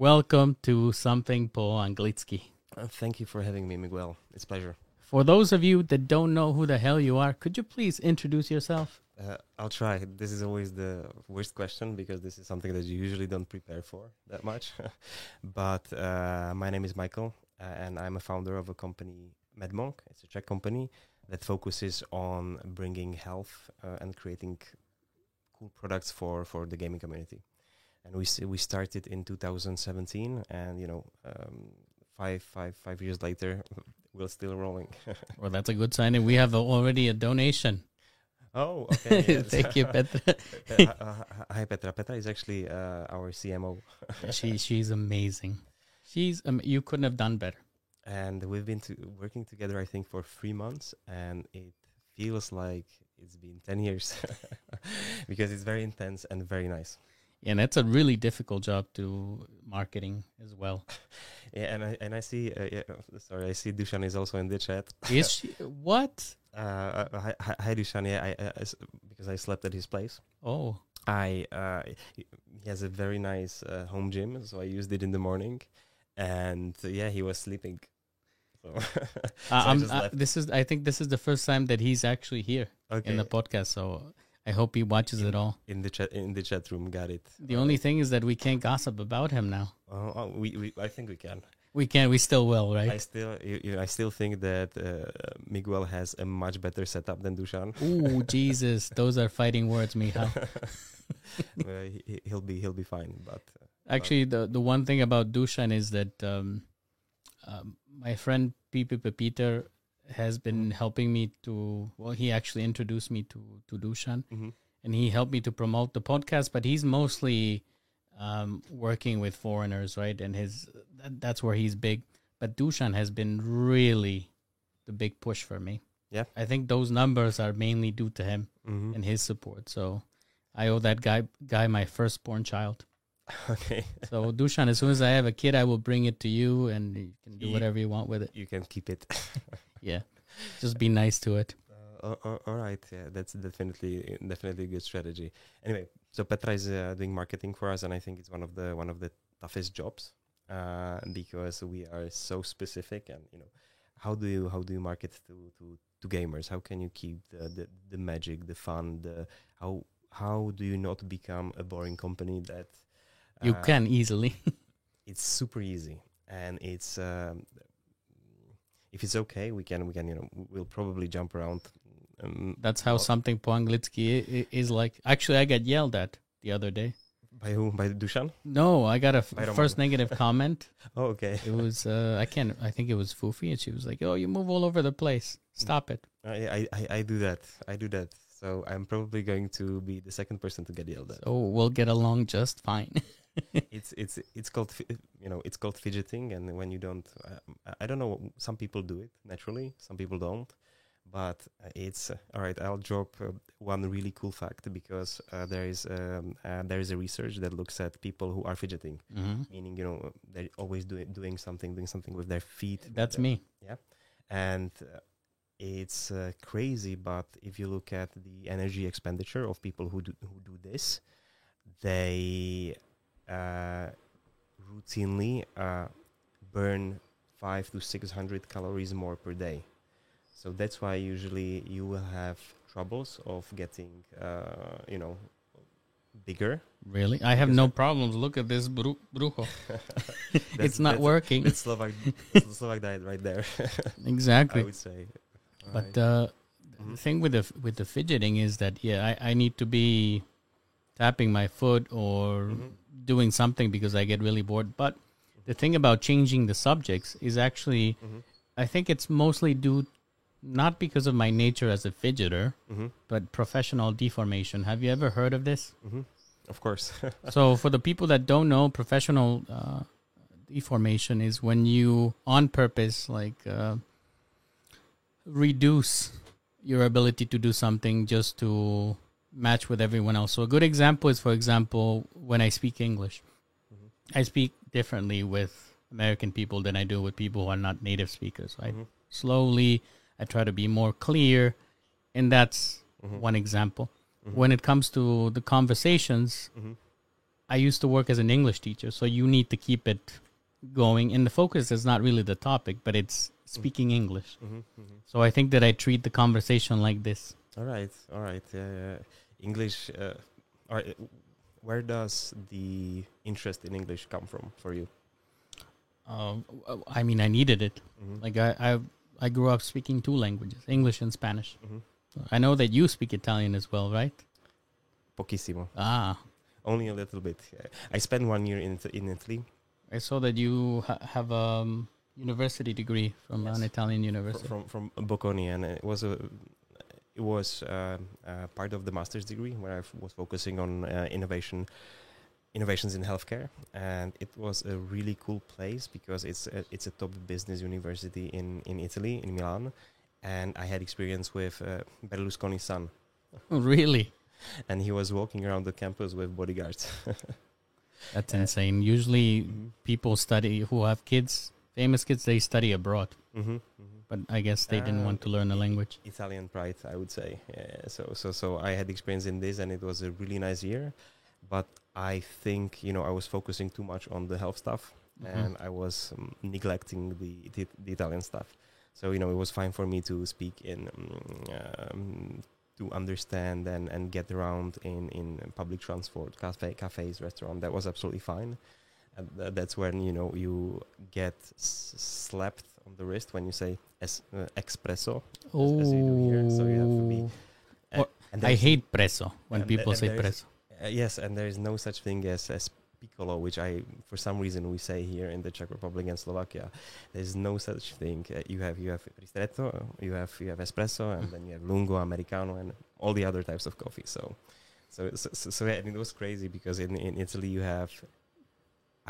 Welcome to Something po Anglicky. Uh, thank you for having me, Miguel. It's a pleasure. For those of you that don't know who the hell you are, could you please introduce yourself? Uh, I'll try. This is always the worst question because this is something that you usually don't prepare for that much. but uh, my name is Michael, uh, and I'm a founder of a company, Madmonq. It's a Czech company that focuses on bringing health uh, and creating cool products for, for the gaming community. And we we started in 2017, and you know, um, five five five years later, we're still rolling. Well, that's a good sign. And we have already a donation. Oh, okay. yes. Thank you, Petra. Uh, hi, Petra. Petra is actually uh, our CMO, she she's amazing. She's um, you couldn't have done better. and we've been to, working together, I think, for three months, and it feels like it's been ten years because it's very intense and very nice. And that's a really difficult job to marketing as well. Yeah, and I and I see. Uh, yeah, uh, sorry, I see Dushan is also in the chat. Is she what? Uh, uh, hi, hi, Dushan. Yeah, I, uh, s- because I slept at his place. Oh, I uh, he has a very nice uh, home gym, so I used it in the morning, and uh, yeah, he was sleeping. So, so uh, I uh, this is I think this is the first time that he's actually here okay. in the podcast. So I hope he watches it all. in the chat in the chat room. Got it. The only thing is that we can't gossip about him now. Uh, oh, we, we I think we can. We can. We still will, right? I still you, you I still think that uh, Miguel has a much better setup than Dushan. Ooh, Jesus, those are fighting words, Michal. Uh, he, he'll be he'll be fine, but uh, Actually, the the one thing about Dushan is that um, um, my friend Pipi Peter has been helping me to. Well, he actually introduced me to to Dushan, mhm. and he helped me to promote the podcast. But he's mostly um, working with foreigners, right? And his that, that's where he's big. But Dushan has been really the big push for me. Yeah. I think those numbers are mainly due to him Mhm. and his support. So I owe that guy guy my firstborn child. okay, So Dushan, as soon as I have a kid, I will bring it to you, and you can do whatever you want with it. you can keep it. Yeah, just be nice to it. Uh, all right, yeah, that's definitely definitely a good strategy. Anyway, so Petra is uh, doing marketing for us, and I think it's one of the one of the toughest jobs uh, because we are so specific, and you know, how do you how do you market to to, to gamers? How can you keep the, the the magic, the fun, the how how do you not become a boring company that You uh, can easily. it's super easy and it's um, if it's okay we can we can you know we'll probably jump around um, That's how Well- something i- is like. Actually, I got yelled at the other day. by who by Dushan No, I got a f- first negative comment. oh okay It was uh, I can't. I think it was Fufi, and she was like, "Oh, you move all over the place. Stop it." I, I I do that I do that so I'm probably going to be the second person to get yelled at So we'll get along just fine. it's it's it's called you know it's called fidgeting and when you don't uh, I don't know some people do it naturally some people don't but uh, it's uh, all right i'll drop uh, one really cool fact because uh, there is um, uh, there is a research that looks at people who are fidgeting. Hmm meaning you know they're always doing doing something doing something with their feet. That's their- me. Yeah, and uh, it's uh, crazy but if you look at the energy expenditure of people who do, who do this they routinely uh, burn 5 to 600 calories more per day so that's why usually you will have troubles of getting uh, you know bigger Really, I have no problems. Look at this bru- brujo. It's not working. it's Slovak, it's Slovak diet right there exactly. I would say But Right. uh, Mhm. the thing with the f- with the fidgeting is that yeah, I, I need to be tapping my foot or Mhm. Doing something because I get really bored. But the thing about changing the subjects is actually Mhm. I think it's mostly due not because of my nature as a fidgeter, Mhm. but professional deformation. Have you ever heard of this? Mhm. Of course. so for the people that don't know, professional uh, deformation is when you on purpose like uh, reduce your ability to do something just to match with everyone else. So a good example is, for example, when I speak English, Mhm. I speak differently with American people than I do with people who are not native speakers. Right? Mhm. Slowly, I try to be more clear, and that's Mhm. one example. Mhm. When it comes to the conversations, Mhm. I used to work as an English teacher, so you need to keep it going. And the focus is not really the topic, but it's speaking English. So I think that I treat the conversation like this. All right, all right. Yeah. English. Uh, all right. Where does the interest in English come from for you? Uh, I mean, I needed it. Mm-hmm. Like I, I, I grew up speaking two languages, English and Spanish. hmm I know that you speak Italian as well, right? Pochissimo. Ah, Only a little bit. I spent one year in in Italy I saw that you ha- have a um, university degree from Yes. an Italian university. from from Bocconi, and it was a it was um, uh, part of the master's degree where I f- was focusing on uh, innovation innovations in healthcare and it was a really cool place because it's a, it's a top business university in in Italy in Milan and I had experience with uh, Berlusconi's son really? and he was walking around the campus with bodyguards That's Uh, insane. Usually, Mhm. people study who have kids, famous kids, they study abroad. Mhm, mhm. But I guess they didn't Uh, want to learn the language. Italian pride, I would say. Yeah, so so so I had experience in this, and it was a really nice year. But I think you know I was focusing too much on the health stuff, Mhm. and I was um, neglecting the, the the Italian stuff. So you know it was fine for me to speak in. Um, um, to understand and, and get around in, in public transport, cafe, cafes, restaurant, that was absolutely fine. And th- that's when you know you get s- slapped on the wrist when you say es- uh, espresso, Oh, as you do here, so you have to be- Or- And I hate presso when people say presso. Uh, yes, and there is no such thing as, as piccolo, which I, for some reason, we say here in the Czech Republic and Slovakia. There's no such thing. Uh, you have you have ristretto, you have you have espresso, and then you have lungo, americano, and all the other types of coffee. So, so so, so, so yeah, and it was crazy because in in Italy you have,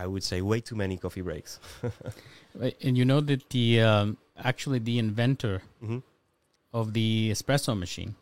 I would say, way too many coffee breaks. Right, And you know that the um, actually the inventor hmm of the espresso machine.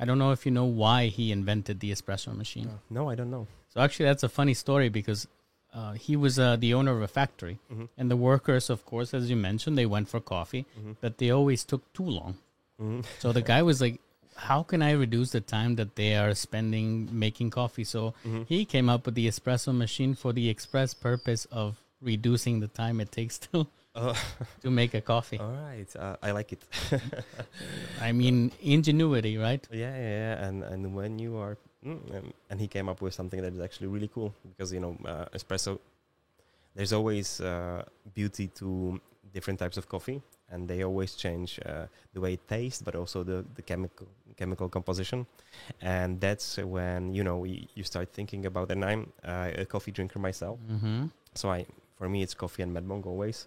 I don't know if you know why he invented the espresso machine. No, I don't know. So actually, that's a funny story because uh, he was uh, the owner of a factory, hmm and the workers, of course, as you mentioned, they went for coffee, hmm but they always took too long. hmm So the guy was like, "How can I reduce the time that they are spending making coffee?" So hmm he came up with the espresso machine for the express purpose of reducing the time it takes to Oh, to make a coffee. all right. Uh, I like it. I mean, ingenuity, right? Yeah, yeah, yeah. And and when you are, mm, and, and he came up with something that is actually really cool because you know uh, espresso. There's always uh, beauty to different types of coffee, and they always change uh, the way it tastes, but also the the chemical chemical composition, and that's when you know you, you start thinking about. And I'm uh, a coffee drinker myself, Mm-hmm. so I for me it's coffee and Madmonq always.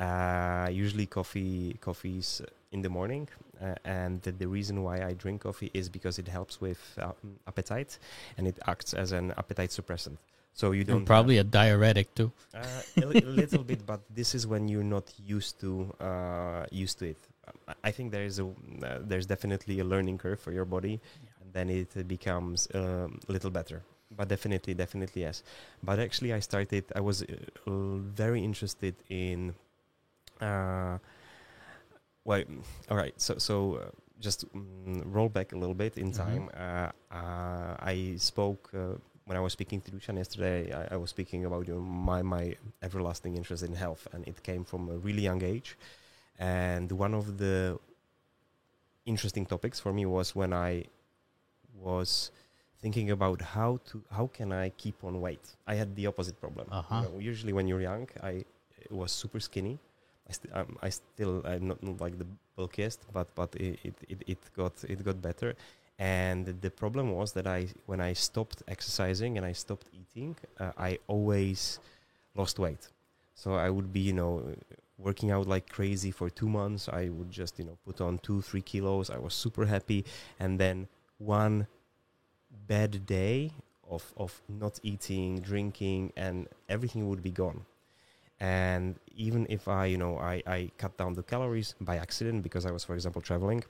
Uh, usually coffee coffees in the morning, uh, and the, reason why I drink coffee is because it helps with um, appetite, and it acts as an appetite suppressant. So you don't And probably a diuretic too. uh, a, little bit, but this is when you're not used to uh, used to it. I- think there is a uh, there's definitely a learning curve for your body, and then it becomes um, a little better. But definitely, definitely yes. But actually, I started. I was uh, very interested in. Uh, well, all right. So so uh, just mm, roll back a little bit in Mhm. time. Uh, uh, I spoke uh, when I was speaking to Lucian yesterday. I, I was speaking about you know, my my everlasting interest in health, and it came from a really young age. And one of the interesting topics for me was when I was thinking about how to how can I keep on weight. I had the opposite problem. Uh-huh. know, usually when you're young, I was super skinny. I, st- um, I still I'm not, not like the bulkiest, but but it, it, it, it got it got better. And the problem was that I when I stopped exercising and I stopped eating, uh, I always lost weight. So I would be you know working out like crazy for two months. I would just you know put on two three kilos. I was super happy, and then one bad day of of not eating, drinking, and everything would be gone. And even if I, you know, I, I cut down the calories by accident because I was, for example, traveling,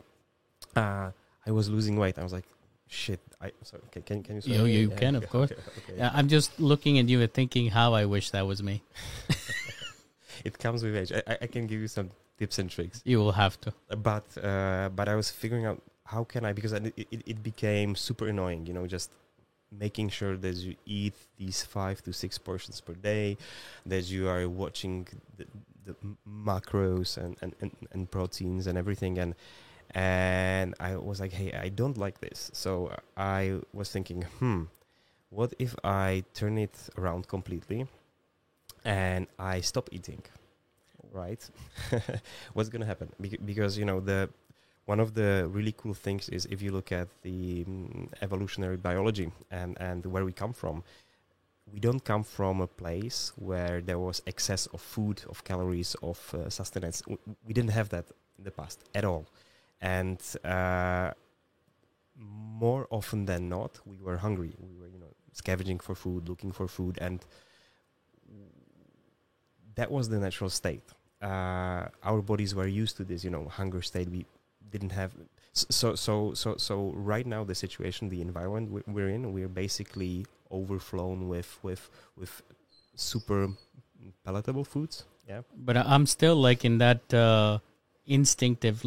uh, I was losing weight. I was like, shit. I sorry can can, can you? You- you Yeah, can, of okay, course. okay, okay. Yeah, I'm just looking at you and thinking how I wish that was me. It comes with age. I, I- I can give you some tips and tricks. You will have to. but uh, but I was figuring out how can I because it, it, it became super annoying, you know, just making sure that you eat these five to six portions per day, that you are watching the, the macros and, and, and, and proteins and everything. And and I was like, hey, I don't like this. So I was thinking, hmm, what if I turn it around completely and I stop eating? Right? What's gonna happen? Bec- because you know the one of the really cool things is if you look at the mm, evolutionary biology and and where we come from, we don't come from a place where there was excess of food, of calories, of uh, sustenance. We didn't have that in the past at all, and uh, more often than not, we were hungry. We were, you know, scavenging for food, looking for food, and that was the natural state. Uh, our bodies were used to this, you know, hunger state. We didn't have so so so so right now the situation, the environment we- we're in, we're basically overflown with with with super palatable foods. Yeah. But I'm still like in that uh, instinctive,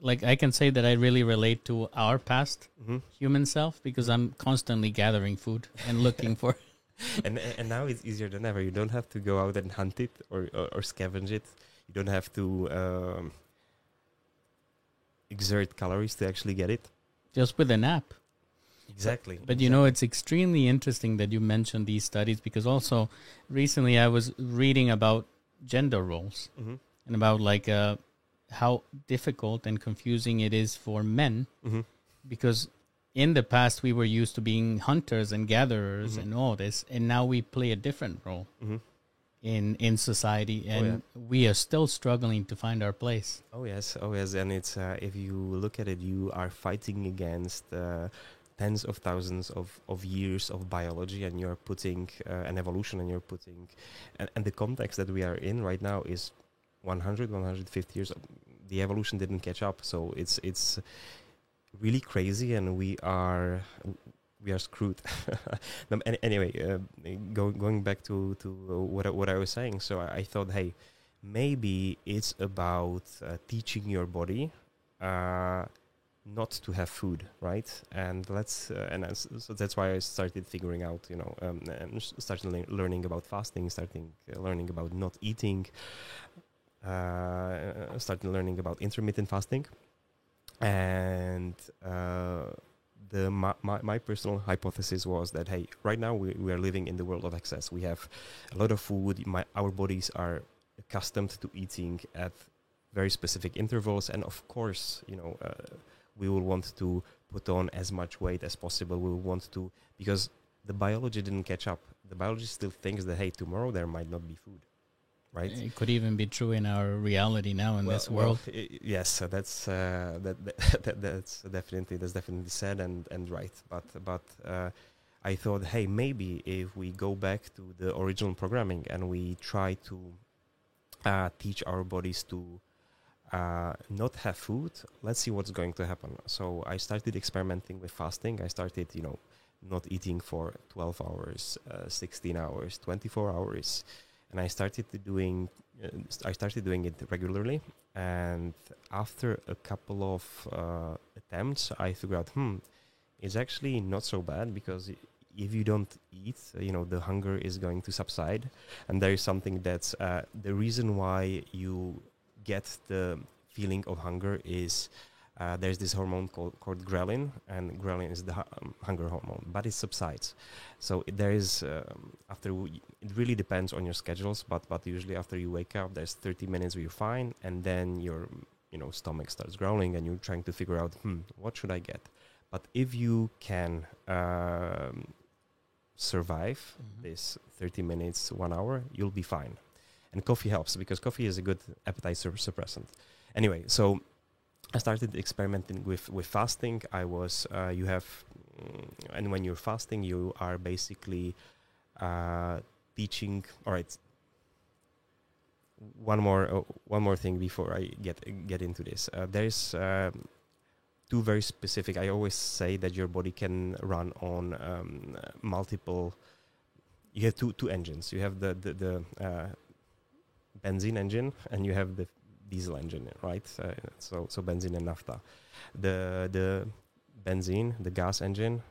like I can say that I really relate to our past Mm-hmm. human self because I'm constantly gathering food and looking for. and and now it's easier than ever. You don't have to go out and hunt it or or, or scavenge it. You don't have to um, exert calories to actually get it. just with an app. Exactly. But you know, it's extremely interesting that you mentioned these studies because also recently I was reading about gender roles hmm and about like uh, how difficult and confusing it is for men hmm because in the past we were used to being hunters and gatherers Mhm. and all this and now we play a different role hmm in in society Oh, and we are still struggling to find our place. Oh yes, oh yes, and it's uh, if you look at it, you are fighting against uh, tens of thousands of, of years of biology, and you're putting uh, an evolution, and you're putting, and, and the context that we are in right now is 100, 150 years. The evolution didn't catch up, so it's it's really crazy, and we are we are screwed. No, anyway, uh, go, going back to to what I, what I was saying, so I, I thought, hey maybe it's about uh, teaching your body uh, not to have food, right? And let's uh, and so that's why I started figuring out, you know, um, started le- learning about fasting, starting uh, learning about not eating, uh, started learning about intermittent fasting, and uh, the my, my, my personal hypothesis was that hey, right now we, we are living in the world of excess. We have a lot of food. My our bodies are accustomed to eating at very specific intervals, and of course, you know, uh, we will want to put on as much weight as possible. We will want to because the biology didn't catch up. The biology still thinks that hey, tomorrow there might not be food, right? it could even be true in our reality now in this world i- yes, so that's uh, that, that, that that's definitely that's definitely said and and right. But but uh, I thought, hey, maybe if we go back to the original programming and we try to uh, teach our bodies to uh, not have food, let's see what's going to happen. So I started experimenting with fasting. I started, you know, not eating for 12 hours, uh, 16 hours, 24 hours, and I started doing. Uh, I started doing it regularly, and after a couple of uh, attempts, I figured out, hmm, it's actually not so bad because if you don't eat, you know, the hunger is going to subside, and there is something that's uh, the reason why you get the feeling of hunger is uh, there's this hormone called, called ghrelin, and ghrelin is the um, hunger hormone, but it subsides. So it- there is um, after w- it really depends on your schedules, but but usually after you wake up, there's 30 minutes where you're fine, and then your you know stomach starts growling, and you're trying to figure out, hmm, what should I get? But if you can um, survive Mhm. this 30 minutes, one hour, you'll be fine. And coffee helps because coffee is a good appetite suppressant. Anyway, so I started experimenting with, with fasting. I was, uh, you have, mm, and when you're fasting, you are basically uh, teaching, all right. One more, uh, one more thing before I get get into this. Uh, there's um, two very specific. I always say that your body can run on um, multiple. You have two two engines. You have the the, the uh, benzene engine and you have the diesel engine, right? Uh, so so benzene and naphtha. The the benzene, the gas engine,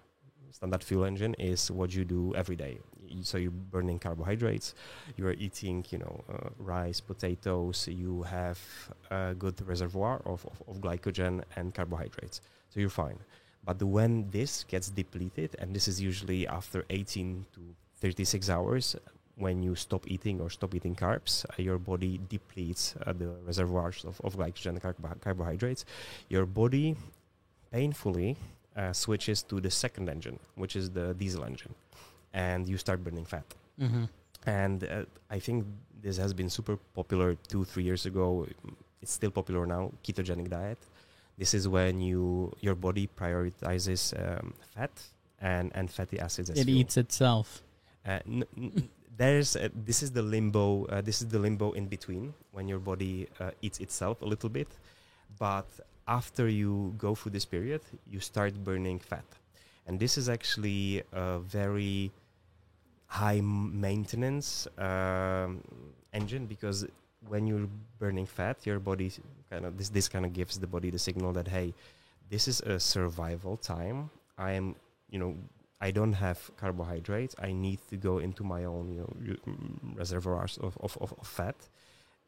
standard fuel engine is what you do every day. So you're burning carbohydrates, you are eating, you know, uh, rice, potatoes. You have a good reservoir of, of, of glycogen and carbohydrates, so you're fine. But when this gets depleted, and this is usually after 18 to 36 hours, when you stop eating or stop eating carbs, uh, your body depletes uh, the reservoirs of, of glycogen and carbo- carbohydrates. Your body painfully uh, switches to the second engine, which is the diesel engine, and you start burning fat. Mm-hmm. And uh, I think this has been super popular two, three years ago. It's still popular now. Ketogenic diet. This is when you your body prioritizes um, fat and and fatty acids. As It fuel. eats itself. Uh, n- n- there's uh, this is the limbo. Uh, this is the limbo in between when your body uh, eats itself a little bit, but after you go through this period, you start burning fat, and this is actually a very high maintenance um, engine because when you're burning fat, your body kind of this this kind of gives the body the signal that hey, this is a survival time. I am you know I don't have carbohydrates. I need to go into my own, you know, reservoirs of, of, of, of fat,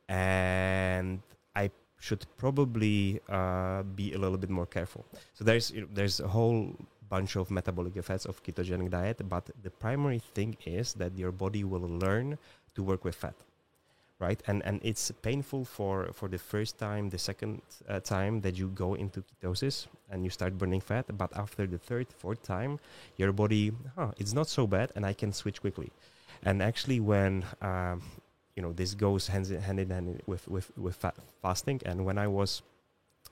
and I should probably uh, be a little bit more careful. So there's you know, there's a whole bunch of metabolic effects of ketogenic diet, but the primary thing is that your body will learn to work with fat, right? And and it's painful for for the first time, the second uh, time that you go into ketosis and you start burning fat, but after the third, fourth time, your body, huh, it's not so bad, and I can switch quickly. And actually, when um, you know this goes hand in hand in hand with with with fa- fasting, and when I was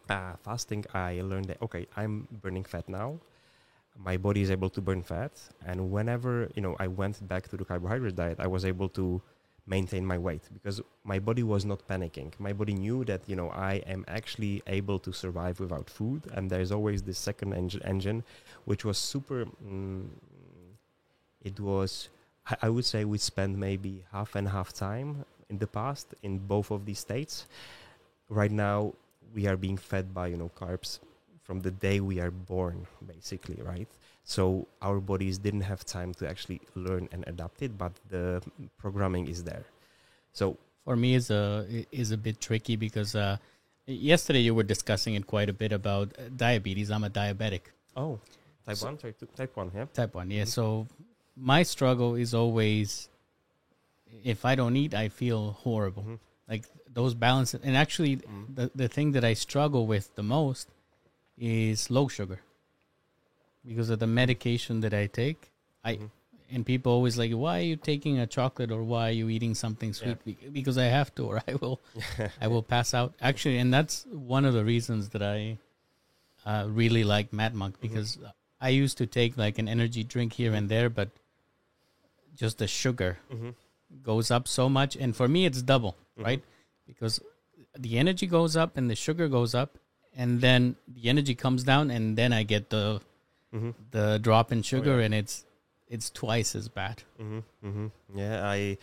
uh, fasting, I learned that okay, I'm burning fat now. My body is able to burn fat, and whenever you know I went back to the carbohydrate diet, I was able to maintain my weight because my body was not panicking. My body knew that you know I am actually able to survive without food, and there's always this second engine, engine which was super. Mm, it was, I, I would say, we spent maybe half and half time in the past in both of these states. Right now, we are being fed by you know carbs from the day we are born, basically, right? So our bodies didn't have time to actually learn and adapt it, but the programming is there. So For me, is a is a bit tricky because uh, yesterday you were discussing it quite a bit about uh, diabetes. I'm a diabetic, oh, type So- one, type two, type one, yeah. type one. Yeah. Mhm. So my struggle is always if I don't eat, I feel horrible. Mhm. Like those balances, and actually, Mhm. the the thing that I struggle with the most is low sugar because of the medication that I take. I Mhm. and people always like, why are you taking a chocolate or why are you eating something sweet? Be- Because I have to, or I will, I will pass out. Actually, and that's one of the reasons that I uh, really like Madmonq Mm-hmm. because I used to take like an energy drink here and there, but just the sugar Mhm. goes up so much, and for me it's double, Mhm. right? Because the energy goes up and the sugar goes up, and then the energy comes down, and then I get the Mhm. the drop in sugar, Oh, yeah. and it's it's twice as bad. Mm-hmm, mm-hmm. Yeah, I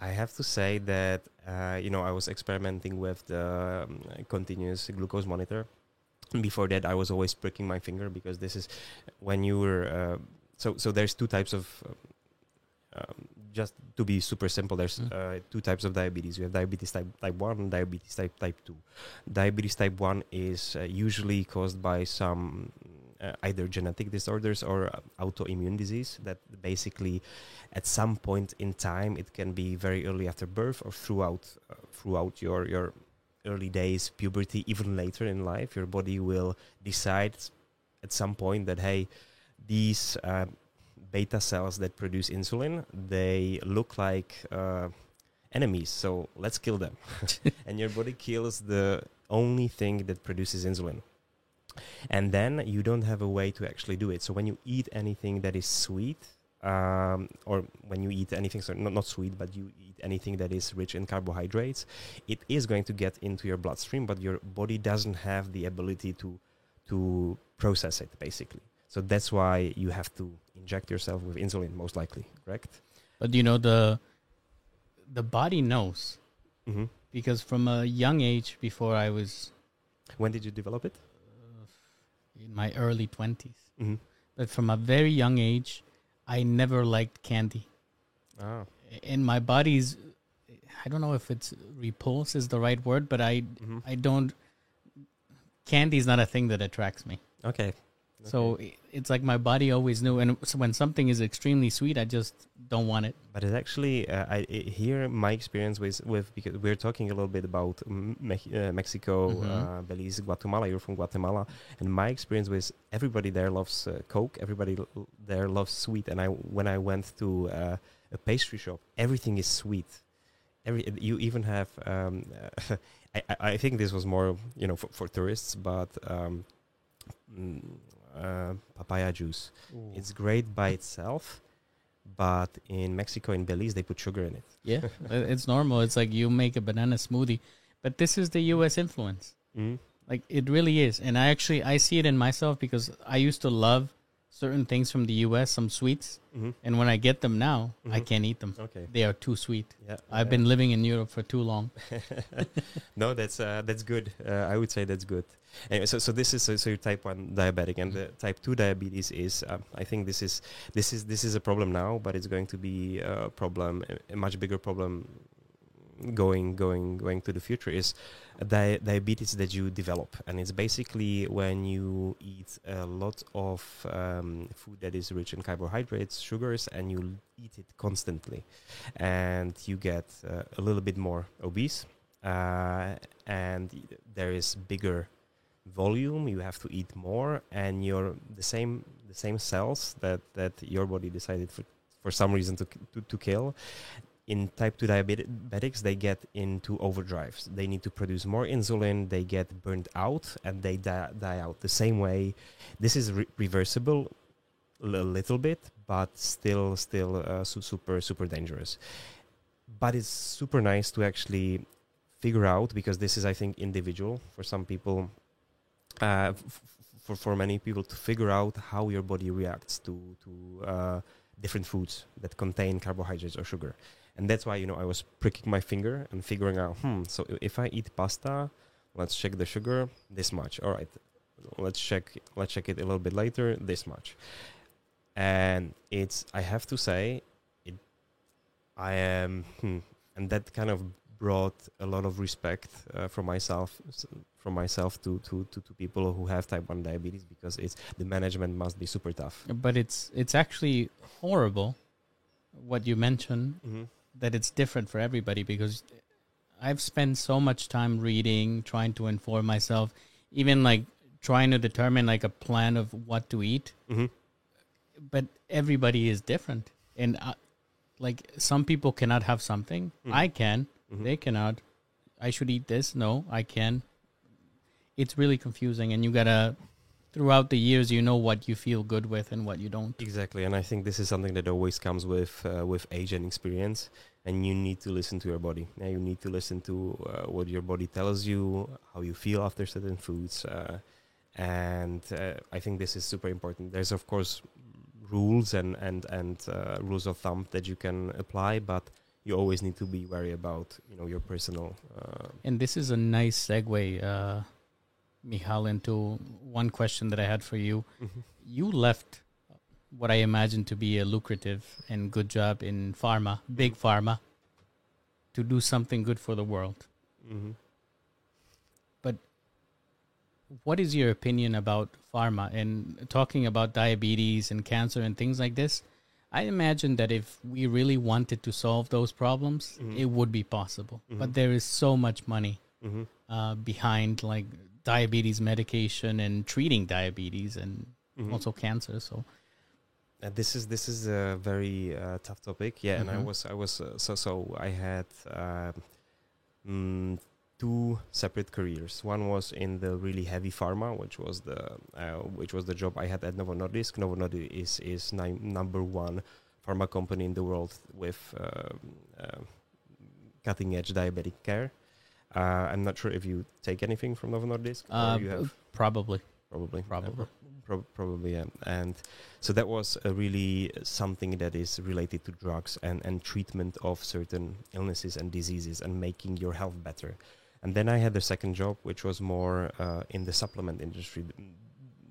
I have to say that uh, you know I was experimenting with the um, continuous glucose monitor. Before that, I was always pricking my finger because this is when you were uh, so so. There's two types of um, um, just to be super simple. There's Mm. uh, two types of diabetes. You have diabetes type type one and diabetes type type two. Diabetes type one is uh, usually caused by some uh, either genetic disorders or autoimmune disease that basically at some point in time it can be very early after birth or throughout uh, throughout your your early days puberty even later in life your body will decide at some point that hey these uh, beta cells that produce insulin they look like uh, enemies so let's kill them. And your body kills the only thing that produces insulin and then you don't have a way to actually do it so when you eat anything that is sweet um, or when you eat anything, so not, not sweet, but you eat anything that is rich in carbohydrates, it is going to get into your bloodstream, but your body doesn't have the ability to to process it, basically. So that's why you have to inject yourself with insulin, most likely, correct? But you know the the body knows Mm-hmm. because from a young age, before I was When did you develop it? In my early twenties, Mm-hmm. but from a very young age, I never liked candy. Ah. And my body's, I don't know if it's repulse is the right word, but I, mhm. I don't. Candy is not a thing that attracts me. Okay. So it's like my body always knew, and when something is extremely sweet, I just don't want it. But it's actually uh, I i here my experience with with because we're talking a little bit about mm, Mex- uh, Mexico, Mhm. uh, Belize, Guatemala. You're from Guatemala, and my experience with everybody there loves uh, Coke. Everybody l- there loves sweet. And I when I went to uh, a pastry shop, everything is sweet. Every you even have. Um, I, I I think this was more you know for, for tourists, but um, mm, uh, papaya juice. It's great by itself, but in Mexico and Belize they put sugar in it. Yeah, it's normal. It's like you make a banana smoothie, but this is the U.S. influence. Mm. Like it really is, and I actually I see it in myself because I used to love certain things from the U.S. Some sweets, hmm and when I get them now, I Mhm. can't eat them. Okay. They are too sweet. Yeah. I've yeah. been living in Europe for too long. no, that's uh, that's good. Uh, I would say that's good. Anyway, so so this is so, so type one diabetic, and the type two diabetes is um, I think this is this is this is a problem now, but it's going to be a problem, a, a much bigger problem going going going to the future is di- diabetes that you develop. And it's basically when you eat a lot of um, food that is rich in carbohydrates sugars and you eat it constantly. And you get uh, a little bit more obese uh, and there is bigger volume you have to eat more and your the same the same cells that that your body decided for for some reason to to, to kill. In type 2 diabetics they get into overdrives. They need to produce more insulin they get burnt out and they die, die out the same way. This is re- reversible a little bit but still still uh, su- super super dangerous. But it's super nice to actually figure out because this is i think individual for some people uh, for for many people to figure out how your body reacts to to uh, different foods that contain carbohydrates or sugar. And that's why you know I was pricking my finger and figuring out hmm so if I eat pasta let's check the sugar this much. All right let's check let's check it a little bit later this much. And it's I have to say it I am hmm, and that kind of brought a lot of respect uh, from myself from myself to, to, to, to people who have type 1 diabetes because it's the management must be super tough But it's it's actually horrible what you mentioned mm-hmm. that it's different for everybody because I've spent so much time reading, trying to inform myself, even like trying to determine like a plan of what to eat. Mm-hmm. But everybody is different, and uh, like some people cannot have something. Mhm. I can. Mhm. They cannot. I should eat this. No, I can. It's really confusing, and you gotta. Throughout the years, you know what you feel good with and what you don't. Exactly, and I think this is something that always comes with uh, with age and experience, and you need to listen to your body. Yeah, you need to listen to uh, what your body tells you, how you feel after certain foods, uh, and uh, I think this is super important. There's of course rules and and and uh, rules of thumb that you can apply, but you always need to be wary about you know your personal. Uh, And this is a nice segue, uh, Michal, into one question that I had for you. You left what I imagine to be a lucrative and good job in pharma, big pharma, to do something good for the world. mhm. What is your opinion about pharma and talking about diabetes and cancer and things like this? I imagine that if we really wanted to solve those problems, Mhm. it would be possible. Mhm. But there is so much money Mhm. uh, behind like diabetes medication and treating diabetes and Mhm. also cancer. So Uh, this is this is a very uh, tough topic. Yeah, and I Mhm. was I was uh, so so I had um, mm, two separate careers. One was in the really heavy pharma, which was the uh, which was the job I had at Novo Nordisk. Novo Nordisk is is ni- number one pharma company in the world with um, uh, cutting edge diabetic care. Uh, I'm not sure if you take anything from Novo Nordisk uh, have probably, probably probably. Pro- probably yeah and so that was a really something that is related to drugs and and treatment of certain illnesses and diseases and making your health better and then i had the second job which was more uh, in the supplement industry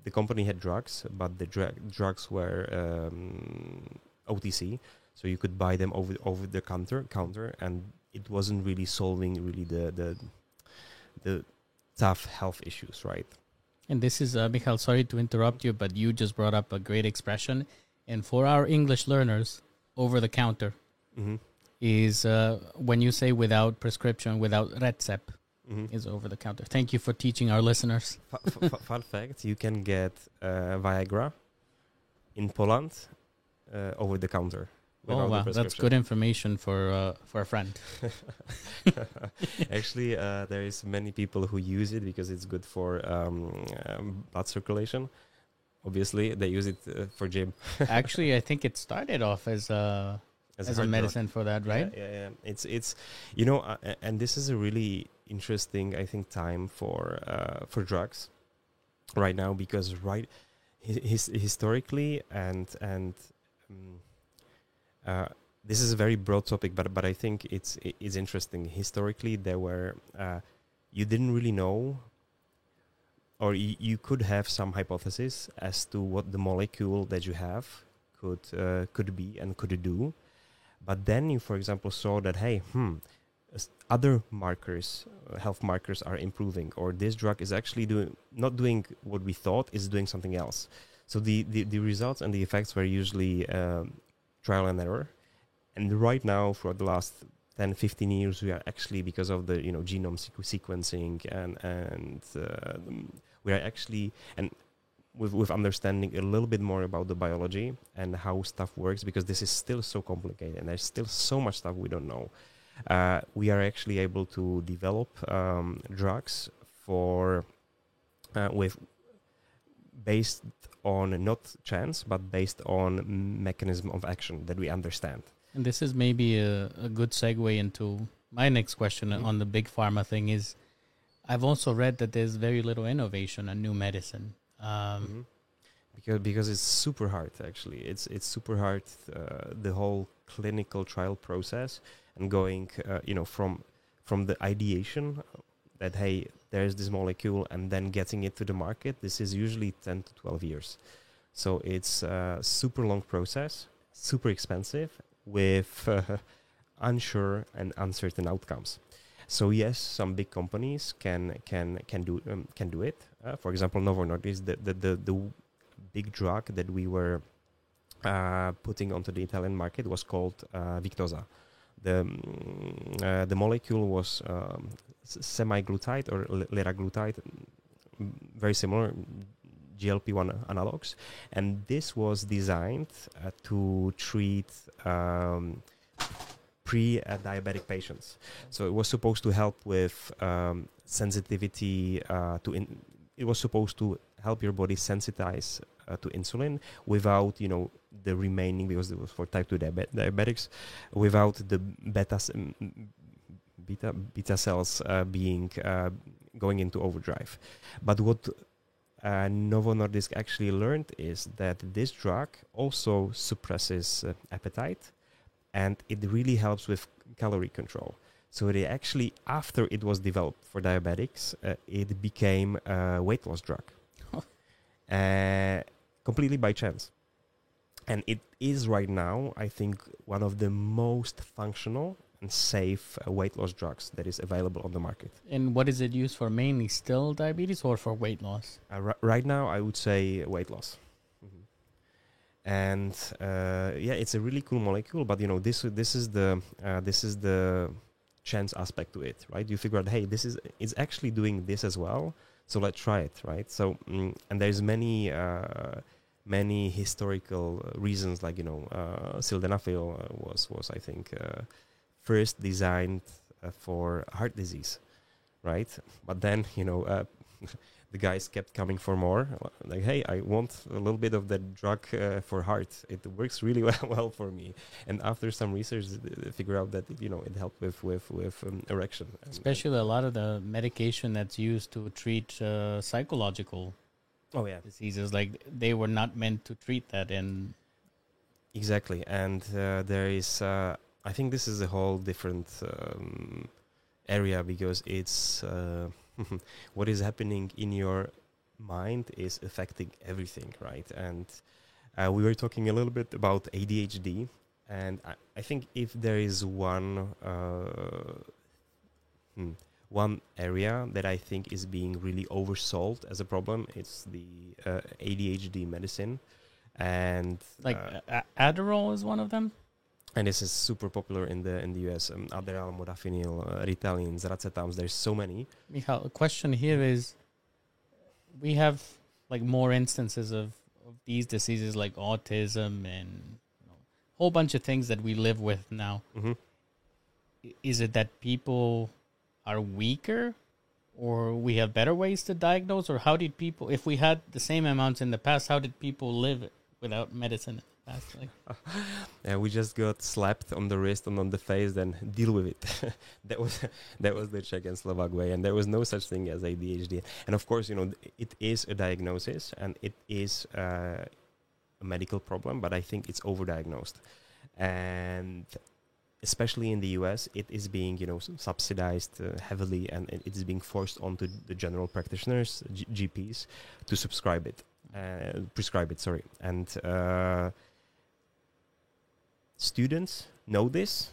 the company had drugs, but the dra- drugs were um, OTC, so you could buy them over over the counter counter, and it wasn't really solving really the the the tough health issues, right? And this is uh, Michael. Sorry to interrupt you, but you just brought up a great expression. And for our English learners, over the counter Mm-hmm. is uh, when you say without prescription, without recept, Mm-hmm. is over the counter. Thank you for teaching our listeners. Fu- fu- fun fact: you can get uh, Viagra in Poland uh, over the counter. Oh wow, that's good information for uh, for a friend. Actually, uh, there is many people who use it because it's good for um, um, blood circulation. Obviously, they use it uh, for gym Actually, I think it started off as a as, a heart drug. medicine for that, right? Yeah, yeah, yeah. It's it's you know, uh, and this is a really interesting, I think, time for uh, for drugs right now because right his, historically and and um, uh, this is a very broad topic, but but I think it's it's interesting. Historically, there were uh, you didn't really know. Or y- you could have some hypothesis as to what the molecule that you have could uh, could be and could do, but then you, for example, saw that hey, hmm, other markers, uh, health markers, are improving, or this drug is actually doing not doing what we thought, is doing something else. So the the, the results and the effects were usually um, trial and error. And right now, for the last 10, 15 years, we are actually because of the you know genome sequ- sequencing and and uh, we are actually and with with understanding a little bit more about the biology and how stuff works because this is still so complicated and there's still so much stuff we don't know. Uh, we are actually able to develop um, drugs for uh, with based on not chance but based on mechanism of action that we understand. And this is maybe a, a good segue into my next question Mhm. on the big pharma thing. Is I've also read that there's very little innovation on new medicine. Um, Mhm. because because it's super hard actually it's it's super hard uh, the whole clinical trial process and going uh, you know from from the ideation that hey there's this molecule and then getting it to the market this is usually 10 to 12 years so it's a super long process super expensive with uh, unsure and uncertain outcomes so yes, some big companies can can can do um, can do it. Uh, for example, Novo Nordisk, the, the the the big drug that we were uh, putting onto the Italian market was called uh, Victoza. The mm, uh, the molecule was um, semaglutide or li- liraglutide, mm, very similar GLP-1 analogs, and this was designed uh, to treat um, pre-diabetic patients. So it was supposed to help with um, sensitivity uh, to. In- it was supposed to help your body sensitize uh, to insulin without, you know, the remaining because it was for type two diabe- diabetics, without the beta s- m- m- beta beta cells uh, being uh, going into overdrive. But what uh, Novo Nordisk actually learned is that this drug also suppresses uh, appetite and it really helps with calorie control. So they actually, after it was developed for diabetics, uh, it became a weight loss drug, uh, completely by chance. And it is right now, I think, one of the most functional and safe uh, weight loss drugs that is available on the market. and what is it used for? Mainly still diabetes or for weight loss? Uh, ri- right now, I would say weight loss. Mhm. And uh, yeah, it's a really cool molecule. But you know, this this is the uh, this is the chance aspect to it, right? You figure out, hey, this is it's actually doing this as well, so let's try it, right? So mm, and there's many uh, many historical reasons, like you know, uh, sildenafil uh, was was I think uh, first designed uh, for heart disease, right? But then you know. Uh, the guys kept coming for more. Like, hey, I want a little bit of that drug uh, for heart. It works really well, well for me. And after some research, they figure out that you know it helped with with with um, erection. Especially a lot of the medication that's used to treat uh, psychological oh yeah, diseases, like they were not meant to treat that. And exactly. And uh, there is, uh, I think this is a whole different um, area because it's uh, what is happening in your mind is affecting everything, right? And uh, we were talking a little bit about ADHD, and I, I think if there is one uh, hmm, one area that I think is being really oversold as a problem, it's the uh, ADHD medicine, and Like uh, Adderall is one of them. and this is super popular in the in the US. Um, Adderall, modafinil, uh, Ritalin, Zracetams. There's so many. Michal, the question here is we have like more instances of, of these diseases like autism and you know, a whole bunch of things that we live with now. hmm Is it that people are weaker or we have better ways to diagnose or how did people if we had the same amounts in the past how did people live without medicine past like Yeah, we just got slapped on the wrist and on the face. Then deal with it. that was that was the Czech and Slovak way, and there was no such thing as ADHD. And of course, you know, it is a diagnosis and it is uh, a medical problem, but I think it's overdiagnosed, and especially in the US, it is being you know subsidized uh, heavily, and it is being forced onto the general practitioners, G- GPs, to subscribe it, uh, prescribe it. Sorry, and. Uh, students know this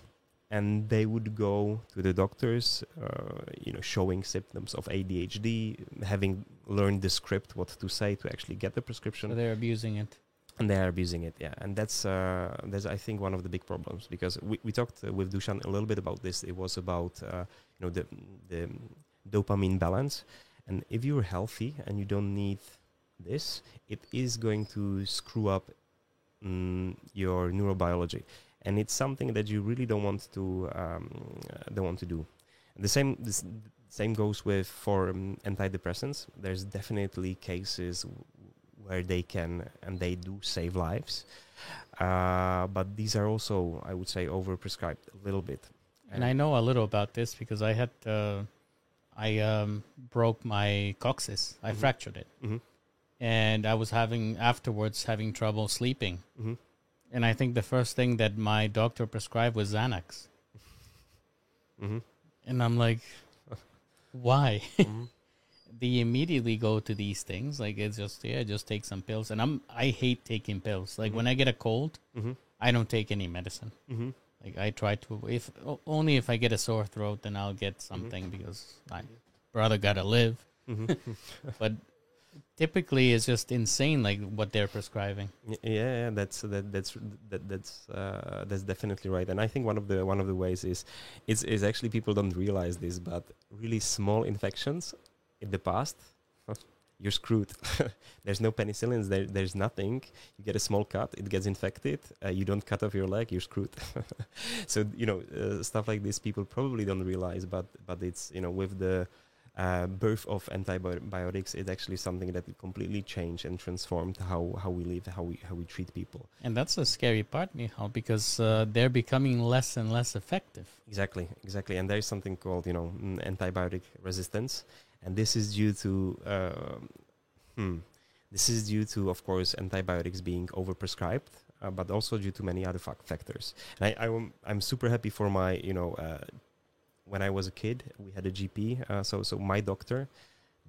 and they would go to the doctors uh, you know showing symptoms of adhd having learned the script what to say to actually get the prescription. so they're abusing it and they are abusing it yeah. And that's uh, that's i think one of the big problems because we, we talked uh, with dushan a little bit about this. It was about uh, you know the the dopamine balance. And if you're healthy and you don't need this it is going to screw up mm, your neurobiology. And it's something that you really don't want to um, don't want to do. The same this same goes with for um, antidepressants. There's definitely cases where they can and they do save lives uh, but these are also i would say overprescribed a little bit and I know a little about this because I had uh, I um, broke my coccyx. I Mhm. fractured it, Mhm, and I was having afterwards having trouble sleeping. mhm. And I think the first thing that my doctor prescribed was Xanax, Mhm, and I'm like, why? They immediately go to these things like it's just yeah, just take some pills. And I'm I hate taking pills. Like Mhm. when I get a cold, Mhm, I don't take any medicine. mhm. Like I try to if only if I get a sore throat, then I'll get Mm-hmm. something because I brother gotta live. Mhm. But typically, it's just insane, like what they're prescribing. Yeah, yeah, that's that, that's that, that's uh, that's definitely right. And I think one of the one of the ways is is is actually people don't realize this, but really small infections in the past, you're screwed. there's no penicillins. There, there's nothing. You get a small cut, it gets infected. Uh, you don't cut off your leg, you're screwed. so you know uh, stuff like this, people probably don't realize, but but it's you know with the uh, birth of antibiotics is actually something that completely changed and transformed how, how we live, how we how we treat people. And that's the scary part, Michal, because uh, they're becoming less and less effective. Exactly, exactly. And there is something called you know antibiotic resistance, and this is due to uh, hmm, this is due to of course antibiotics being overprescribed, uh, but also due to many other fac- factors. And I'm super happy for my you know. Uh, when I was a kid, we had a GP. Uh, so, so my doctor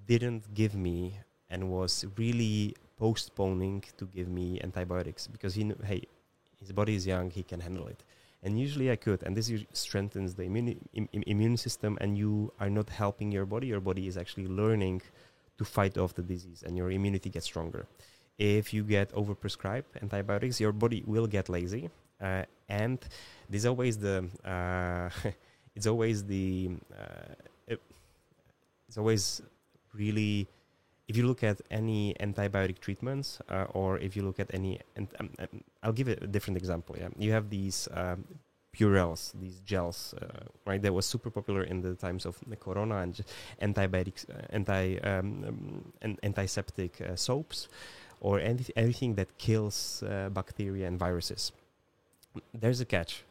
didn't give me and was really postponing to give me antibiotics because he knew, hey, his body is young, he can handle it. And usually I could, and this strengthens the immune Im- im- immune system, and you are not helping your body. Your body is actually learning to fight off the disease, and your immunity gets stronger. If you get overprescribed antibiotics, your body will get lazy, uh, and there's always the uh, it's always the uh, it's always really if you look at any antibiotic treatments uh, or if you look at any and um, um, I'll give a different example yeah. You have these um, Purells these gels uh, right that was super popular in the times of the corona and antibiotics uh, anti um, an- antiseptic uh, soaps or any, anything that kills uh, bacteria and viruses. There's a catch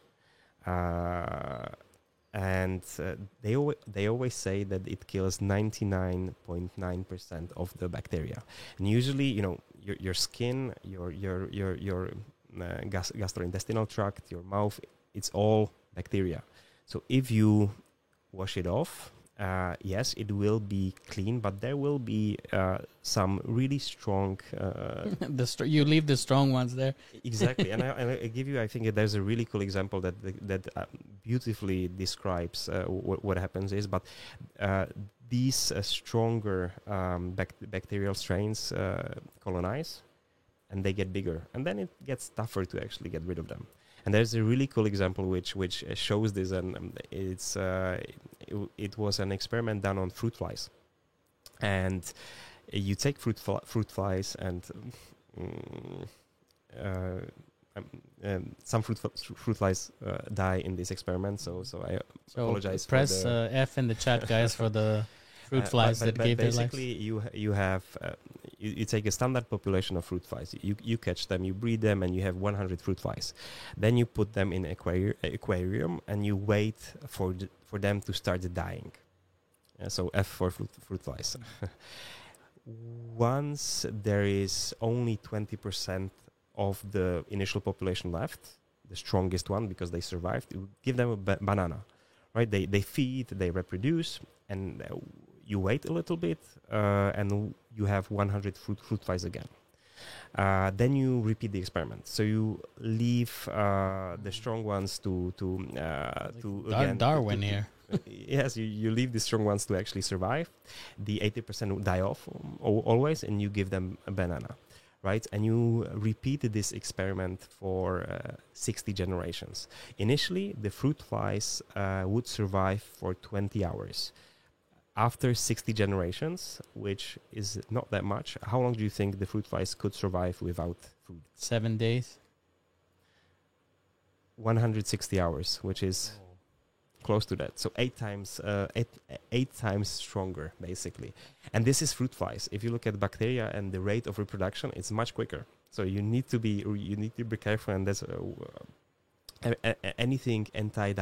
and uh, they always they always say that it kills 99.9% of the bacteria. And usually you know your, your skin your your your your uh, gas- gastrointestinal tract your mouth it's all bacteria. So if you wash it off uh, yes, it will be clean, but there will be uh, some really strong. Uh, the str- you leave the strong ones there. exactly, and, I, and I give you. I think there's a really cool example that that uh, beautifully describes uh, what, what happens is, but uh, these uh, stronger um, bac- bacterial strains uh, colonize, and they get bigger, and then it gets tougher to actually get rid of them. And there's a really cool example which which uh, shows this, and um, it's uh, it, it was an experiment done on fruit flies, and you take fruit fl- fruit flies and um, uh, um, um, some fruit fl- fruit flies uh, die in this experiment. So so I So apologize. press the- uh, F in the chat, guys, for the fruit uh, flies but, that but gave their lives. basically you you have uh, you, you take a standard population of fruit flies. You you catch them you breed them and you have 100 fruit flies. Then you put them in aquari- aquarium and you wait for the, for them to start dying. Uh, so F for fruit, fruit flies. Once there is only 20% of the initial population left the strongest one because they survived you give them a ba- banana right? They they feed they reproduce and uh, you wait a little bit uh, and you have 100 fruit, fruit flies again. Uh, then you repeat the experiment. So you leave uh, the strong ones to to uh, to Dar- again, Darwin to- here. yes, you, you leave the strong ones to actually survive. The 80% die off um, al- always, and you give them a banana, right? And you repeat this experiment for uh, 60 generations. Initially, the fruit flies uh, would survive for 20 hours. After 60 generations, which is not that much, how long do you think the fruit flies could survive without food? Seven days. 160 hours, which is close to that. So eight times, uh, eight, eight times stronger, basically. And this is fruit flies. If you look at bacteria and the rate of reproduction, it's much quicker. So you need to be you need to be careful, and that's uh, anything anti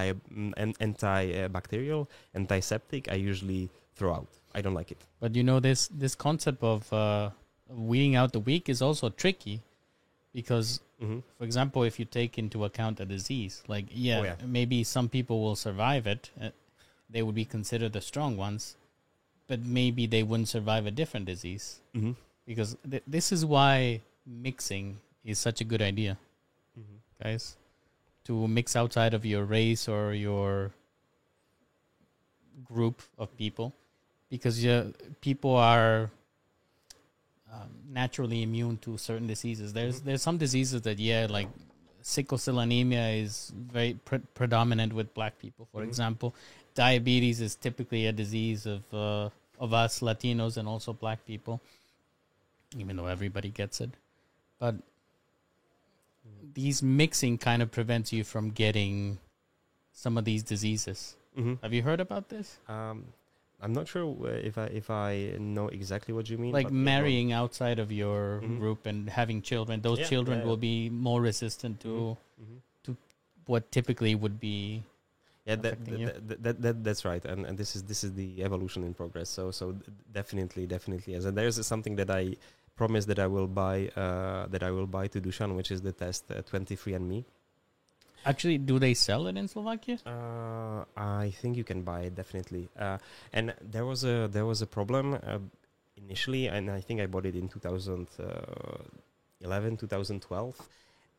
anti bacterial, antiseptic. I usually throw out. I don't like it. But you know this this concept of uh, weeding out the weak is also tricky because hmm for example, if you take into account a disease, like yeah, Oh, yeah. maybe some people will survive it, uh, they would be considered the strong ones, but maybe they wouldn't survive a different disease hmm because th- this is why mixing is such a good idea, hmm guys. To mix outside of your race or your group of people, because yeah, people are um, naturally immune to certain diseases. There's there's some diseases that yeah, like sickle cell anemia is very pre- predominant with black people. For Mhm. example, diabetes is typically a disease of uh, of us Latinos and also black people, even though everybody gets it. But these mixing kind of prevents you from getting some of these diseases. hmm Have you heard about this? Um, I'm not sure if I if I know exactly what you mean. like yeah, marrying outside of your Mhm. group and having children those Yeah, children yeah, will be more resistant to Mhm. what typically would be Yeah, that, that, that, that, that that's right, and and this is this is the evolution in progress. So so definitely definitely yes, and there's something that I promise that I will buy uh, that I will buy to Dushan, which is the test uh, 23andMe. Actually do they sell it in slovakia Uh, I think you can buy it definitely. Uh, and there was a there was a problem uh, initially, and I think I bought it in 2011, 2012.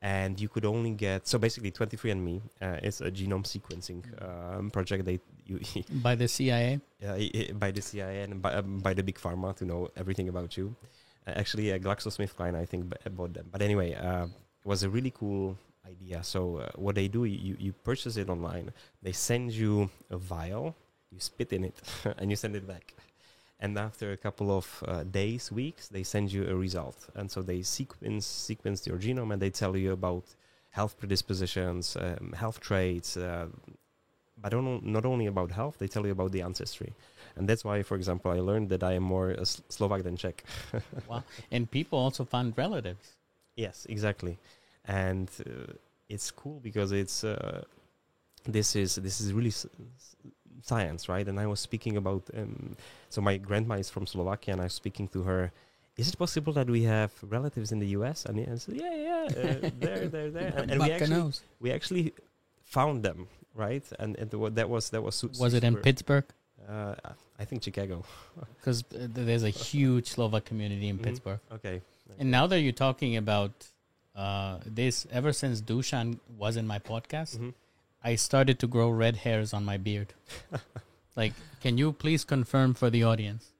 And you could only get so basically 23andMe uh, is a genome sequencing um, project. They you by the cia uh, by the CIA and by, um, by the big pharma to know everything about you. Uh, actually, uh, GlaxoSmithKline I think b- bought them. But anyway, uh, it was a really cool idea. So uh, what they do, you you purchase it online. They send you a vial, you spit in it, and you send it back. And after a couple of uh, days, weeks, they send you a result. And so they sequence sequence your genome and they tell you about health predispositions, um, health traits, uh, but don't, only about health, they tell you about the ancestry. And that's why, for example, I learned that I am more uh, Slovak than Czech. wow and people also find relatives Yes, exactly, and uh, it's cool because it's uh, this is this is really science, right? And I was speaking about um, so my grandma is from Slovakia, and I was speaking to her. Is it possible that we have relatives in the U.S.? And I said, yeah, yeah, uh, there, there, there, and, and we actually knows. we actually found them, right? And, and that was that was su- was it in pittsburgh Uh, I think Chicago. because there's a huge Slovak community in Mhm. Pittsburgh. Okay. And now that you're talking about uh, this, ever since Dushan was in my podcast, Mhm. I started to grow red hairs on my beard. like, can you please confirm for the audience?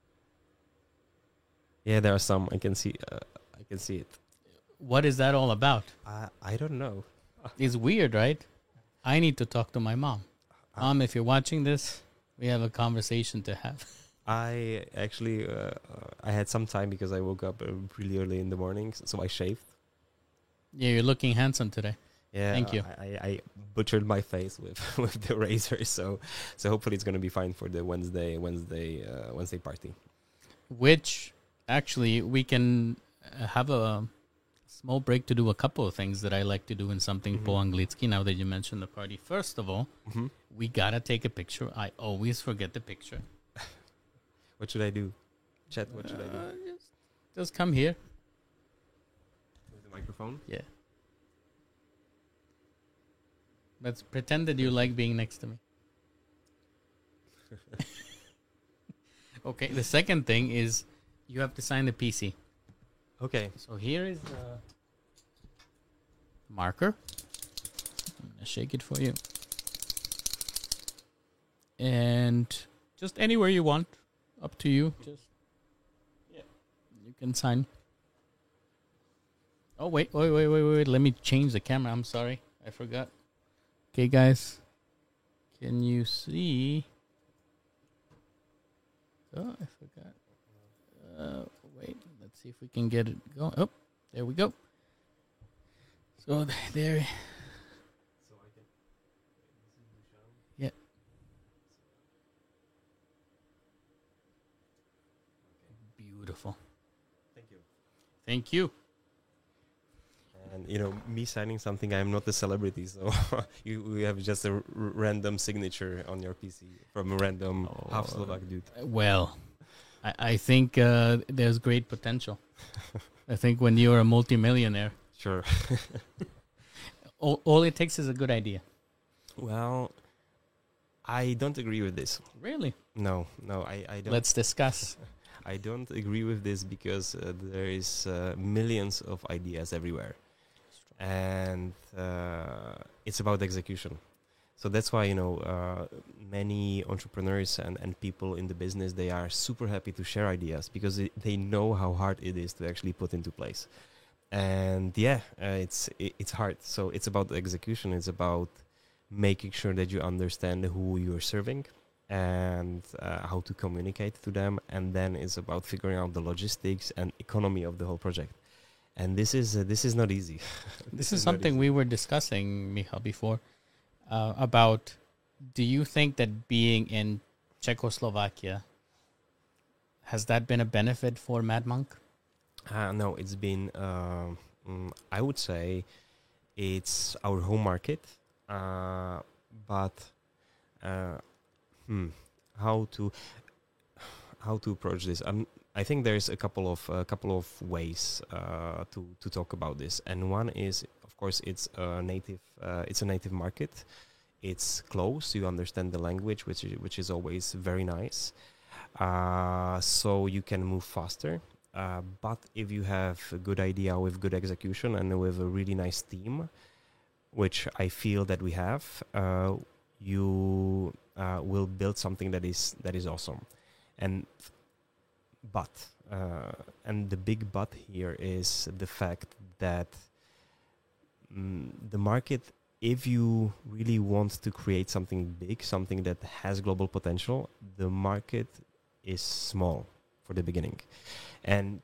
Yeah, there are some. I can see. Uh, I can see it. What is that all about? I I don't know. It's weird, right? I need to talk to my mom. Uh, Mom, if you're watching this, we have a conversation to have. I actually uh, uh, I had some time because I woke up uh, really early in the morning, so I shaved. Yeah, you're looking handsome today. Yeah, Thank you. I, I, butchered my face with with the razor, so so hopefully it's gonna be fine for the Wednesday Wednesday uh, Wednesday party. Which actually we can uh, have a small break to do a couple of things that I like to do in something Mhm. po anglicky now that you mentioned the party. First of all, Mm-hmm. we gotta take a picture. I always forget the picture. What should I do? Chat. What should I do? Uh, just, just come here. With the microphone. Yeah. Let's pretend that you like being next to me. okay, the second thing is you have to sign the PC. Okay. So here is the marker. I'm gonna shake it for you. And just anywhere you want. Up to you. Just yeah. You can sign. Oh wait, wait, wait, wait, wait. Let me change the camera. I'm sorry. I forgot. Okay guys. Can you see? Oh, I forgot. Uh, wait. Let's see if we can get it going. Oh, there we go. So th- there. Yeah. Beautiful. Thank you. Thank you. And you know, me signing something, I'm not a celebrity, so you we have just a r- random signature on your PC from a random half Oh. Slovak dude. Well, I, I think uh, there's great potential. I think when you're a multimillionaire, Sure. all, all it takes is a good idea. Well, I don't agree with this. Really? No, no, I, I don't. Let's discuss. I don't agree with this because uh, there is uh, millions of ideas everywhere, and uh, it's about execution. So that's why you know uh, many entrepreneurs and, and people in the business they are super happy to share ideas because it, they know how hard it is to actually put into place. And yeah, uh, it's it, it's hard. So it's about execution. It's about making sure that you understand who you're serving and uh, how to communicate to them and then it's about figuring out the logistics and economy of the whole project and this is uh, this is not easy This is something we were discussing, Michal, before uh, about. Do you think that being in Czechoslovakia has that been a benefit for Madmonq? uh, no it's been um, mm, i would say it's our home market uh, but uh, hmm, how to how to approach this um, I think there's a couple of a couple of ways uh, to to talk about this, and one is, of course, it's a native uh, it's a native market. It's close. You understand the language, which is, which is always very nice. Uh, so you can move faster. But if you have a good idea with good execution and with a really nice team, which I feel that we have, uh, you uh, will build something that is that is awesome. And but uh, and the big but here is the fact that mm, the market if you really want to create something big something that has global potential the market is small for the beginning. And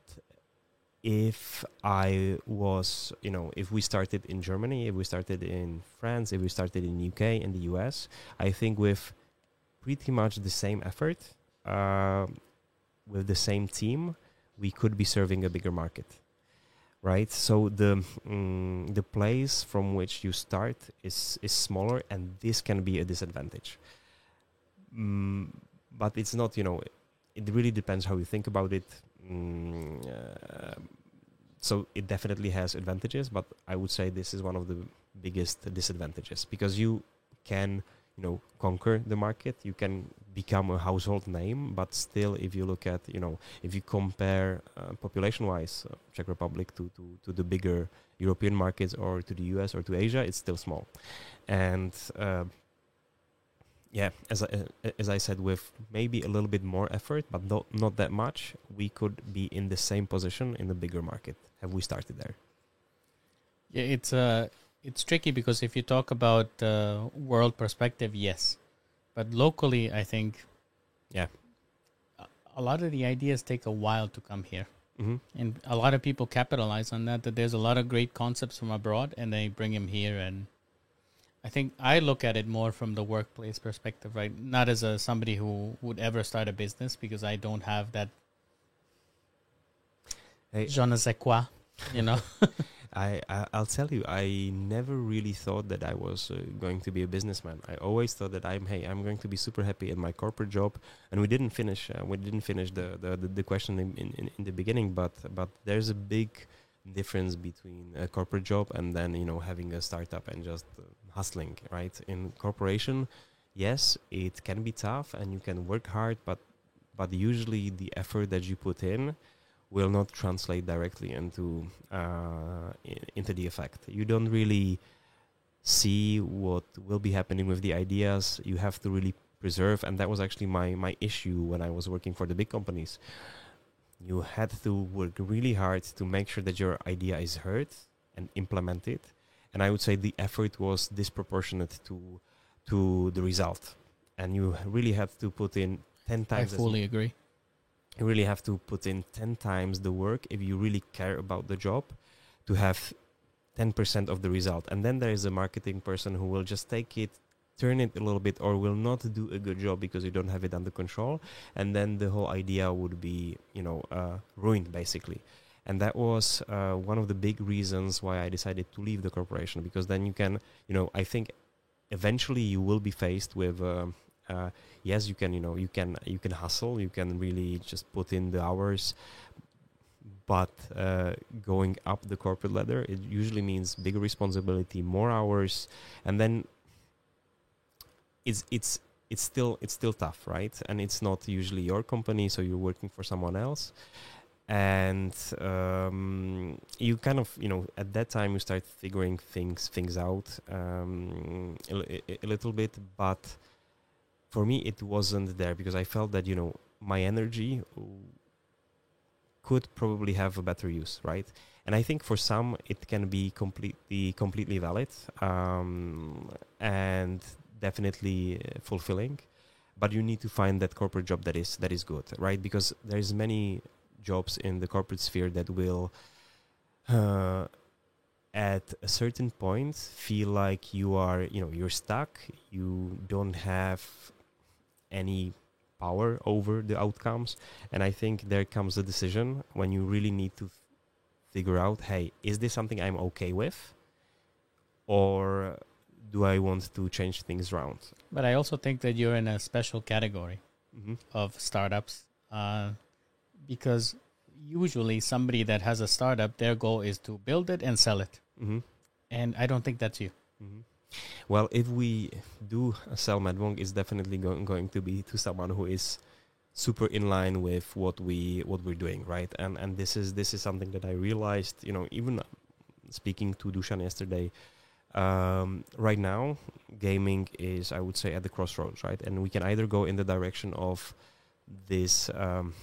if i was you know if we started in germany if we started in france if we started in uk and the us i think with pretty much the same effort uh, with the same team, we could be serving a bigger market, right? So the mm, the place from which you start is is smaller, and this can be a disadvantage. Mm, but it's not, you know, it really depends how you think about it. Mm, uh, so it definitely has advantages, but I would say this is one of the biggest disadvantages because you can, you know, conquer the market. You can become a household name but still if you look at you know if you compare uh, population wise uh, czech republic to, to to the bigger european markets or to the us or to asia it's still small. And uh, yeah as I, uh, as I said with maybe a little bit more effort but not not that much we could be in the same position in the bigger market. Have we started there? Yeah, it's uh it's tricky because if you talk about uh, world perspective, yes, but locally, I think yeah a- lot of the ideas take a while to come here, mm-hmm. and a lot of people capitalize on that. That there's a lot of great concepts from abroad, and they bring them here. And I think I look at it more from the workplace perspective, right? Not as a somebody who would ever start a business because I don't have that hey, je ne sais quoi, you know. I, I I'll tell you, I never really thought that I was uh, going to be a businessman. I always thought that I'm hey, I'm going to be super happy in my corporate job. And we didn't finish. Uh, we didn't finish the the, the, the question in, in, in the beginning, but but there's a big difference between a corporate job and then you know having a startup and just uh, hustling. Right in corporation, yes, it can be tough and you can work hard, but but usually the effort that you put in will not translate directly into uh, into the effect. You don't really see what will be happening with the ideas. You have to really preserve, and that was actually my my issue when I was working for the big companies. You had to work really hard to make sure that your idea is heard and implemented, and I would say the effort was disproportionate to to the result, and you really had to put in ten I times as fully agree. You really have to put in 10 times the work if you really care about the job to have 10% of the result. And then there is a marketing person who will just take it turn it a little bit or will not do a good job because you don't have it under control. And then the whole idea would be you know uh, ruined basically. And that was uh, one of the big reasons why i decided to leave the corporation because then you can you know i think eventually you will be faced with um, uh, yes you can you know you can you can hustle you can really just put in the hours but uh, going up the corporate ladder it usually means bigger responsibility more hours and then it's it's it's still it's still tough right? And it's not usually your company so you're working for someone else. And um, you kind of you know at that time you start figuring things things out um, a, a- a little bit but for me it wasn't there because i felt that you know my energy could probably have a better use right? And i think for some it can be completely completely valid um, and definitely uh, fulfilling. But you need to find that corporate job that is that is good right? Because there's many jobs in the corporate sphere that will uh, at a certain point feel like you are you know you're stuck. You don't have any power over the outcomes and i think there comes a decision when you really need to figure out hey is this something i'm okay with or do i want to change things around But I also think that you're in a special category mm-hmm. of startups uh, because usually somebody that has a startup, their goal is to build it and sell it. Mm-hmm. And I don't think that's you. hmm Well, if we do sell Madmonq, it's definitely going going to be to someone who is super in line with what we what we're doing, right? And and this is this is something that I realized, you know, even speaking to Dushan yesterday. Um, right now, gaming is, I would say, at the crossroads, right? And we can either go in the direction of this um,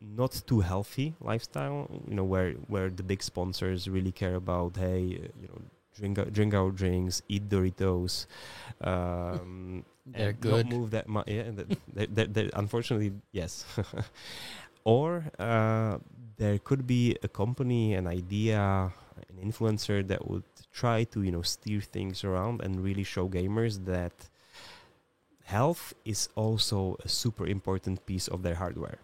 not too healthy lifestyle, you know, where where the big sponsors really care about, hey, you know, drink our- drink our drinks, eat Doritos, um, They're good. Not move that much. Yeah, that, that, that, that- unfortunately, yes. or uh, there could be a company, an idea, an influencer that would try to you know steer things around and really show gamers that health is also a super important piece of their hardware.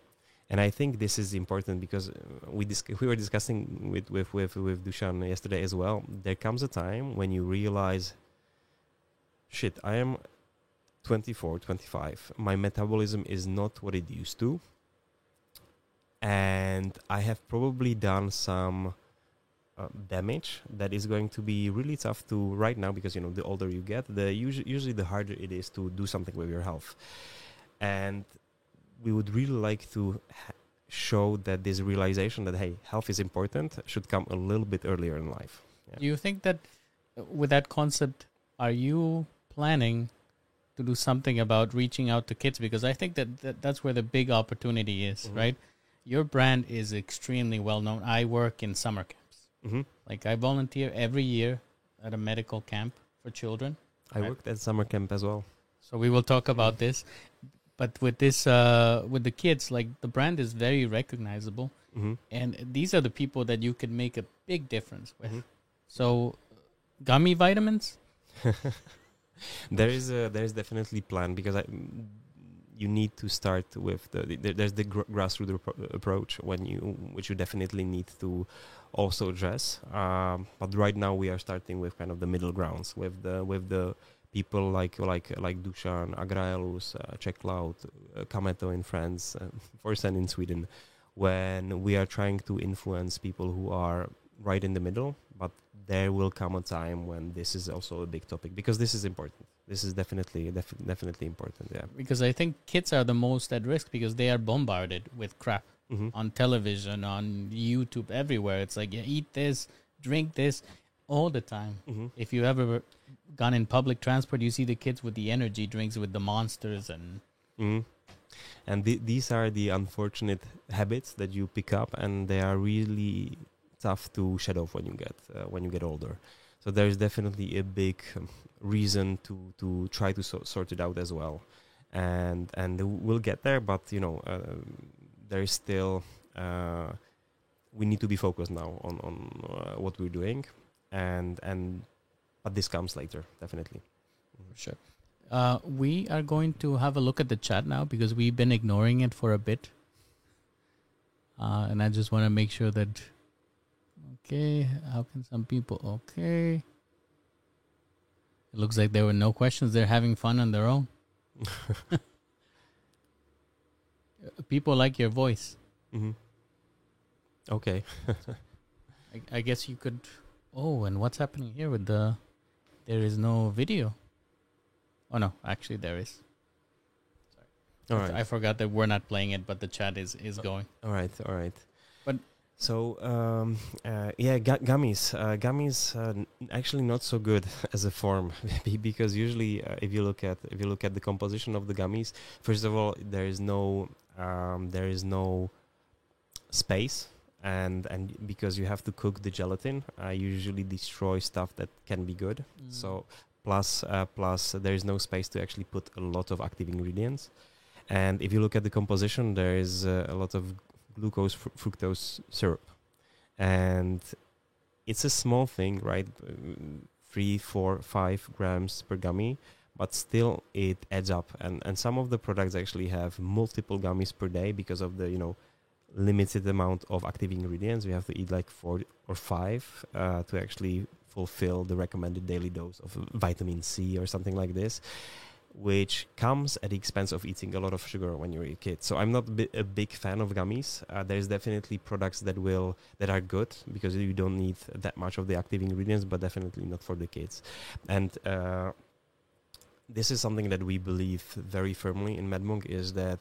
And I think this is important because uh, we dis- we were discussing with with with with Dushan yesterday as well. There comes a time when you realize, shit, I am 24, 25. My metabolism is not what it used to, and I have probably done some uh, damage that is going to be really tough to right now because you know the older you get, the usually usually the harder it is to do something with your health. and we would really like to ha- show that this realization that hey, health is important should come a little bit earlier in life. Do you think that uh, with that concept, are you planning to do something about reaching out to kids? Because I think that, that that's where the big opportunity is, Mhm. right? Your brand is extremely well known. I work in summer camps. hmm Like I volunteer every year at a medical camp for children. I Right. worked at summer camp as well. So we will talk about this. But with this, uh, with the kids, like the brand is very recognizable, hmm and these are the people that you can make a big difference with. Mhm. So, gummy vitamins. there is a there is definitely plan because I, you need to start with the, the there's the gr- grassroots appro- approach when you which you definitely need to also address. Um, but right now we are starting with kind of the middle grounds with the with the people like like like Dushan, Agraelus, uh, Czech Cloud, uh, Kameto in France, uh, Forsen in Sweden, when we are trying to influence people who are right in the middle, but there will come a time when this is also a big topic because this is important. This is definitely def- definitely important. Yeah. because I think kids are the most at risk because they are bombarded with crap Mm-hmm. on television, on YouTube, everywhere. It's like, yeah, eat this, drink this all the time. Mm-hmm. If you ever gone in public transport, you see the kids with the energy drinks with the monsters and hmm And th- these are the unfortunate habits that you pick up, and they are really tough to shed off when you get uh, when you get older. So there is definitely a big um, reason to to try to so- sort it out as well, and and we'll get there. But you know, uh, there is still uh, we need to be focused now on on uh, what we're doing, and and but this comes later, definitely. Sure. Uh, we are going to have a look at the chat now because we've been ignoring it for a bit. Uh, and I just want to make sure that. Okay, how can some people. Okay. It looks like there were no questions. They're having fun on their own. People like your voice. hmm Okay. I, I guess you could. Oh, and what's happening here with the? There is no video. Oh no, actually there is. Sorry. I f- right. I forgot that we're not playing it, but the chat is is going. All right, all right. But- so um, uh, yeah, gu- gummies. Uh, gummies uh, n- actually not so good as a form because usually uh, if you look at if you look at the composition of the gummies, first of all, there is no um, there is no space. And and because you have to cook the gelatin, I usually destroy stuff that can be good. Mm. So plus uh, plus there is no space to actually put a lot of active ingredients. And if you look at the composition, there is uh, a lot of glucose fr- fructose syrup, and it's a small thing, right? Three, four, five grams per gummy, but still it adds up. And and some of the products actually have multiple gummies per day because of the you know limited amount of active ingredients. We have to eat like four or five uh, to actually fulfill the recommended daily dose of vitamin C or something like this, which comes at the expense of eating a lot of sugar when you're a kid. So I'm not a, big fan of gummies. Uh, there's definitely products that will that are good because you don't need that much of the active ingredients, but definitely not for the kids. And uh, this is something that we believe very firmly in Madmonq is that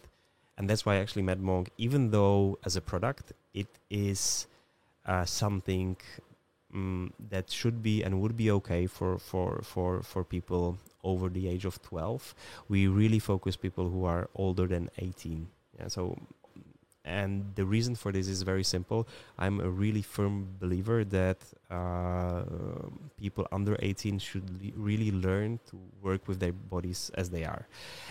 and that's why I actually Madmonq, even though as a product it is uh, something um, that should be and would be okay for for for for people over the age of 12 we really focus people who are older than 18 yeah so and the reason for this is very simple. I'm a really firm believer that uh, people under 18 should le- really learn to work with their bodies as they are.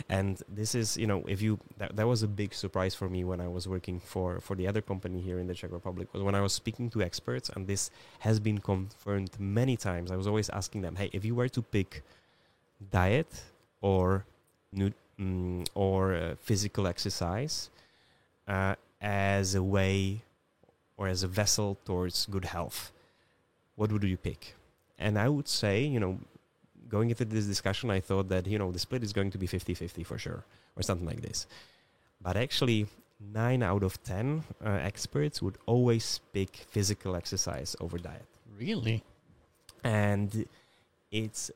And this is you know if you that, that was a big surprise for me when i was working for for the other company here in the czech republic was when i was speaking to experts and this has been confirmed many times. I was always asking them hey if you were to pick diet or nu- mm, or uh, physical exercise uh, as a way or as a vessel towards good health what would you pick? And i would say you know going into this discussion i thought that you know the split is going to be 50-50 for sure or something like this. But actually 9 out of 10 uh, experts would always pick physical exercise over diet. Really? and it's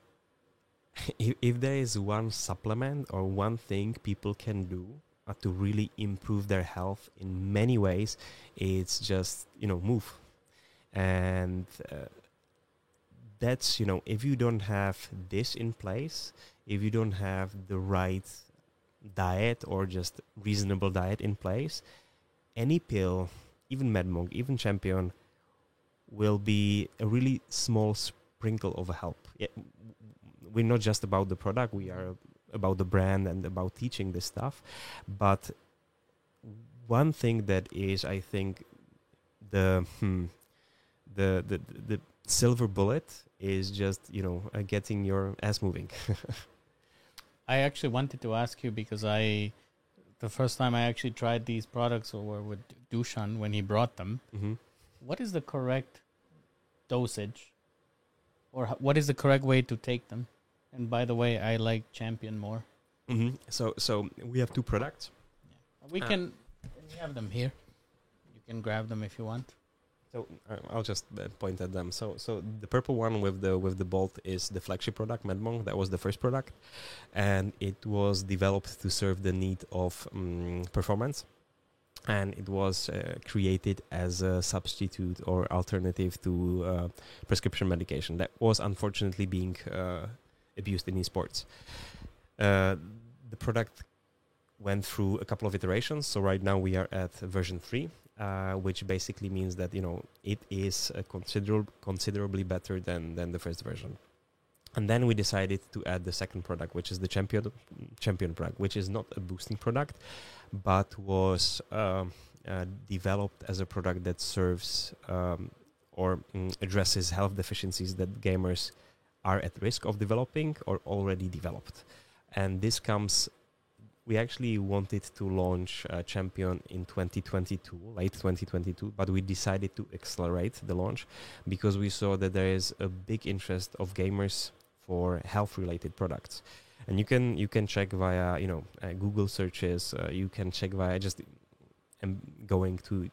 if, if there is one supplement or one thing people can do uh, to really improve their health in many ways, it's just you know move, and uh, that's you know if you don't have this in place, if you don't have the right diet or just reasonable diet in place, any pill, even Madmonq, even Champion, will be a really small sprinkle of help. Yeah, we're not just about the product; we are about the brand and about teaching this stuff. But one thing that is, I think, the hmm, the, the the silver bullet is just you know uh, getting your ass moving. I actually wanted to ask you because I, the first time I actually tried these products were with Dushan when he brought them. mm-hmm. What is the correct dosage, or h- what is the correct way to take them? And by the way, I like Champion more. Mm-hmm. So so we have two products. We Ah. can we have them here. You can grab them if you want. So uh, I'll just uh, point at them. So so the purple one with the with the bolt is the flagship product, Madmonq. That was the first product, and it was developed to serve the need of um, performance, and it was uh, created as a substitute or alternative to uh, prescription medication that was unfortunately being uh, abused in esports. Uh, the product went through a couple of iterations. So right now we are at version three, uh, which basically means that you know it is uh, considerable, considerably better than than the first version. And then we decided to add the second product, which is the champion champion product, which is not a boosting product, but was um, uh, developed as a product that serves um, or mm, addresses health deficiencies that gamers are at risk of developing or already developed. And this comes we actually wanted to launch Champion in 2022, late 2022, but we decided to accelerate the launch because we saw that there is a big interest of gamers for health-related products, and you can you can check via you know uh, Google searches, uh, you can check via just um, going to.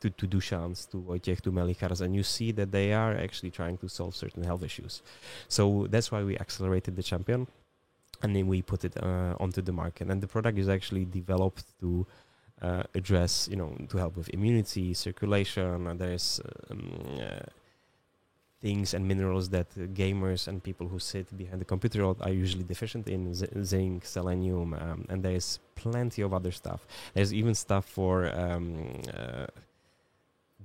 To, to Dushans, to Wojciech, to Melichars, and you see that they are actually trying to solve certain health issues. So that's why we accelerated the champion and then we put it uh, onto the market. And the product is actually developed to uh, address, you know, to help with immunity, circulation. There's um, uh, things and minerals that gamers and people who sit behind the computer are usually deficient in: zinc, selenium, um, and there is plenty of other stuff. There's even stuff for. Um, uh,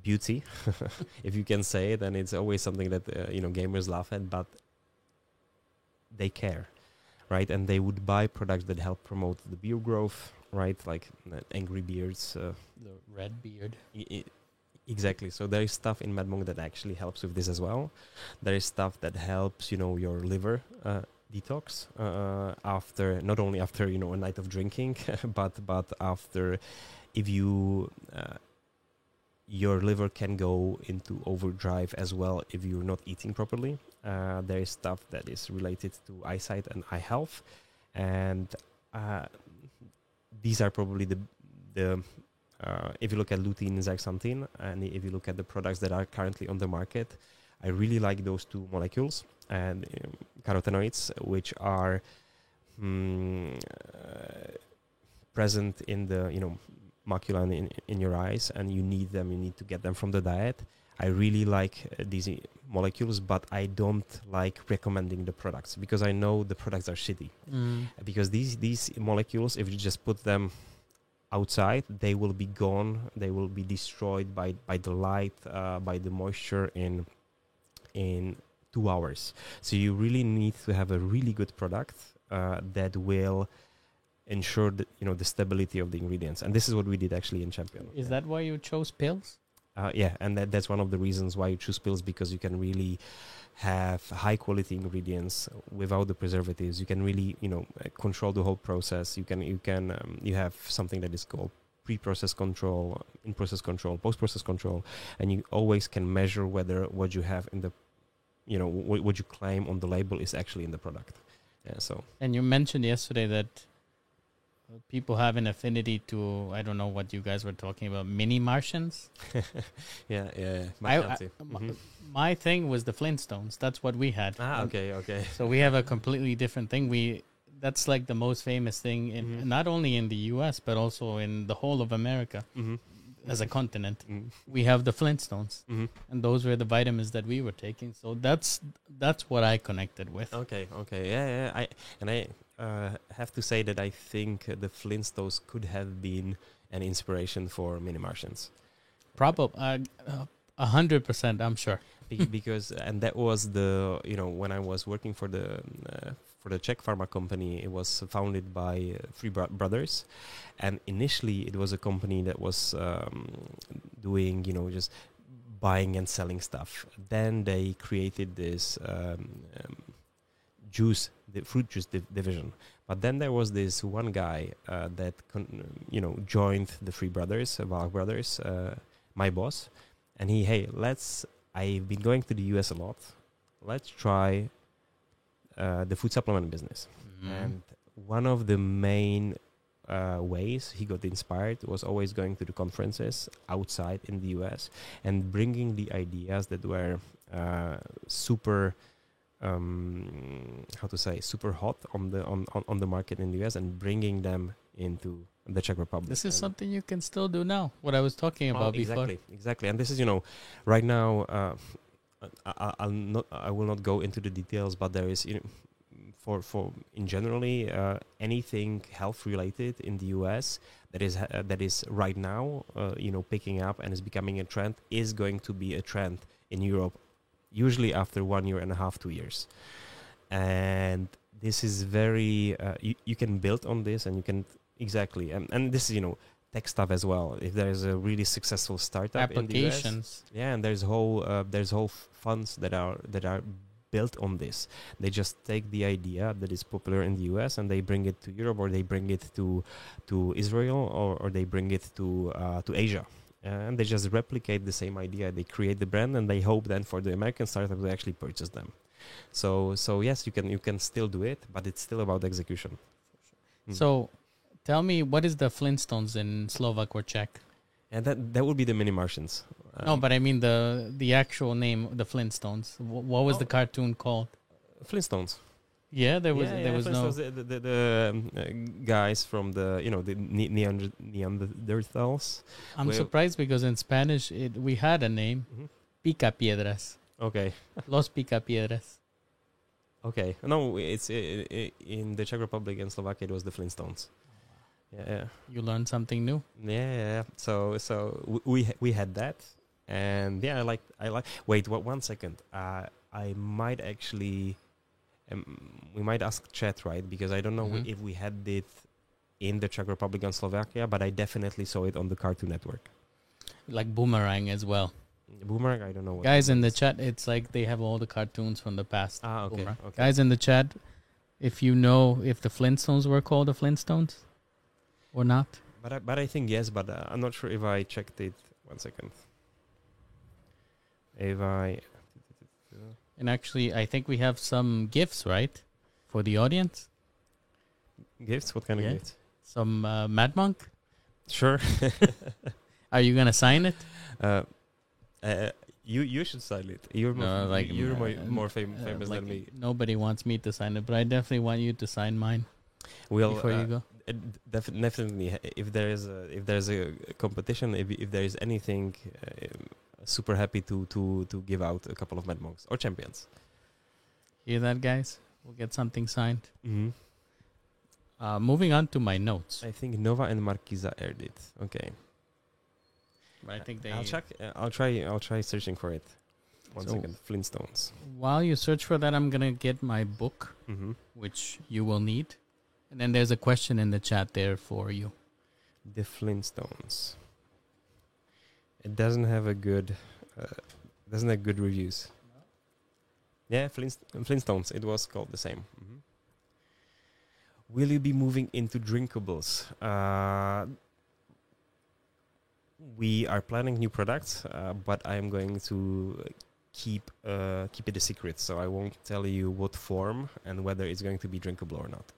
beauty if you can say it then it's always something that uh, you know gamers laugh at but they care right? And they would buy products that help promote the beard growth, right? Like uh, Angry Beards. Uh, The red beard. Exactly. So there is stuff in Madmonq that actually helps with this as well. There is stuff that helps, you know, your liver uh, detox uh, after not only after you know a night of drinking, but but after if you. Your liver can go into overdrive as well if you're not eating properly. Uh, there is stuff that is related to eyesight and eye health, and uh, these are probably the the uh, if you look at lutein, and zeaxanthin, and if you look at the products that are currently on the market, I really like those two molecules and um, carotenoids, which are mm, uh, present in the you know macula in, in your eyes and you need them you need to get them from the diet. I really like uh, these molecules but i don't like recommending the products because i know the products are shitty. Mm. because these these molecules if you just put them outside they will be gone. They will be destroyed by by the light uh, by the moisture in in two hours. So you really need to have a really good product uh, that will ensure that you know the stability of the ingredients. And this is what we did actually in champion. Is that why you chose pills? uh, yeah and that, that's one of the reasons why you choose pills because you can really have high quality ingredients without the preservatives. You can really you know uh, control the whole process. You can you can um, you have something that is called pre-process control in-process control post-process control and you always can measure whether what you have in the you know w- what you claim on the label is actually in the product. Yeah so. And you mentioned yesterday that people have an affinity to I don't know what you guys were talking about mini Martians. yeah, yeah. I- Mackenzie. I- Mhm. My thing was the Flintstones. That's what we had. Ah, And okay, okay. So we have a completely different thing. We that's like the most famous thing in Mhm. not only in the U.S. but also in the whole of America hmm as a continent. hmm We have the Flintstones, hmm and those were the vitamins that we were taking. So that's that's what I connected with. Okay, okay, yeah, yeah. I and I uh, have to say that I think the Flintstones could have been an inspiration for Mini Martians. Probably uh, a hundred percent. I'm sure. Be- because and that was the you know when I was working for the uh, for the Czech pharma company, it was founded by uh, three bro- brothers, and initially it was a company that was um, doing you know just buying and selling stuff. Then they created this um, um, juice, the fruit juice div- division. But then there was this one guy uh, that con- you know joined the three brothers, uh, Bach brothers, uh, my boss, and he hey let's I've been going to the US a lot. Let's try uh, the food supplement business. Mm-hmm. And one of the main uh, ways he got inspired was always going to the conferences outside in the US and bringing the ideas that were uh, super. Um, how to say super hot on the on, on, on the market in the US and bringing them into the Czech Republic. This is And- something you can still do now. What I was talking Oh, about before. exactly, exactly. And this is, you know, right now. Uh, I, I, I'll not. I will not go into the details, but there is, you know, for for in generally uh, anything health related in the U.S. that is uh, that is right now, uh, you know, picking up and is becoming a trend is going to be a trend in Europe, usually after one year and a half, two years, and this is very. Uh, you you can build on this, and you can exactly, and and this is you know tech stuff as well. If there is a really successful startup in the US, applications. yeah, and there's whole uh, there's whole f- funds that are that are built on this. They just take the idea that is popular in the US and they bring it to Europe or they bring it to to Israel or, or they bring it to uh, to Asia. And they just replicate the same idea. They create the brand and they hope then for the American startup to actually purchase them. So so yes, you can you can still do it, but it's still about execution. Mm. So, tell me, what is the Flintstones in Slovak or Czech? and that that would be the mini Martians. no, Um, but I mean the the actual name, the Flintstones. Wh- what was the Oh. cartoon called? Flintstones. Yeah, there was yeah, there yeah, was no. instance, the, the, the um, uh, guys from the you know the ne- Neander- Neanderthals. I'm well- surprised because in Spanish it, we had a name, Mhm. Pica Piedras, Okay, Los Pica Piedras. okay. No, it's i i in the Czech Republic and Slovakia. It was the Flintstones. Yeah, yeah, You learned something new. yeah. yeah, yeah. So so we ha- we had that, and yeah, I like I like. Wait, what? One second. Uh, I might actually. Um, we might ask chat right because I don't know Mhm. if we had it in the Czech Republic and Slovakia, but I definitely saw it on the Cartoon Network. Like Boomerang as well. Boomerang, I don't know. What Guys in the chat, it's like they have all the cartoons from the past. Ah, okay. Okay. Guys in the chat, if you know if the Flintstones were called the Flintstones or not. But I, but I think yes, but uh, I'm not sure if I checked it. One second. If I And actually, I think we have some gifts, right? For the audience. gifts, what kind Yeah. of gifts? Some uh, Madmonq. Sure. Are you gonna sign it? uh, uh, you you should sign it. You're No, more, like, you're more, uh, more fam- Uh, famous like, than me. Nobody wants me to sign it, but I definitely want you to sign mine We'll before you uh, go. def- definitely if there is a, if there's a competition, if if there is anything, uh, super happy to to to give out a couple of Madmonqs or champions. Hear that, guys? We'll get something signed. Mm-hmm. Uh, moving on to my notes. I think Nova and Markíza aired it. Okay. I think they. I'll check. Uh, I'll try. I'll try searching for it. One So- second. Flintstones. While you search for that, I'm gonna get my book, Mm-hmm. which you will need, and then there's a question in the chat there for you. The Flintstones. It doesn't have a good. Uh, doesn't have good reviews. Yeah, Flintst- Flintstones. It was called the same. Mhm. Will you be moving into drinkables? Uh, we are planning new products, uh, but I am going to keep uh, keep it a secret. So I won't tell you what form and whether it's going to be drinkable or not.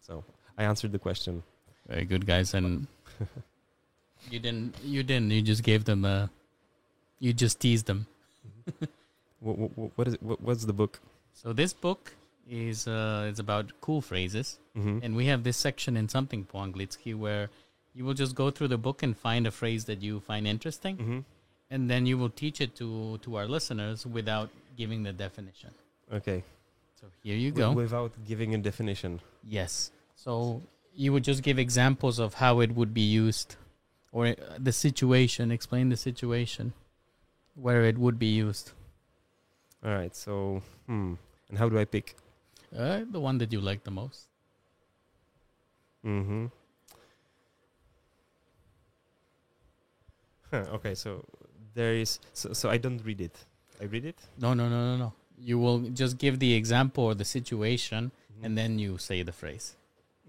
So I answered the question. Very good, guys. And you didn't. You didn't. You just gave them a. You just teased them. What, what, what is it? What, what's the book? So this book is uh, is about cool phrases, Mm-hmm. and we have this section in something po anglicky where you will just go through the book and find a phrase that you find interesting, Mm-hmm. and then you will teach it to to our listeners without giving the definition. Okay. So here you go. without giving a definition. Yes. So you would just give examples of how it would be used, or uh, the situation. Explain the situation where it would be used. All right. So, hmm. And how do I pick? Uh, the one that you like the most. Mm-hmm. Huh, okay. So there is. So, so I don't read it. I read it. No, no, no, no, no. You will just give the example or the situation, and then you say the phrase.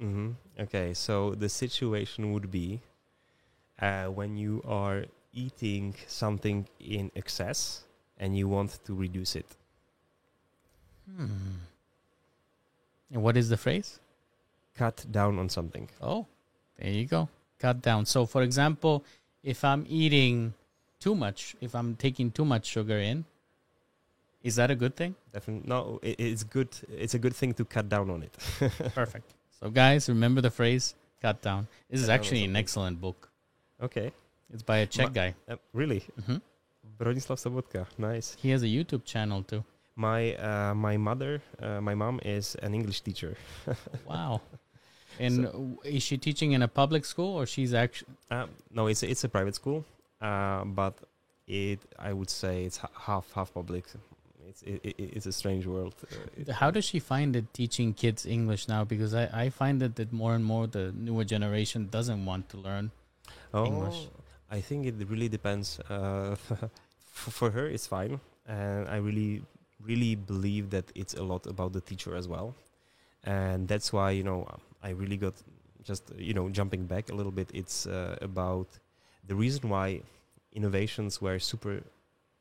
Mm-hmm. Okay, so the situation would be uh, when you are eating something in excess and you want to reduce it. Hmm. And what is the phrase? Cut down on something. Oh, there you go. Cut down. So, for example, if I'm eating too much, if I'm taking too much sugar in, is that a good thing? Definitely. No, it, it's good. It's a good thing to cut down on it. Perfect. So, guys, remember the phrase cut down. This is Cut down actually an excellent book. Okay. It's by a Czech guy. Uh, really, hmm Bronislav Sobotka. Nice. He has a YouTube channel too. My uh, my mother, uh, my mom is an English teacher. Wow. And w is she teaching in a public school or she's actually? Uh, no, it's a, it's a private school, uh, but it I would say it's ha- half half public. It's it, it, it's a strange world. Uh, it- How does she find it teaching kids English now? Because I, I find that, that more and more the newer generation doesn't want to learn. Oh, English? I think it really depends. Uh, for, her, it's fine, and I really really believe that it's a lot about the teacher as well, and that's why you know I really got just you know jumping back a little bit. It's uh, about the reason why innovations were super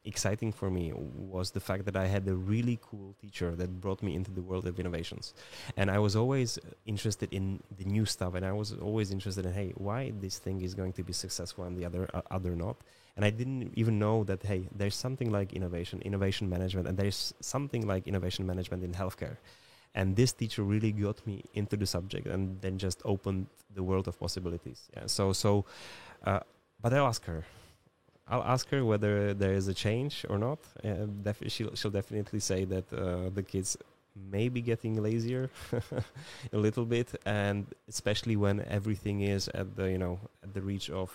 exciting for me was the fact that I had a really cool teacher that brought me into the world of innovations. And I was always interested in the new stuff and I was always interested in hey, why this thing is going to be successful and the other uh, other not. And I didn't even know that hey, there's something like innovation, innovation management and there's something like innovation management in healthcare. And this teacher really got me into the subject and then just opened the world of possibilities. Yeah. So so uh, but I'll ask her I'll ask her whether there is a change or not. Uh, def- she'll, she'll definitely say that uh, the kids may be getting lazier a little bit, and especially when everything is at the you know at the reach of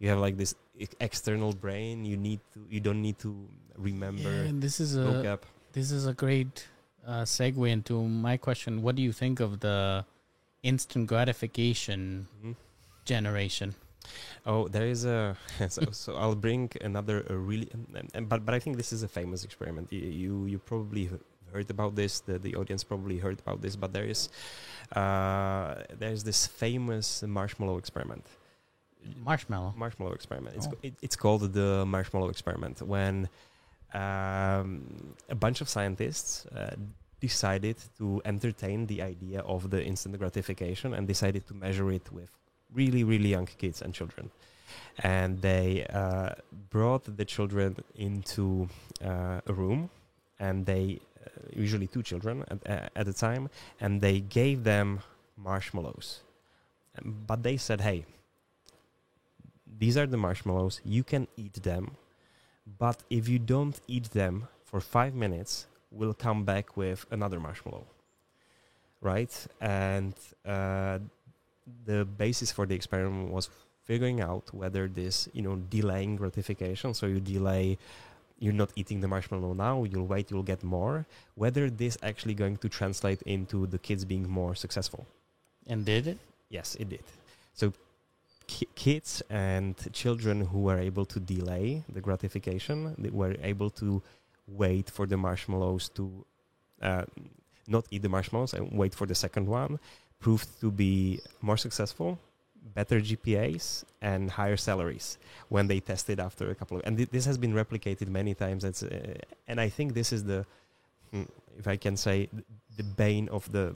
you have like this external brain. You need to you don't need to remember Yeah, and this is a this is a great uh, segue into my question. What do you think of the instant gratification Mhm. generation? Oh, there is a so, so I'll bring another really and, and, but but I think this is a famous experiment. You you, you probably heard about this. The the audience probably heard about this. But there is uh, there's this famous marshmallow experiment. Marshmallow. Marshmallow experiment. It's Oh. co- it, it's called the marshmallow experiment when um, a bunch of scientists. Uh, decided to entertain the idea of the instant gratification and decided to measure it with really really young kids and children. And they uh, brought the children into uh, a room and they uh, usually two children at, uh, at a time and they gave them marshmallows. Um, but they said hey these are the marshmallows. You can eat them but if you don't eat them for five minutes we'll come back with another marshmallow. Right? And uh, the basis for the experiment was figuring out whether this, you know, delaying gratification, so you delay, you're not eating the marshmallow now, you'll wait, you'll get more, whether this actually going to translate into the kids being more successful. And did it? Yes, it did. So ki- kids and children who were able to delay the gratification, they were able to wait for the marshmallows to uh, not eat the marshmallows and wait for the second one, proved to be more successful, better GPAs, and higher salaries when they tested after a couple of. And thi- this has been replicated many times. Uh, and I think this is the, hmm, if I can say, the bane of the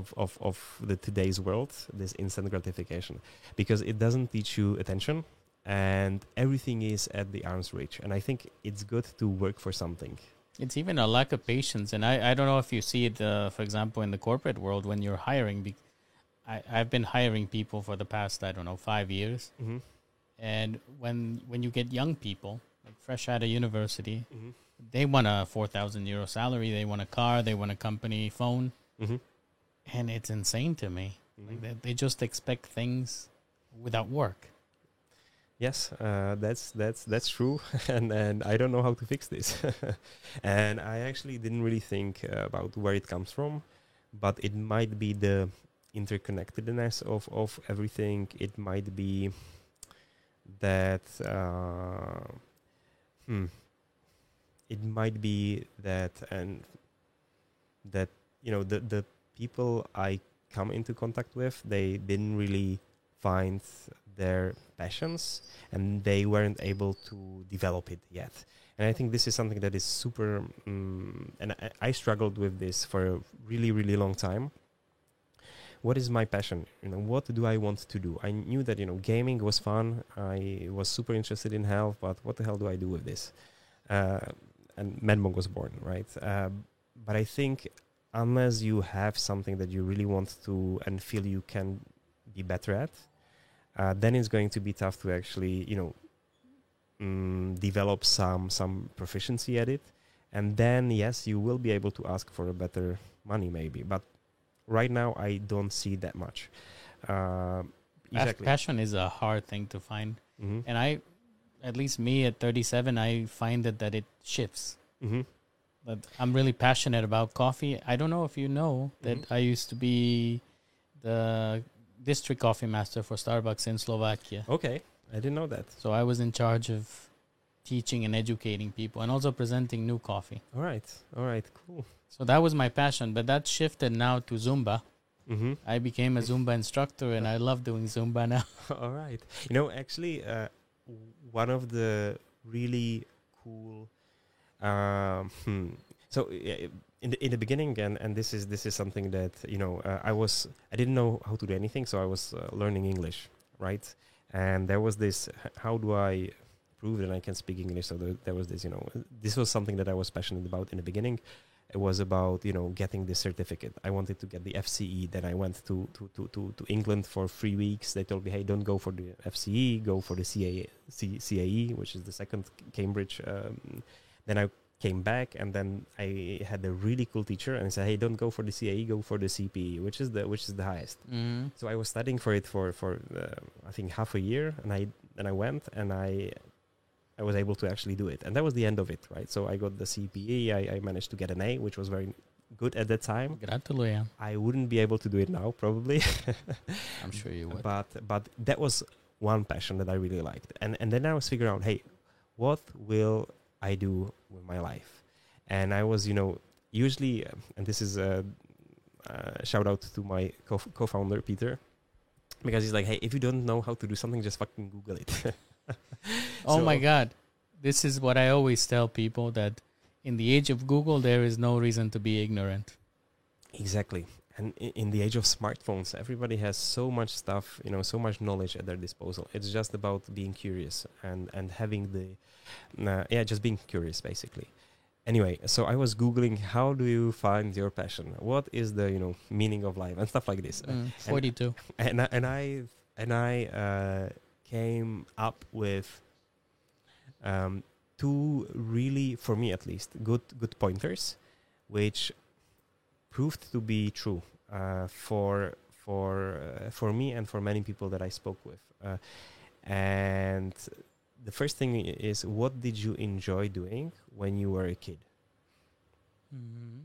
of, of, of the today's world, this instant gratification, because it doesn't teach you attention and everything is at the arm's reach. And I think it's good to work for something. It's even a lack of patience, and I, I don't know if you see it, uh, for example, in the corporate world when you're hiring. Be- I I've been hiring people for the past I don't know five years, Mm-hmm. and when when you get young people like fresh out of university, Mm-hmm. they want a four thousand euro salary, they want a car, they want a company phone, Mm-hmm. and it's insane to me. Like they, they just expect things without work. Yes, uh, that's that's that's true, and and I don't know how to fix this, and I actually didn't really think uh, about where it comes from, but it might be the interconnectedness of of everything. It might be that uh, hmm, it might be that and that you know the the people I come into contact with they didn't really find their passions and they weren't able to develop it yet. And i think this is something that is super um, and I, I struggled with this for a really really long time. What is my passion? You know what do i want to do? I knew that you know gaming was fun. I was super interested in health but what the hell do i do with this? Uh, and Madmonq was born right? Uh, but i think unless you have something that you really want to and feel you can be better at uh, then it's going to be tough to actually you know mm, develop some some proficiency at it. And then yes you will be able to ask for a better money maybe. But right now i don't see that much. Uh, exactly. Passion is a hard thing to find, hmm and I, at least me at thirty seven, I find that that it shifts. hmm But I'm really passionate about coffee. I don't know if you know that Mhm. I used to be the district coffee master for Starbucks in Slovakia. okay i didn't know that So I was in charge of teaching and educating people and also presenting new coffee. all right all right cool So that was my passion, but that shifted now to Zumba. hmm I became a Zumba instructor and I love doing Zumba now. All right. You know, actually, uh, one of the really cool. Um, hmm. So uh, in the in the beginning, and and this is this is something that you know uh, I was I didn't know how to do anything, so I was uh, learning English, right? And there was this. How do I prove that I can speak English? So there, there was this. You know, this was something that I was passionate about in the beginning. It was about you know getting this certificate. I wanted to get the FCE. Then I went to to, to, to, to England for three weeks. They told me, hey, don't go for the FCE, go for the CAE, CAE which is the second Cambridge. Um, then I came back, and then I had a really cool teacher, and he said, hey, don't go for the CAE, go for the CPE, which is the which is the highest. Mm. So I was studying for it for for uh, I think half a year, and I and I went and I I was able to actually do it, and that was the end of it, right? So I got the CPE. I, I managed to get an A, which was very good at that time. Gratuluję. I wouldn't be able to do it now, probably, I'm sure you would. but but that was one passion that I really liked, and and then I was figuring out, hey, what will I do with my life? And I was, you know, usually, and this is a uh, shout out to my co- co-founder Peter, because he's like, hey, if you don't know how to do something, just fucking Google it. oh my God. This is what I always tell people that in the age of Google, there is no reason to be ignorant. Exactly. And in the age of smartphones, everybody has so much stuff, you know, so much knowledge at their disposal. It's just about being curious and and having the, uh, yeah, just being curious basically. Anyway, so I was googling how do you find your passion? What is the you know meaning of life and stuff like this. Mm, 42. And I- and I and I uh, came up with um, two really, for me at least, good good pointers, which proved to be true uh, for for uh, for me and for many people that I spoke with. Uh, and the first thing is, what did you enjoy doing when you were a kid? Mhm.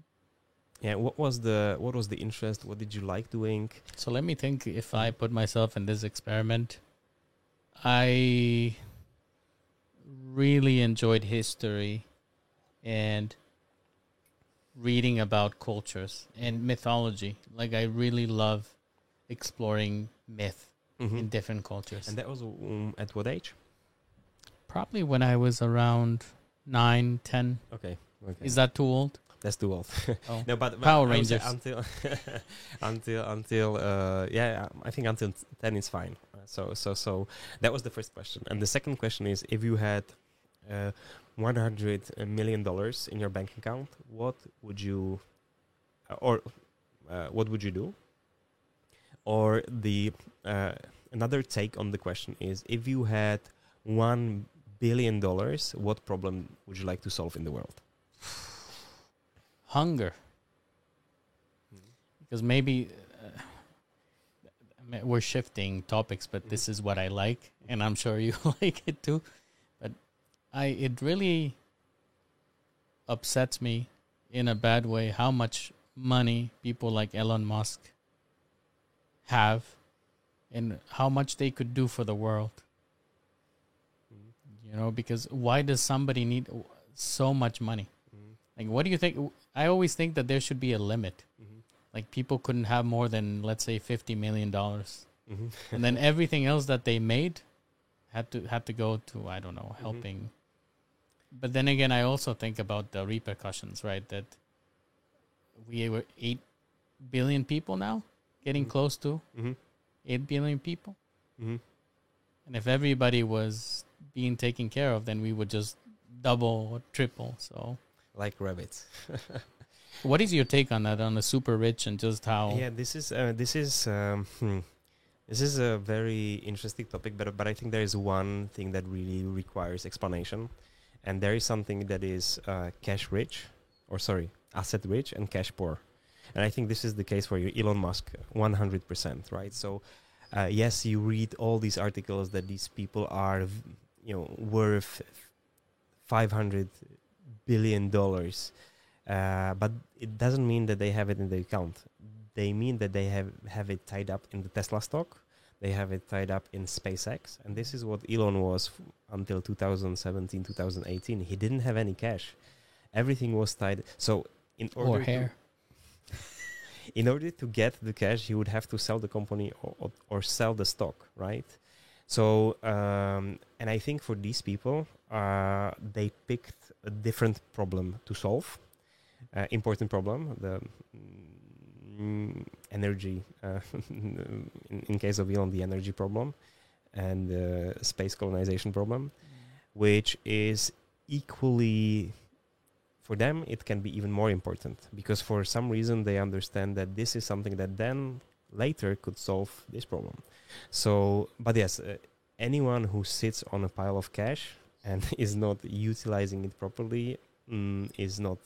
Yeah, what was the what was the interest? What did you like doing? So let me think if I put myself in this experiment. I really enjoyed history and reading about cultures and mythology. Like I really love exploring myth in different cultures. And that was um, at what age? Probably when I was around nine, ten. Okay. Okay. Is that too old? that's too old. Oh. no, but but Power I would say Rangers. until until until uh, yeah, I think until ten is fine. So so so that was the first question, and the second question is if you had uh, one hundred million dollars in your bank account, what would you uh, or uh, what would you do? Or the uh, another take on the question is if you had one billion dollars, what problem would you like to solve in the world? Hunger. because maybe uh, we're shifting topics, but this is what I like, and I'm sure you like it too. I it really upsets me in a bad way how much money people like Elon Musk have and how much they could do for the world. You know, because why does somebody need so much money? Like, what do you think? I always think that there should be a limit. Like, people couldn't have more than, let's say, fifty million dollars, mm-hmm. and then everything else that they made had to had to go to I don't know mm-hmm. helping. But then again, I also think about the repercussions, right? That we were eight billion people now, getting Mhm. close to Mm-hmm. eight billion people. Mm-hmm. And if everybody was being taken care of, then we would just double or triple. So, Like rabbits. what is your take on that, on the super rich and just how? Yeah, this is uh, this is um, hmm, this is a very interesting topic, but but I think there is one thing that really requires explanation, and there is something that is uh, cash rich, or sorry, asset rich and cash poor, and I think this is the case for you, Elon Musk, one hundred percent, right? So, uh, yes, you read all these articles that these people are, you know, worth five hundred billion dollars. Uh, but it doesn't mean that they have it in the account. They mean that they have, have it tied up in the Tesla stock. They have it tied up in SpaceX. And this is what Elon was f- until 2017, 2018. He didn't have any cash. Everything was tied. So in order or hair? To, in order to get the cash, he would have to sell the company or, or, or sell the stock, right? So, um, and I think for these people, uh, they picked a different problem to solve uh, important problem the mm, energy uh, in, in case of Elon the energy problem and the space colonization problem which is equally for them it can be even more important because for some reason they understand that this is something that then later could solve this problem. So but yes uh, anyone who sits on a pile of cash and is not utilizing it properly mm, is not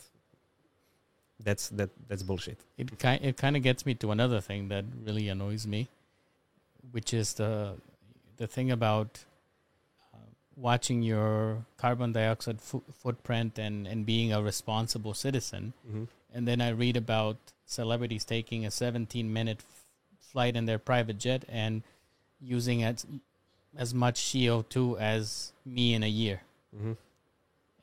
that's that that's bullshit. It kind it kind of gets me to another thing that really annoys me, which is the the thing about uh, watching your carbon dioxide fo- footprint and and being a responsible citizen. Mm-hmm. And then I read about celebrities taking a 17 minute f- flight in their private jet and using as as much CO2 as me in a year. Mm-hmm.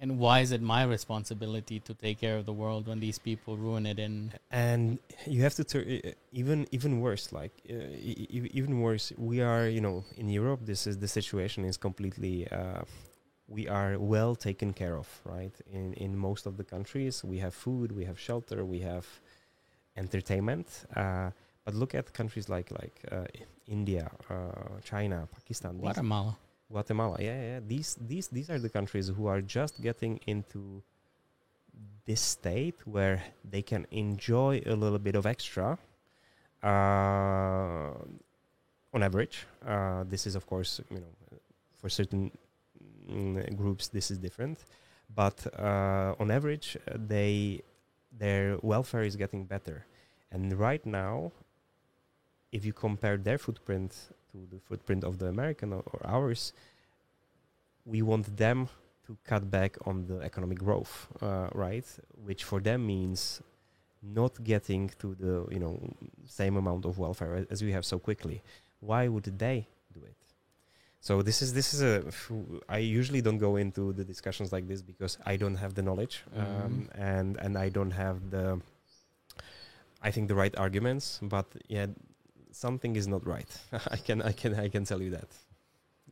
And why is it my responsibility to take care of the world when these people ruin it in And you have to tur- uh, even even worse. Like uh, e- even worse, we are you know in Europe. This is the situation is completely. Uh, we are well taken care of, right? In in most of the countries, we have food, we have shelter, we have entertainment. Uh, but look at countries like like uh, India, uh, China, Pakistan. Guatemala? Guatemala. Yeah, yeah. These these these are the countries who are just getting into this state where they can enjoy a little bit of extra. Uh, on average, uh, this is of course you know for certain mm, groups this is different, but uh, on average they their welfare is getting better, and right now, if you compare their footprint to the footprint of the American or, or ours, we want them to cut back on the economic growth, uh, right? Which for them means not getting to the you know same amount of welfare as we have so quickly. Why would they do it? So this is this is a. I usually don't go into the discussions like this because I don't have the knowledge um, and and I don't have the. I think the right arguments, but yeah, something is not right. I can I can I can tell you that.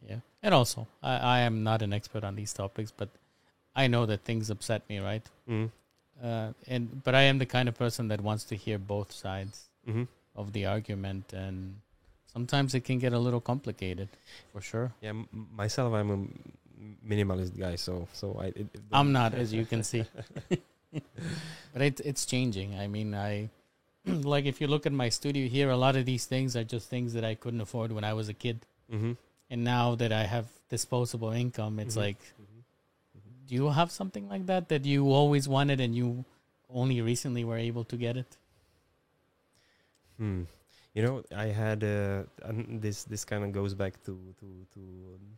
Yeah. And also, I, I am not an expert on these topics, but I know that things upset me, right? Mm. uh, and but I am the kind of person that wants to hear both sides hmm of the argument, and sometimes it can get a little complicated, for sure. Yeah, m- myself, I'm a minimalist guy, so so I. It, it I'm not, as you can see. but it, it's changing. I mean, I like if you look at my studio here, a lot of these things are just things that I couldn't afford when I was a kid, hmm and now that I have disposable income, it's Mhm. like, do you have something like that that you always wanted and you only recently were able to get it? Hmm. You know, I had uh, and this. This kind of goes back to to to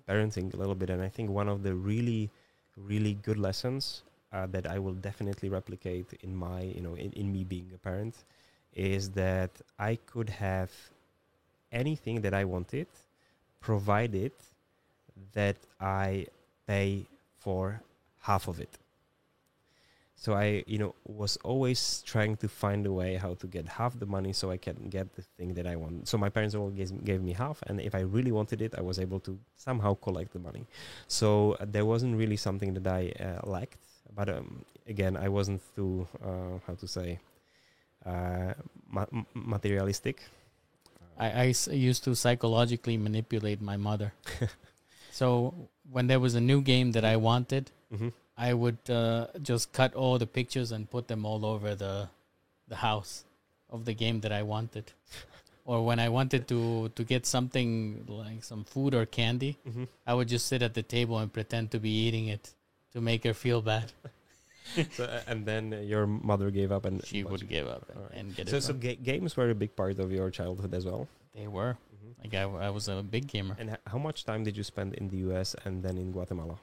parenting a little bit, and I think one of the really, really good lessons uh, that I will definitely replicate in my, you know, in, in me being a parent, is that I could have anything that I wanted, provided that I pay for half of it. So I, you know, was always trying to find a way how to get half the money so I can get the thing that I want. So my parents always gave, me half, and if I really wanted it, I was able to somehow collect the money. So uh, there wasn't really something that I uh, lacked. But um, again, I wasn't too, uh, how to say, uh, ma- materialistic. I, used to psychologically manipulate my mother. so when there was a new game that I wanted, hmm I would uh, just cut all the pictures and put them all over the the house of the game that I wanted. Or when I wanted to to get something like some food or candy, hmm I would just sit at the table and pretend to be eating it to make her feel bad. so, uh, and then your mother gave up, and She would give up and, and get So, it. so ga- games were a big part of your childhood as well. they were like I, I was a big gamer. And h- how much time did you spend in the US and then in Guatemala?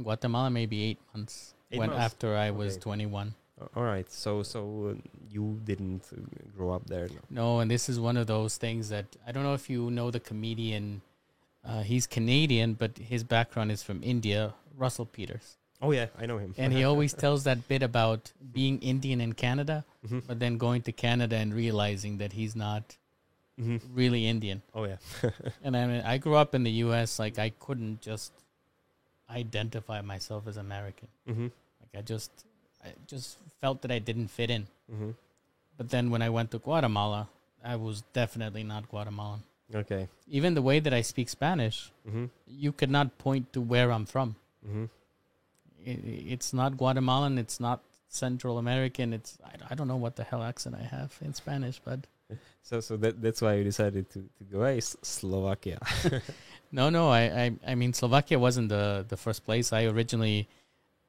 Guatemala maybe eight months. Eight when months? after I was 21. All right. So so uh, you didn't uh, grow up there. No. No, and this is one of those things that I don't know if you know the comedian. Uh, he's Canadian, but his background is from India. Russell Peters, Oh yeah, I know him. and he always tells that bit about being Indian in Canada, Mhm. but then going to Canada and realizing that he's not Mhm. really Indian. Oh yeah. And I mean, I grew up in the U.S. Like I couldn't just identify myself as American. mm-hmm. Like I just, I just felt that I didn't fit in. Mm-hmm. But then when I went to Guatemala, I was definitely not Guatemalan. Okay. Even the way that I speak Spanish, Mm-hmm. you could not point to where I'm from. It's not Guatemalan. It's not Central American. It's I, I don't know what the hell accent I have in Spanish, but So so that that's why you decided to to go hey, S- Slovakia. no, no. I, I I mean Slovakia wasn't the the first place. I originally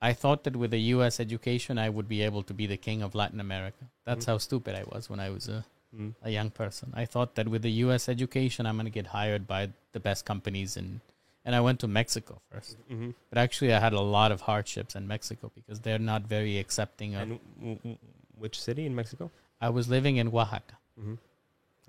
I thought that with a U.S. education I would be able to be the king of Latin America. That's Mhm. how stupid I was when I was a mm. a young person. I thought that with the U.S. education, I'm going to get hired by the best companies, and and I went to Mexico first. Mm-hmm. But actually, I had a lot of hardships in Mexico because they're not very accepting of. And which city in Mexico? I was living in Oaxaca. Mm-hmm.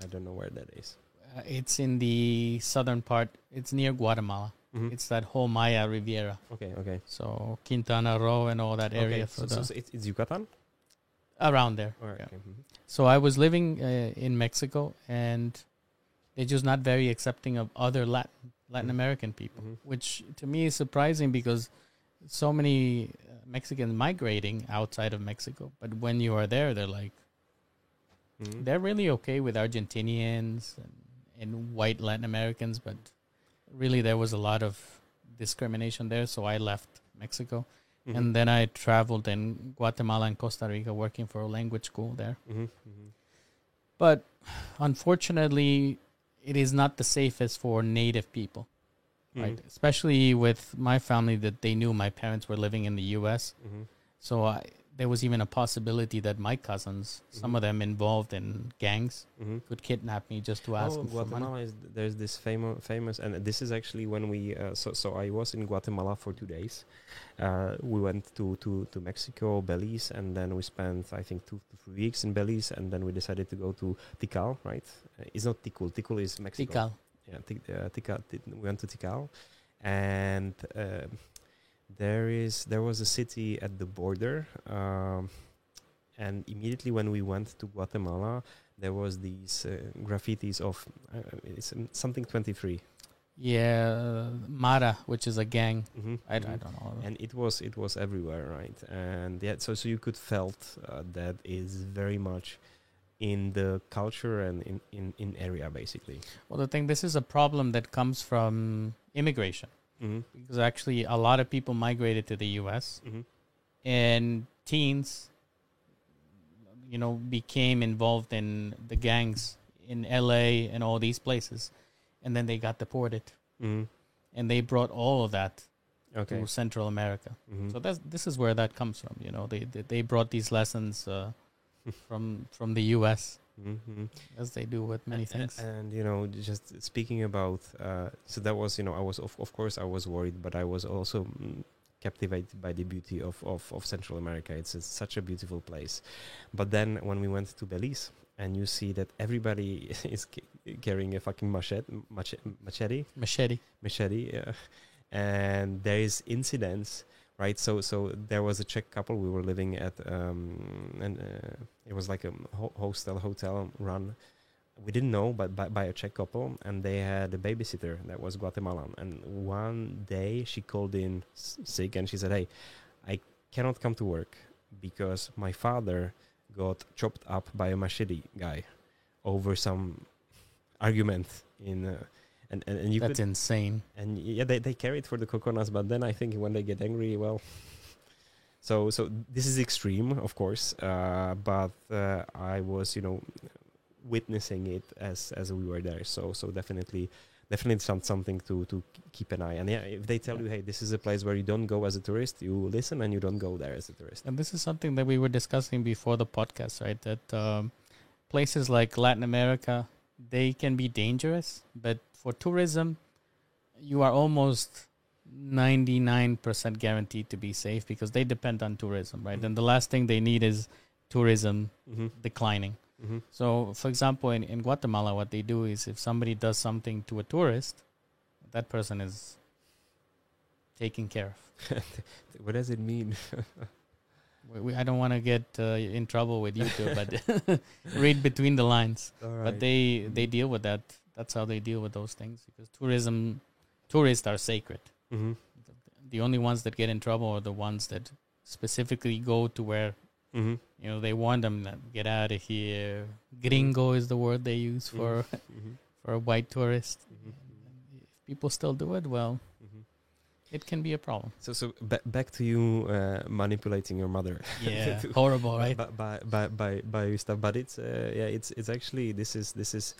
I don't know where that is. Uh, it's in the southern part. It's near Guatemala. Mhm. It's that whole Maya Riviera. okay. Okay. So Quintana Roo and all that area okay. for So, so, the, so it's, it's Yucatan. around there. Right. yeah. Okay. mhm. So I was living uh, in Mexico, and they're just not very accepting of other Latin Latin Mhm. American people, Mhm. which to me is surprising because so many uh, Mexicans migrating outside of Mexico, but when you are there, they're like Mhm. they're really okay with Argentinians and, and white Latin Americans, but really there was a lot of discrimination there. So I left Mexico, Mhm. and then I traveled in Guatemala and Costa Rica, working for a language school there. Mhm. Mhm. But unfortunately, it is not the safest for native people, right? Mhm. Especially with my family that they knew my parents were living in the U.S. Mhm. So I, there was even a possibility that my cousins, some Mhm. of them involved in gangs, Mhm. could kidnap me just to ask oh, for money. Guatemala is there's this famous famous and this is actually when we uh, so so I was in Guatemala for two days. Uh, we went to, to to Mexico, Belize, and then we spent I think two to three weeks in Belize, and then we decided to go to Tikal. Right? Uh, it's not Ticul. Ticul is Mexico. Tikal. Yeah, Tik- uh, Tikal. Ti- We went to Tikal, and um there is there was a city at the border. Um, and immediately when we went to Guatemala, there was these uh, graffitis of uh, it's something 23 Yeah, Mara, which is a gang. Mhm, I, I mhm. don't know. and it was it was everywhere right and yeah so so you could felt uh, that is very much in the culture and in, in in area basically Well, the thing, this is a problem that comes from immigration mm-hmm. because actually a lot of people migrated to the U.S. Mm-hmm. and teens, you know, became involved in the gangs in L.A. and all these places, and then they got deported, Mm-hmm. and they brought all of that okay to Central America. mm-hmm. So that's this is where that comes from. You know, they they, they brought these lessons uh, from from the U.S. mm-hmm. as they do with many things. and you know just speaking about uh, so that was you know i was of, of course i was worried but i was also mm, captivated by the beauty of, of, of central america it's a, such a beautiful place but then when we went to belize and you see that everybody is ca- carrying a fucking machete machete machete Machete. machete yeah. and there is incidents right? So so there was a czech couple. We were living at um and uh, it was like a ho- hostel hotel run. We didn't know but by, by a czech couple and they had a babysitter that was guatemalan. And one day she called in sick and she said hey i cannot come to work because my father got chopped up by a machete guy over some argument in uh, and, and, and you That's could insane. and yeah they, they carry it for the coconuts but then i think when they get angry well so so this is extreme of course uh, but uh, i was you know witnessing it as as we were there so so definitely definitely some, something to to keep an eye and yeah if they tell you hey this is a place where you don't go as a tourist you listen and you don't go there as a tourist And this is something that we were discussing before the podcast, right? That um, places like Latin America, they can be dangerous, but for tourism, you are almost 99% guaranteed to be safe because they depend on tourism, right? Mhm. And the last thing they need is tourism mm-hmm. declining. Mm-hmm. So, for example, in, in Guatemala, what they do is if somebody does something to a tourist, that person is taken care of. what does it mean We, we, I don't want to get uh, in trouble with YouTube, but read between the lines. But they they deal with that. That's how they deal with those things because tourism, tourists are sacred. mm-hmm. The only ones that get in trouble are the ones that specifically go to where Mm-hmm. you know they want them to get out of here. Gringo is the word they use for Mm-hmm. for a white tourist. Mm-hmm. If people still do it, well, Mm-hmm. it can be a problem. So, so ba- back to you uh, manipulating your mother. Yeah, horrible, right? By, by, by, by, by stuff, but it's uh, yeah, it's it's actually this is this is.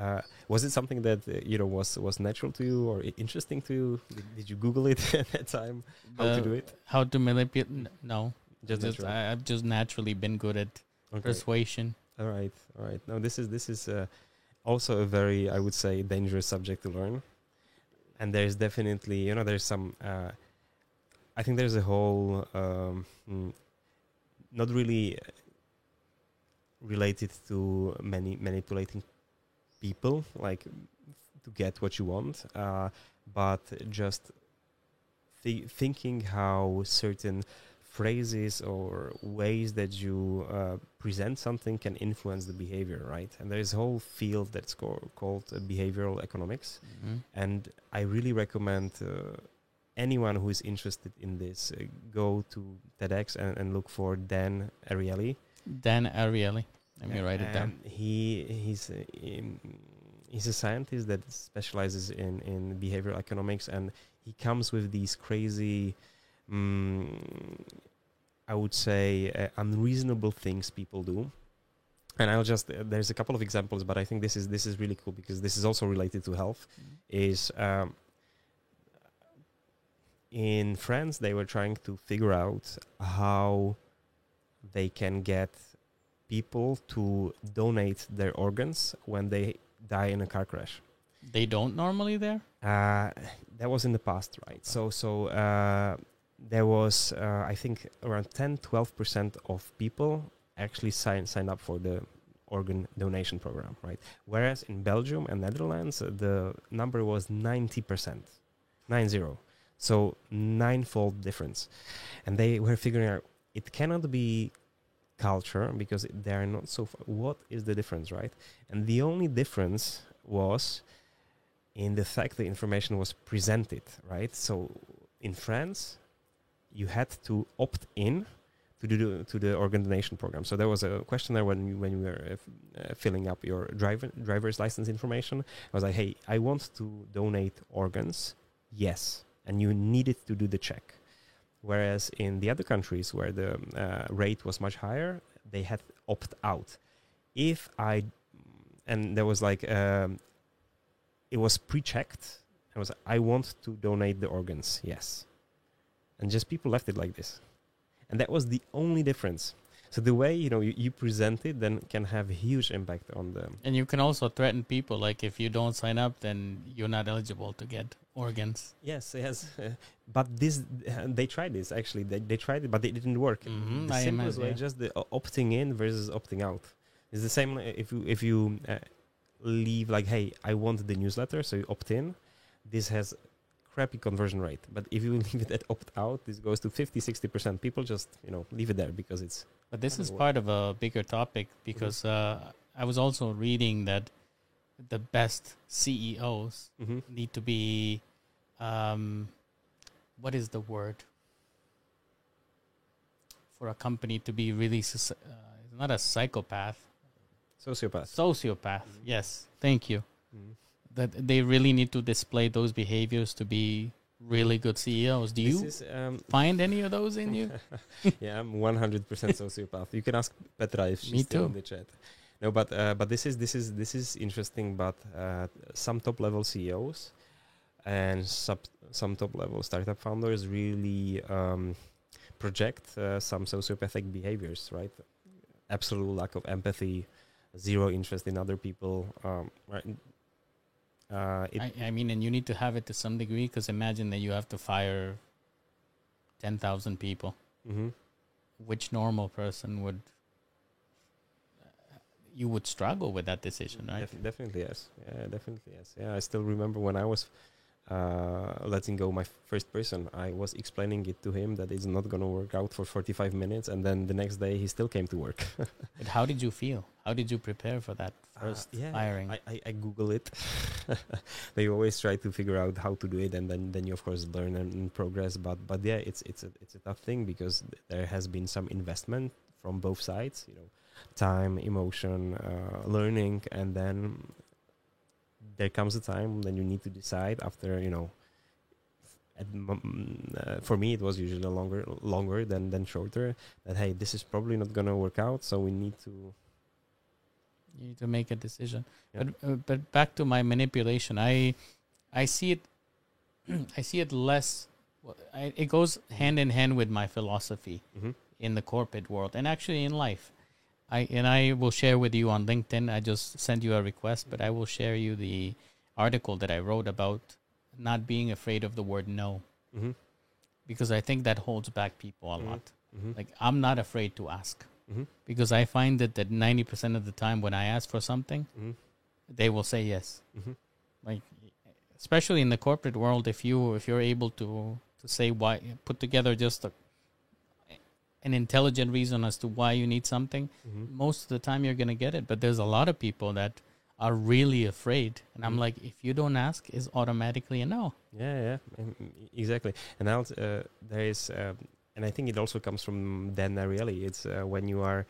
Uh, was it something that uh, you know was was natural to you or interesting to you? Did, did you Google it at that time? How to Uh, do it? How to manipulate? No, Just, just. I, I've just naturally been good at Okay. persuasion. All right, all right. No, this is this is uh, also a very, I would say, dangerous subject to learn. And there's definitely, you know, there's some. Uh, I think there's a whole, um, mm, not really related to many manipulating people, like to get what you want, uh, but just thi- thinking how certain phrases or ways that you uh, present something can influence the behavior, right? And there's a whole field that's co- called uh, behavioral economics. Mhm. And I really recommend uh, anyone who is interested in this uh, go to TEDx and, and look for Dan Ariely. Dan Ariely. Let me write it down. He he's uh, he's a scientist that specializes in in behavioral economics, and he comes with these crazy. Mm, I would say uh, unreasonable things people do, and I'll just uh, there's a couple of examples, but I think this is this is really cool because this is also related to health. Is um, in France they were trying to figure out how they can get people to donate their organs when they die in a car crash. They don't normally there. Uh, that was in the past, right? So, so uh, there was, uh, I think, around 10, 12 percent of people actually sign sign up for the organ donation program, right? Whereas in Belgium and Netherlands, uh, the number was 90 percent, nine zero. So ninefold difference, and they were figuring out it cannot be culture because they are not so. F- what is the difference, right? And the only difference was in the fact the information was presented, right? So in France, you had to opt in to do to the organ donation program. So there was a questionnaire when you, when you were uh, uh, filling up your driver driver's license information. I was like, hey, I want to donate organs. Yes, and you needed to do the check. Whereas in the other countries where the uh, rate was much higher, they had opt out. If I and there was like um, it was pre-checked. I was I want to donate the organs. Yes, and just people left it like this, and that was the only difference. So the way you know you, you present it then can have huge impact on them. And you can also threaten people like if you don't sign up, then you're not eligible to get organs. Yes, yes. but this, they tried this actually. They, they tried it, but it didn't work. Mhm, The I simplest imagine, way, yeah. just the o- opting in versus opting out. It's the same uh, if you if you uh, leave like, hey, I want the newsletter, so you opt in. This has crappy conversion rate, but if you leave it at opt out, this goes to 50, 60 percent. People just you know leave it there because it's But this is part of a bigger topic because uh, I was also reading that the best CEOs Mhm. need to be, um, what is the word for a company to be really uh, not a psychopath, sociopath. sociopath. Yes, thank you. Mhm. That they really need to display those behaviors to be really good CEOs. Do you is, um, find any of those in you? yeah, I'm 100% sociopath. You can ask Petra if she's Me still too. in the chat. No, but uh, but this is this is this is interesting. But uh, some top level CEOs and sub, some top level startup founders really um, project uh, some sociopathic behaviors, right? Absolute lack of empathy, zero interest in other people. Um, right? Uh, I, I mean, and you need to have it to some degree because imagine that you have to fire 10,000 people. mhm. Which normal person would, you would struggle with that decision, right? Def- definitely yes. Yeah, definitely yes. Yeah, I still remember when I was uh, letting go my first person. I was explaining it to him that it's not going to work out for 45 minutes, and then the next day he still came to work. But how did you feel? How did you prepare for that Uh, first yeah, firing? I, I, I Google it. they always try to figure out how to do it, and then, then you of course learn and, and progress. But but yeah, it's it's a it's a tough thing because th- there has been some investment from both sides. You know, time, emotion, uh, learning, and then there comes a time when you need to decide after you know. Uh, for me, it was usually longer longer than than shorter. That hey, this is probably not gonna work out, so we need to. you need to make a decision. Yeah. But uh, but back to my manipulation, I I see it I see it less. I, it goes hand in hand with my philosophy Mhm. in the corporate world and actually in life. I and I will share with you on LinkedIn. I just sent you a request, but I will share you the article that I wrote about not being afraid of the word no Mm-hmm. because I think that holds back people a Mhm. lot. Mm-hmm. Like I'm not afraid to ask Mm-hmm. because I find that that 90% of the time when I ask for something, Mm-hmm. they will say yes. Mm-hmm. Like especially in the corporate world if you if you're able to to say why put together just a, an intelligent reason as to why you need something, Mm-hmm. most of the time you're going to get it. But there's a lot of people that are really afraid and I'm Mhm. like if you don't ask is automatically a no. Yeah, yeah, mm, mm, exactly. And uh, there is, um, and I think it also comes from Dan Ariely. It's uh, when you are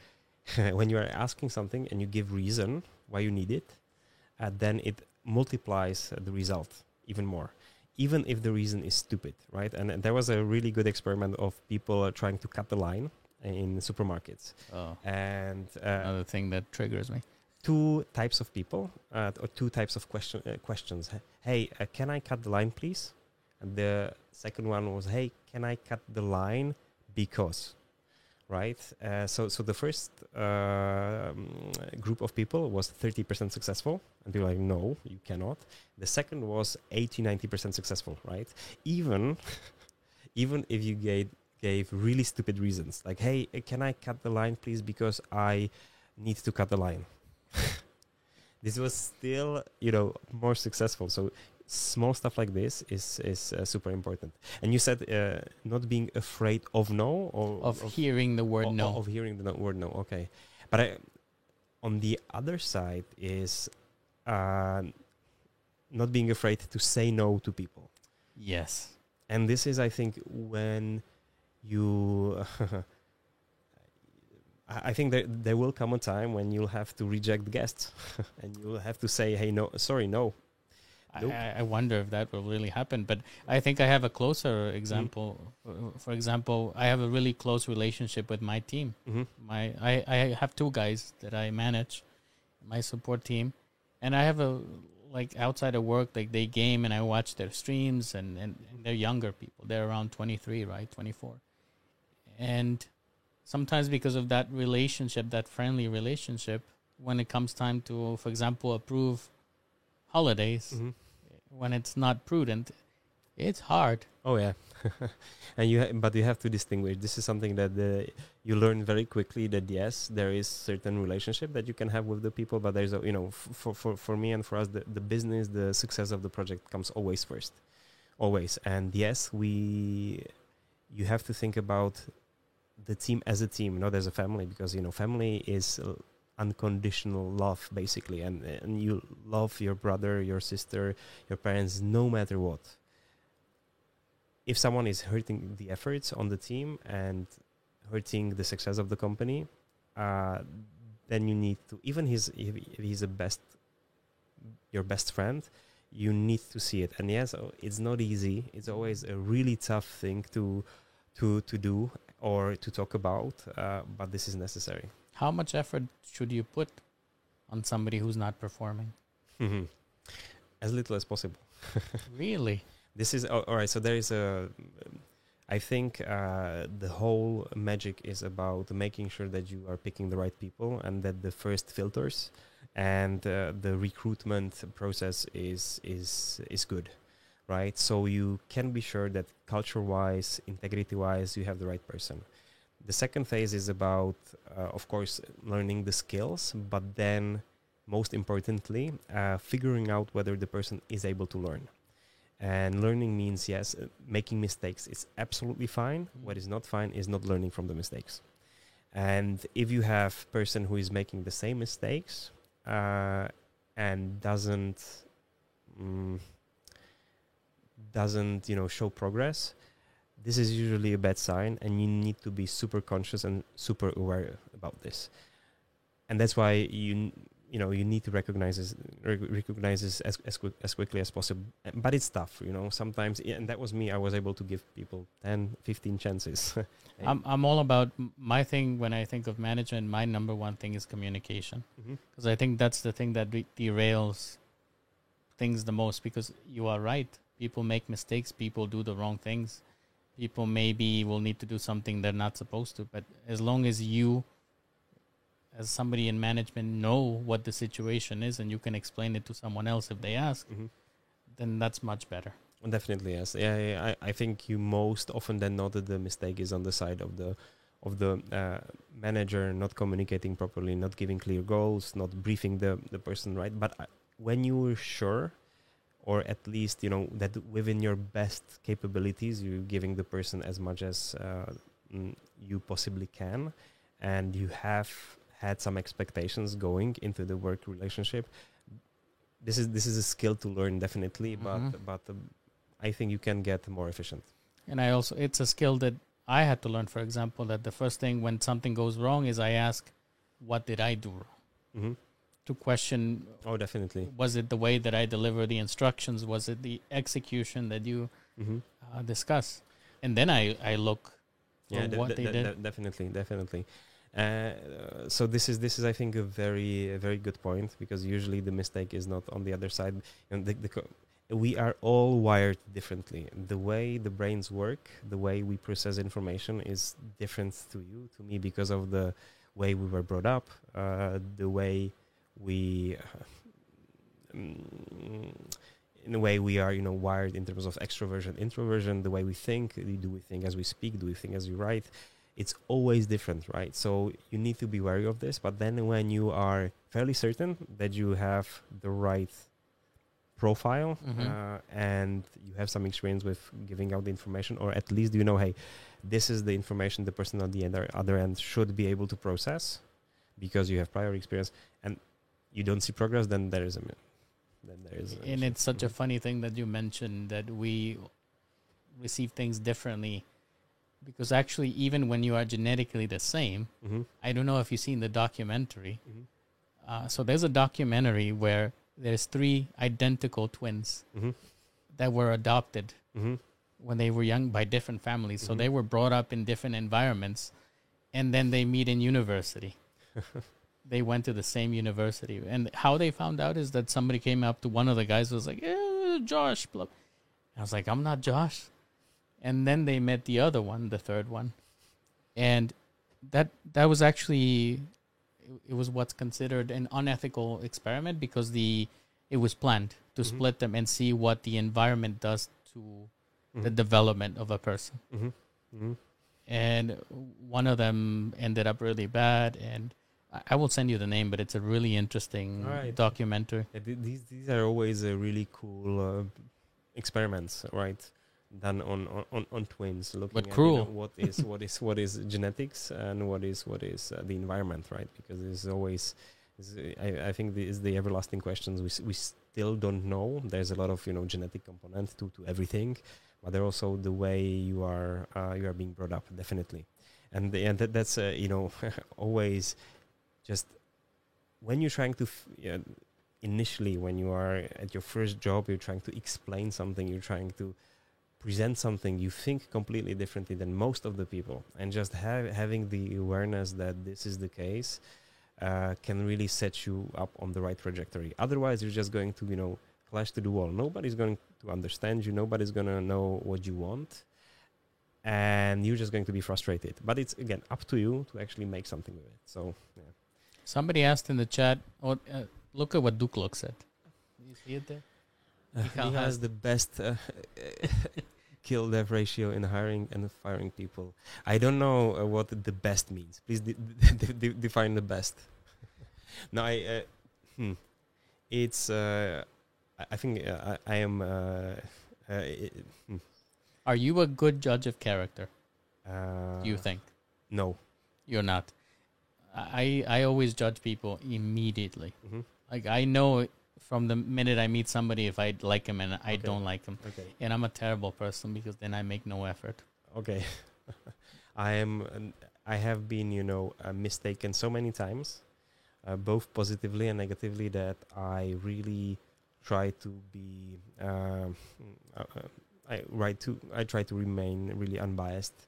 when you are asking something and you give reason why you need it, uh, then it multiplies the result even more. Even if the reason is stupid, right? And there was a really good experiment of people uh, trying to cut the line in supermarkets, Oh, and uh, another thing that triggers me. two types of people uh, or two types of question uh, questions. Hey, uh, can I cut the line, please? And the second one was, Hey, can I cut the line because? Right. Uh, so, so the first uh, group of people was thirty percent successful, and people like, No, you cannot. The second was 80 90 percent successful. Right. Even, even if you gave gave really stupid reasons, like, Hey, uh, can I cut the line, please? Because I need to cut the line this was still you know more successful so small stuff like this is is uh, super important and you said uh, not being afraid of no or Of hearing the word no. of hearing the word no okay but I, on the other side is uh, not being afraid to say no to people. Yes. And this is, I think, when you. I I think there there will come a time when you'll have to reject guests, and you'll have to say, "Hey, no, sorry, no." I, Nope. I I wonder if that will really happen. But I think I have a closer example. For- For example, I have a really close relationship with my team. hmm My I, I have two guys that I manage, my support team, and I have a like outside of work, like they game and I watch their streams, and and, and they're younger people. They're around twenty three, right, twenty four, and sometimes because of that relationship, that friendly relationship, when it comes time to, for example, approve holidays, hmm when it's not prudent, it's hard. Oh yeah, and you ha- but you have to distinguish. This is something that the, you learn very quickly. That yes, there is certain relationship that you can have with the people, but there's a you know f- for for for me and for us, the the business, the success of the project comes always first, always. And yes, we you have to think about the team as a team, not as a family, because you know family is. Unconditional love basically and and you love your brother your sister your parents no matter what if someone is hurting the efforts on the team and hurting the success of the company, uh, then you need to even his if if he's a best your best friend, you need to see it. And yes, oh, it's not easy. It's always a really tough thing to to to do or to talk about, uh, but this is necessary. How much effort should you put on somebody who's not performing? as little as possible. Really? This is oh, all right. So there is a. I think uh, the whole magic is about making sure that you are picking the right people and that the first filters and uh, the recruitment process is is is good, right? So you can be sure that culture-wise, integrity-wise, you have the right person. The second phase is about, uh, of course, learning the skills, but then most importantly, uh, figuring out whether the person is able to learn. And learning means, yes, uh, making mistakes is absolutely fine. What is not fine is not learning from the mistakes. And if you have person who is making the same mistakes uh, and doesn't mm, doesn't you know show progress, this is usually a bad sign, and you need to be super conscious and super aware about this. And that's why you you know you need to recognize this rec- recognize this as as, quick, as quickly as possible but it's tough you know sometimes and that was me i was able to give people 10 15 chances I'm I'm all about my thing when I think of management. My number one thing is communication Mhm. because I think that's the thing that derails things the most. Because you are right, people make mistakes, people do the wrong things, people maybe will need to do something they're not supposed to. But as long as you, as somebody in management, know what the situation is and you can explain it to someone else if they ask, Mhm. then that's much better. Definitely, yes. Yeah, yeah, I, I think you most often then know that the mistake is on the side of the of the uh, manager not communicating properly, not giving clear goals, not briefing the the person right. But I, when you're sure, or at least you know that within your best capabilities, you're giving the person as much as uh, mm, you possibly can, and you have had some expectations going into the work relationship. This is this is a skill to learn definitely, but Mhm. but um, I think you can get more efficient. And I also, it's a skill that I had to learn, for example, that the first thing when something goes wrong is I ask, what did I do wrong? hmm To question, Oh, definitely. was it the way that I deliver the instructions? Was it the execution that you hmm uh, discuss? And then I, I look Yeah, de- what de- they de- did. de- definitely, definitely. Uh, so this is this is I think a very a very good point because usually the mistake is not on the other side, and the, the co- we are all wired differently. The way the brains work, the way we process information is different to you, to me, because of the way we were brought up, uh, the way we. mm, in a way, we are, you know, wired in terms of extroversion, introversion. The way we think, do we think as we speak? Do we think as we write? It's always different, right? So you need to be wary of this. But then, when you are fairly certain that you have the right profile Mhm. uh, and you have some experience with giving out the information, or at least you know, hey, this is the information the person on the other, other end should be able to process because you have prior experience you don't see progress, then there is a then there is. and it's such a funny thing that you mentioned that we receive things differently because actually even when you are genetically the same hmm i don't know if you've seen the documentary. Hmm uh, so there's a documentary where there's three identical twins hmm that were adopted hmm when they were young by different families. So Mhm. they were brought up in different environments and then they meet in university they went to the same university and how they found out is that somebody came up to one of the guys was like eh, josh blah. i was like i'm not josh and then they met the other one the third one and that that was actually it, was what's considered an unethical experiment because the it was planned to Mhm. split them and see what the environment does to the Mhm. development of a person Mhm. Mhm. and one of them ended up really bad and I- will send you the name, but it's a really interesting Alright. documentary. Yeah, th- these these are always uh, really cool uh, experiments, right? Done on, on, on, twins, looking But at you know, what is what is what is genetics and what is what is uh, the environment, right? Because there's always, I, I think this is the everlasting questions we s- we still don't know. There's a lot of you know genetic component to, to everything, but there also the way you are uh, you are being brought up, definitely, and the, and that, that's uh, you know always just when you're trying to f- yeah, initially when you are at your first job you're trying to explain something you're trying to present something you think completely differently than most of the people. And just have, having the awareness that this is the case uh, can really set you up on the right trajectory. Otherwise you're just going to you know clash to the wall nobody's going to understand you. Nobody's going to know what you want. And you're just going to be frustrated. But it's again up to you to actually make something with it. So yeah Somebody asked in the chat, oh, uh, look at what Duke looks at. You see it there? Uh, he has- the best uh, kill death ratio in hiring and firing people. I don't know uh, what the best means. Please de- de- de- define the best. no, I. Uh, hmm. It's. Uh, I I think uh, I, I am. Uh, uh, i- hmm. Are you a good judge of character? uh, Do you think? No. You're not. I I always judge people immediately. hmm Like I know from the minute I meet somebody if I like him and I Okay. don't like him. Okay. And I'm a terrible person because then I make no effort. Okay. I am. I have been, you know, uh, mistaken so many times, uh, both positively and negatively, that I really try to be. Um, uh, uh, I to. I try to remain really unbiased.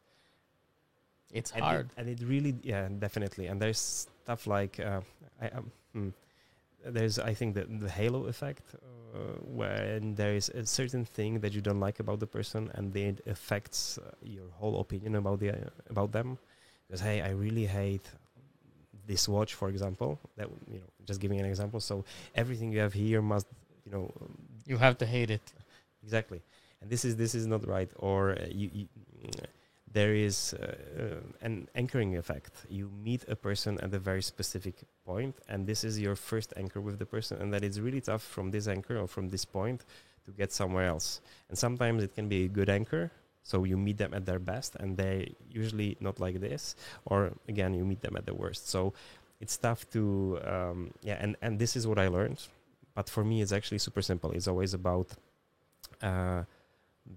It's And it- hard. and it really, yeah, definitely. And there's stuff like, uh, I, um, hmm, there's, I think, the the halo effect, uh, when there is a certain thing that you don't like about the person, and then it affects uh, your whole opinion about the uh, about them. Because hey, I really hate this watch, for example. That you know, just giving an example. So everything you have here must, you know, You have to hate it. exactly and this is this is not right or uh, you, you there is uh, uh, an anchoring effect. You meet a person at a very specific point and this is your first anchor with the person and that it's really tough from this anchor or from this point to get somewhere else. And sometimes it can be a good anchor so you meet them at their best and they usually not like this or again you meet them at the worst. So it's tough to um, yeah and and this is what i learned but for me it's actually super simple. It's always about uh,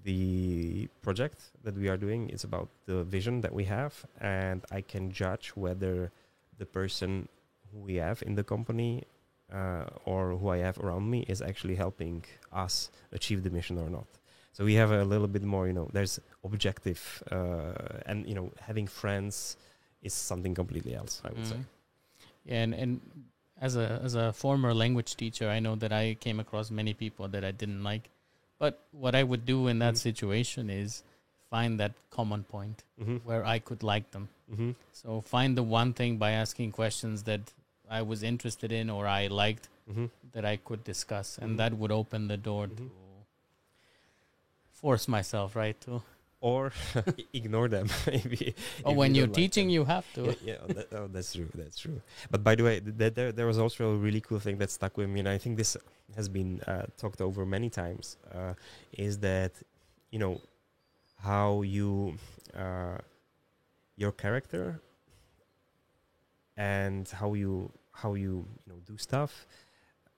the project that we are doing is about the vision that we have and i can judge whether the person who we have in the company uh, or who i have around me is actually helping us achieve the mission or not so we have a little bit more you know there's objective uh, and you know having friends is something completely else i would say Mhm. Yeah, and and as a as a former language teacher, I know that I came across many people that I didn't like. But what I would do in that Mhm. situation is find that common point mm-hmm. where I could like them. Mm-hmm. So find the one thing by asking questions that I was interested in or I liked Mm-hmm. that I could discuss, and that would open the door Mhm. to force myself right to. or ignore them maybe Oh, when you like teaching, you have to. yeah, yeah oh, that, oh, that's true. That's true. But by the way, th- th- there there was also a really cool thing that stuck with me, and I think this has been uh, talked over many times. Uh, is that you know how you uh, your character and how you how you you know do stuff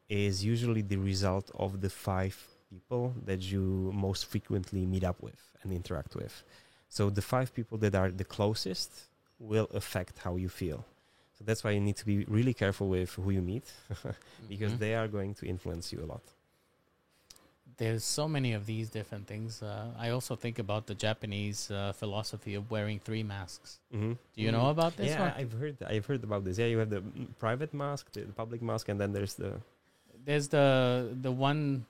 is usually the result of the five people that you most frequently meet up with and interact with. So the five people that are the closest will affect how you feel. So that's why you need to be really careful with who you meet because Mhm. they are going to influence you a lot. there's so many of these different things. Uh, I also think about the Japanese uh, philosophy of wearing three masks. Mm-hmm. Do you know about this Yeah, one? I've heard. I've heard about this. Yeah, you have the mm, private mask, the public mask, and then there's the. There's the the one.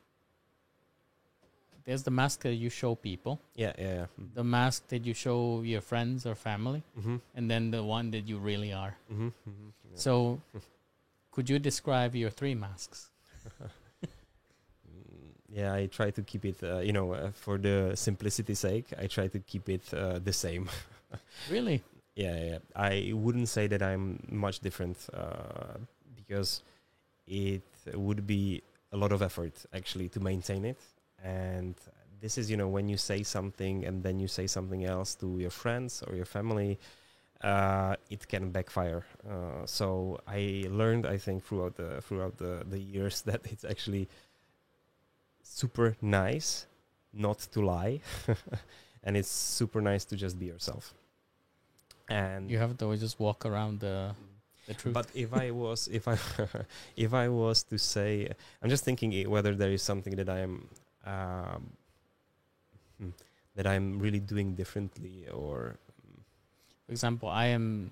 There's the mask that you show people, Yeah, yeah, yeah. the mask that you show your friends or family, Mm-hmm. and then the one that you really are. Mm-hmm. mm-hmm. Yeah. So, could you describe your three masks? Yeah, I try to keep it. Uh, you know, uh, for the simplicity's sake, I try to keep it uh, the same. Really? Yeah, yeah. I wouldn't say that I'm much different uh, because it would be a lot of effort actually to maintain it. And this is, you know, when you say something and then you say something else to your friends or your family, uh, it can backfire. Uh, so I learned, I think, throughout the throughout the the years that it's actually super nice not to lie, and it's super nice to just be yourself. And You have to always just walk around the the truth. but if I was, if I, if I was to say, I'm just thinking whether there is something that I am, um, hmm, that I'm really doing differently, or For example, I am,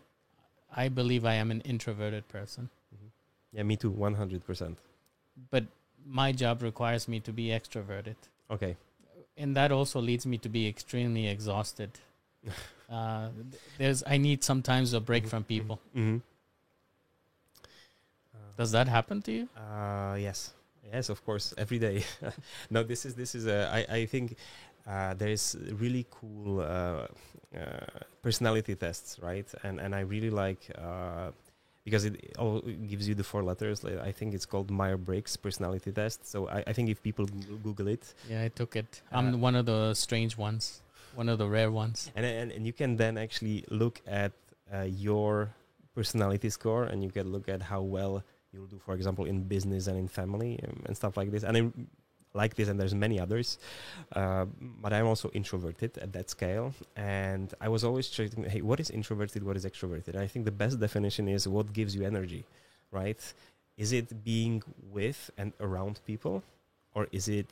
I believe I am an introverted person, yeah, me too, 100 percent. but my job requires me to be extroverted, Okay, and that also leads me to be extremely exhausted. uh, there's, I need sometimes a break from people. Mm-hmm. Does that happen to you? Uh, yes, yes, of course, every day. no, this is this is a. I I think uh, there is really cool uh, uh, personality tests, right? And and I really like. Uh, because it all gives you the four letters. I think it's called Meyer Briggs personality test. So I, I think if people Google it, Yeah, I took it. Uh, I'm one of the strange ones, one of the rare ones. and and, and you can then actually look at uh, your personality score, and you can look at how well you'll do, for example, in business and in family um, and stuff like this. And I like this, and there's many others. Uh, but I'm also introverted at that scale, and I was always checking, hey, what is introverted? What is extroverted? And I think the best definition is what gives you energy, right? Is it being with and around people, or is it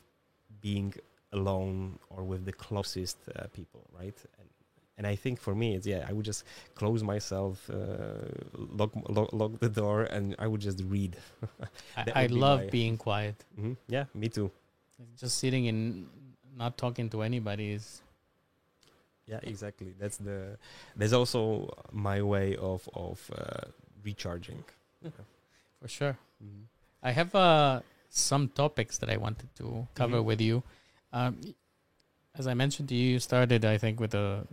being alone or with the closest uh, people, right? And, and I think for me, it's yeah, I would just close myself, uh, lock, lock lock the door, and I would just read. I, I be love my- being quiet. hmm Yeah, me too. Just sitting and not talking to anybody is Yeah, exactly. That's the. There's also my way of of uh, recharging. for sure. Mhm. I have uh, some topics that I wanted to cover Mhm. with you. Um, as I mentioned to you, you started, I think, with a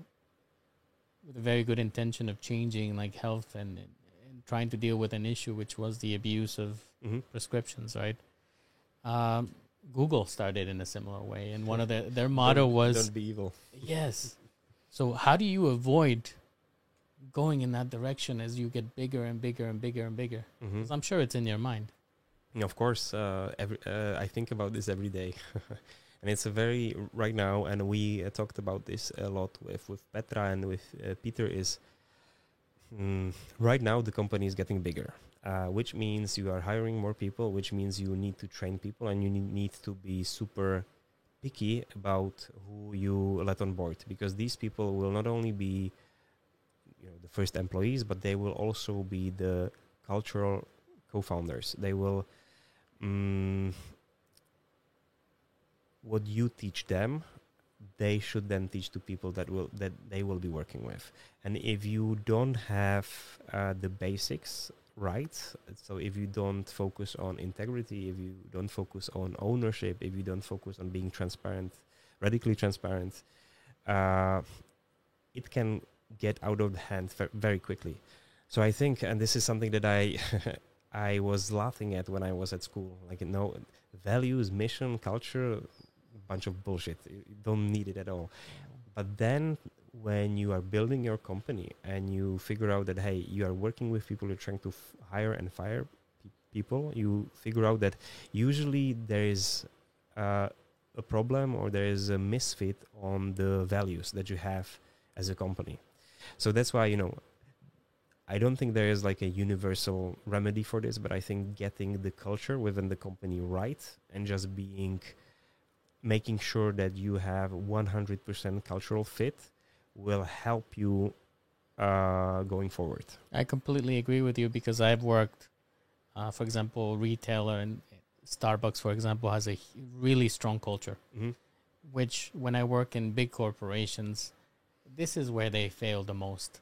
with a very good intention of changing like health and, and trying to deal with an issue, which was the abuse of Mhm. prescriptions, right? Um, Google started in a similar way, and one of their their motto Don't- was "Don't be evil." Yes. So how do you avoid going in that direction as you get bigger and bigger and bigger and bigger? Mhm. 'Cause I'm sure it's in your mind. Of course, uh, every uh, I think about this every day, and it's a very right now. And we uh, talked about this a lot with with Petra and with uh, Peter. Is mm, right now the company is getting bigger, uh, which means you are hiring more people, which means you need to train people, and you need, to be super picky about who you let on board because these people will not only be you know the first employees, but they will also be the cultural co-founders. They will mm, what you teach them they should then teach to people that will that they will be working with and if you don't have uh, the basics right so if you don't focus on integrity if you don't focus on ownership if you don't focus on being transparent radically transparent uh, it can get out of hand very quickly so i think and this is something that i I was laughing at when I was at school. Like, no, values, mission, culture, bunch of bullshit. You don't need it at all. But then when you are building your company and you figure out that, hey, you are working with people, you're trying to f- hire and fire pe- people, you figure out that usually there is uh, a problem or there is a misfit on the values that you have as a company. So that's why you know I don't think there is like a universal remedy for this, but I think getting the culture within the company right and just being making sure that you have 100% cultural fit will help you uh, going forward. I completely agree with you because I've worked, uh, for example, retailer and Starbucks, for example, has a really strong culture. Mm-hmm. Which, when I work in big corporations, this is where they fail the most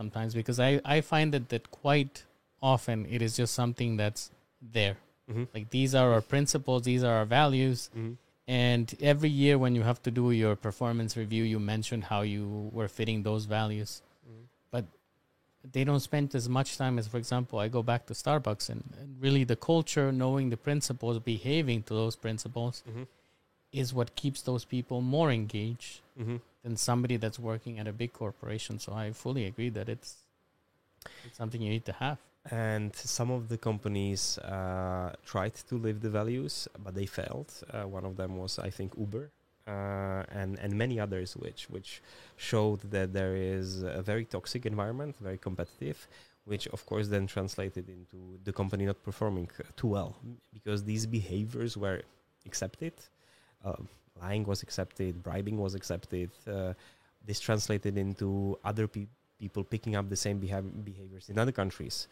sometimes because I, I find that, that quite often it is just something that's there. Mm-hmm. Like these are our principles, these are our values. Mm-hmm. And every year when you have to do your performance review, you mentioned how you were fitting those values. Mm-hmm. But they don't spend as much time as, for example, I go back to Starbucks and, and really the culture, knowing the principles, behaving to those principles Mm-hmm. is what keeps those people more engaged Mm-hmm. than somebody that's working at a big corporation. So I fully agree that it's it's something you need to have. And some of the companies uh, tried to live the values, but they failed. Uh, one of them was, I think, Uber, uh, and and many others, which which showed that there is a very toxic environment, very competitive, which of course then translated into the company not performing too well because these behaviors were accepted. Um, lying was accepted, bribing was accepted. Uh, this translated into other pe- people picking up the same behav- behaviors in other countries,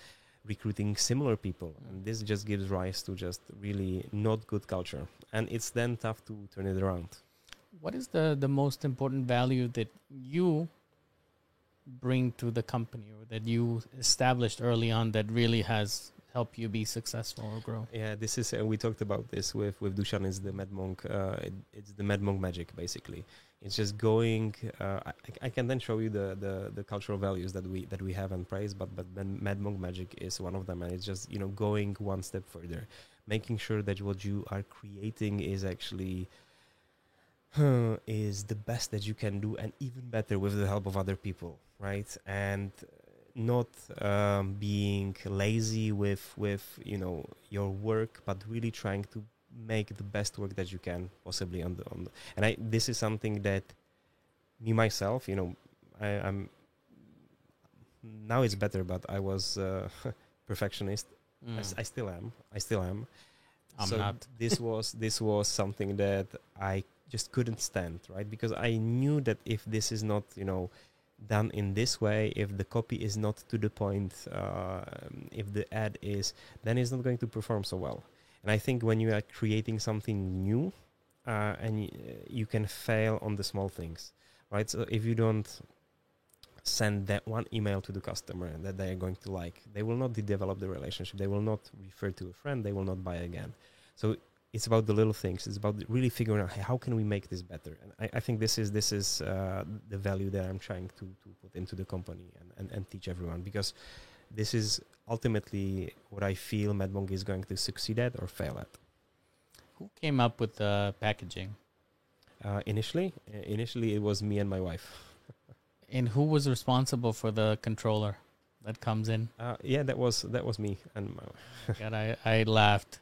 recruiting similar people, and this just gives rise to just really not good culture. And it's then tough to turn it around. What is the the most important value that you bring to the company or that you established early on that really has helped you be successful or grow? Yeah, this is uh, we talked about this with with Dushan. Is the Madmonq? Uh, it, it's the Madmonq magic basically. It's just going. Uh, I, I can then show you the, the the cultural values that we that we have and praise, but but Madmonq magic is one of them, and it's just you know going one step further, making sure that what you are creating is actually is the best that you can do, and even better with the help of other people, right? And not um, being lazy with with you know your work, but really trying to make the best work that you can possibly on the on the, and I this is something that me myself you know I, I'm now it's better but I was uh, perfectionist. I, Mm. s- I still am. I still am. I'm so not. this was this was something that I just couldn't stand right? Because I knew that if this is not you know done in this way if the copy is not to the point uh, if the ad is then it's not going to perform so well and I think when you are creating something new uh, and y- you can fail on the small things right? So if you don't send that one email to the customer that they are going to like they will not de- develop the relationship. They will not refer to a friend. They will not buy again. So it's about the little things. It's about really figuring out hey, how can we make this better? And i, I think this is this is uh, the value that i'm trying to, to put into the company and, and, and teach everyone because this is ultimately what i feel Madmonq is going to succeed at or fail at Who came up with the packaging? uh, initially uh, initially it was me and my wife And who was responsible for the controller that comes in? uh, yeah that was that was me and my God, I, I laughed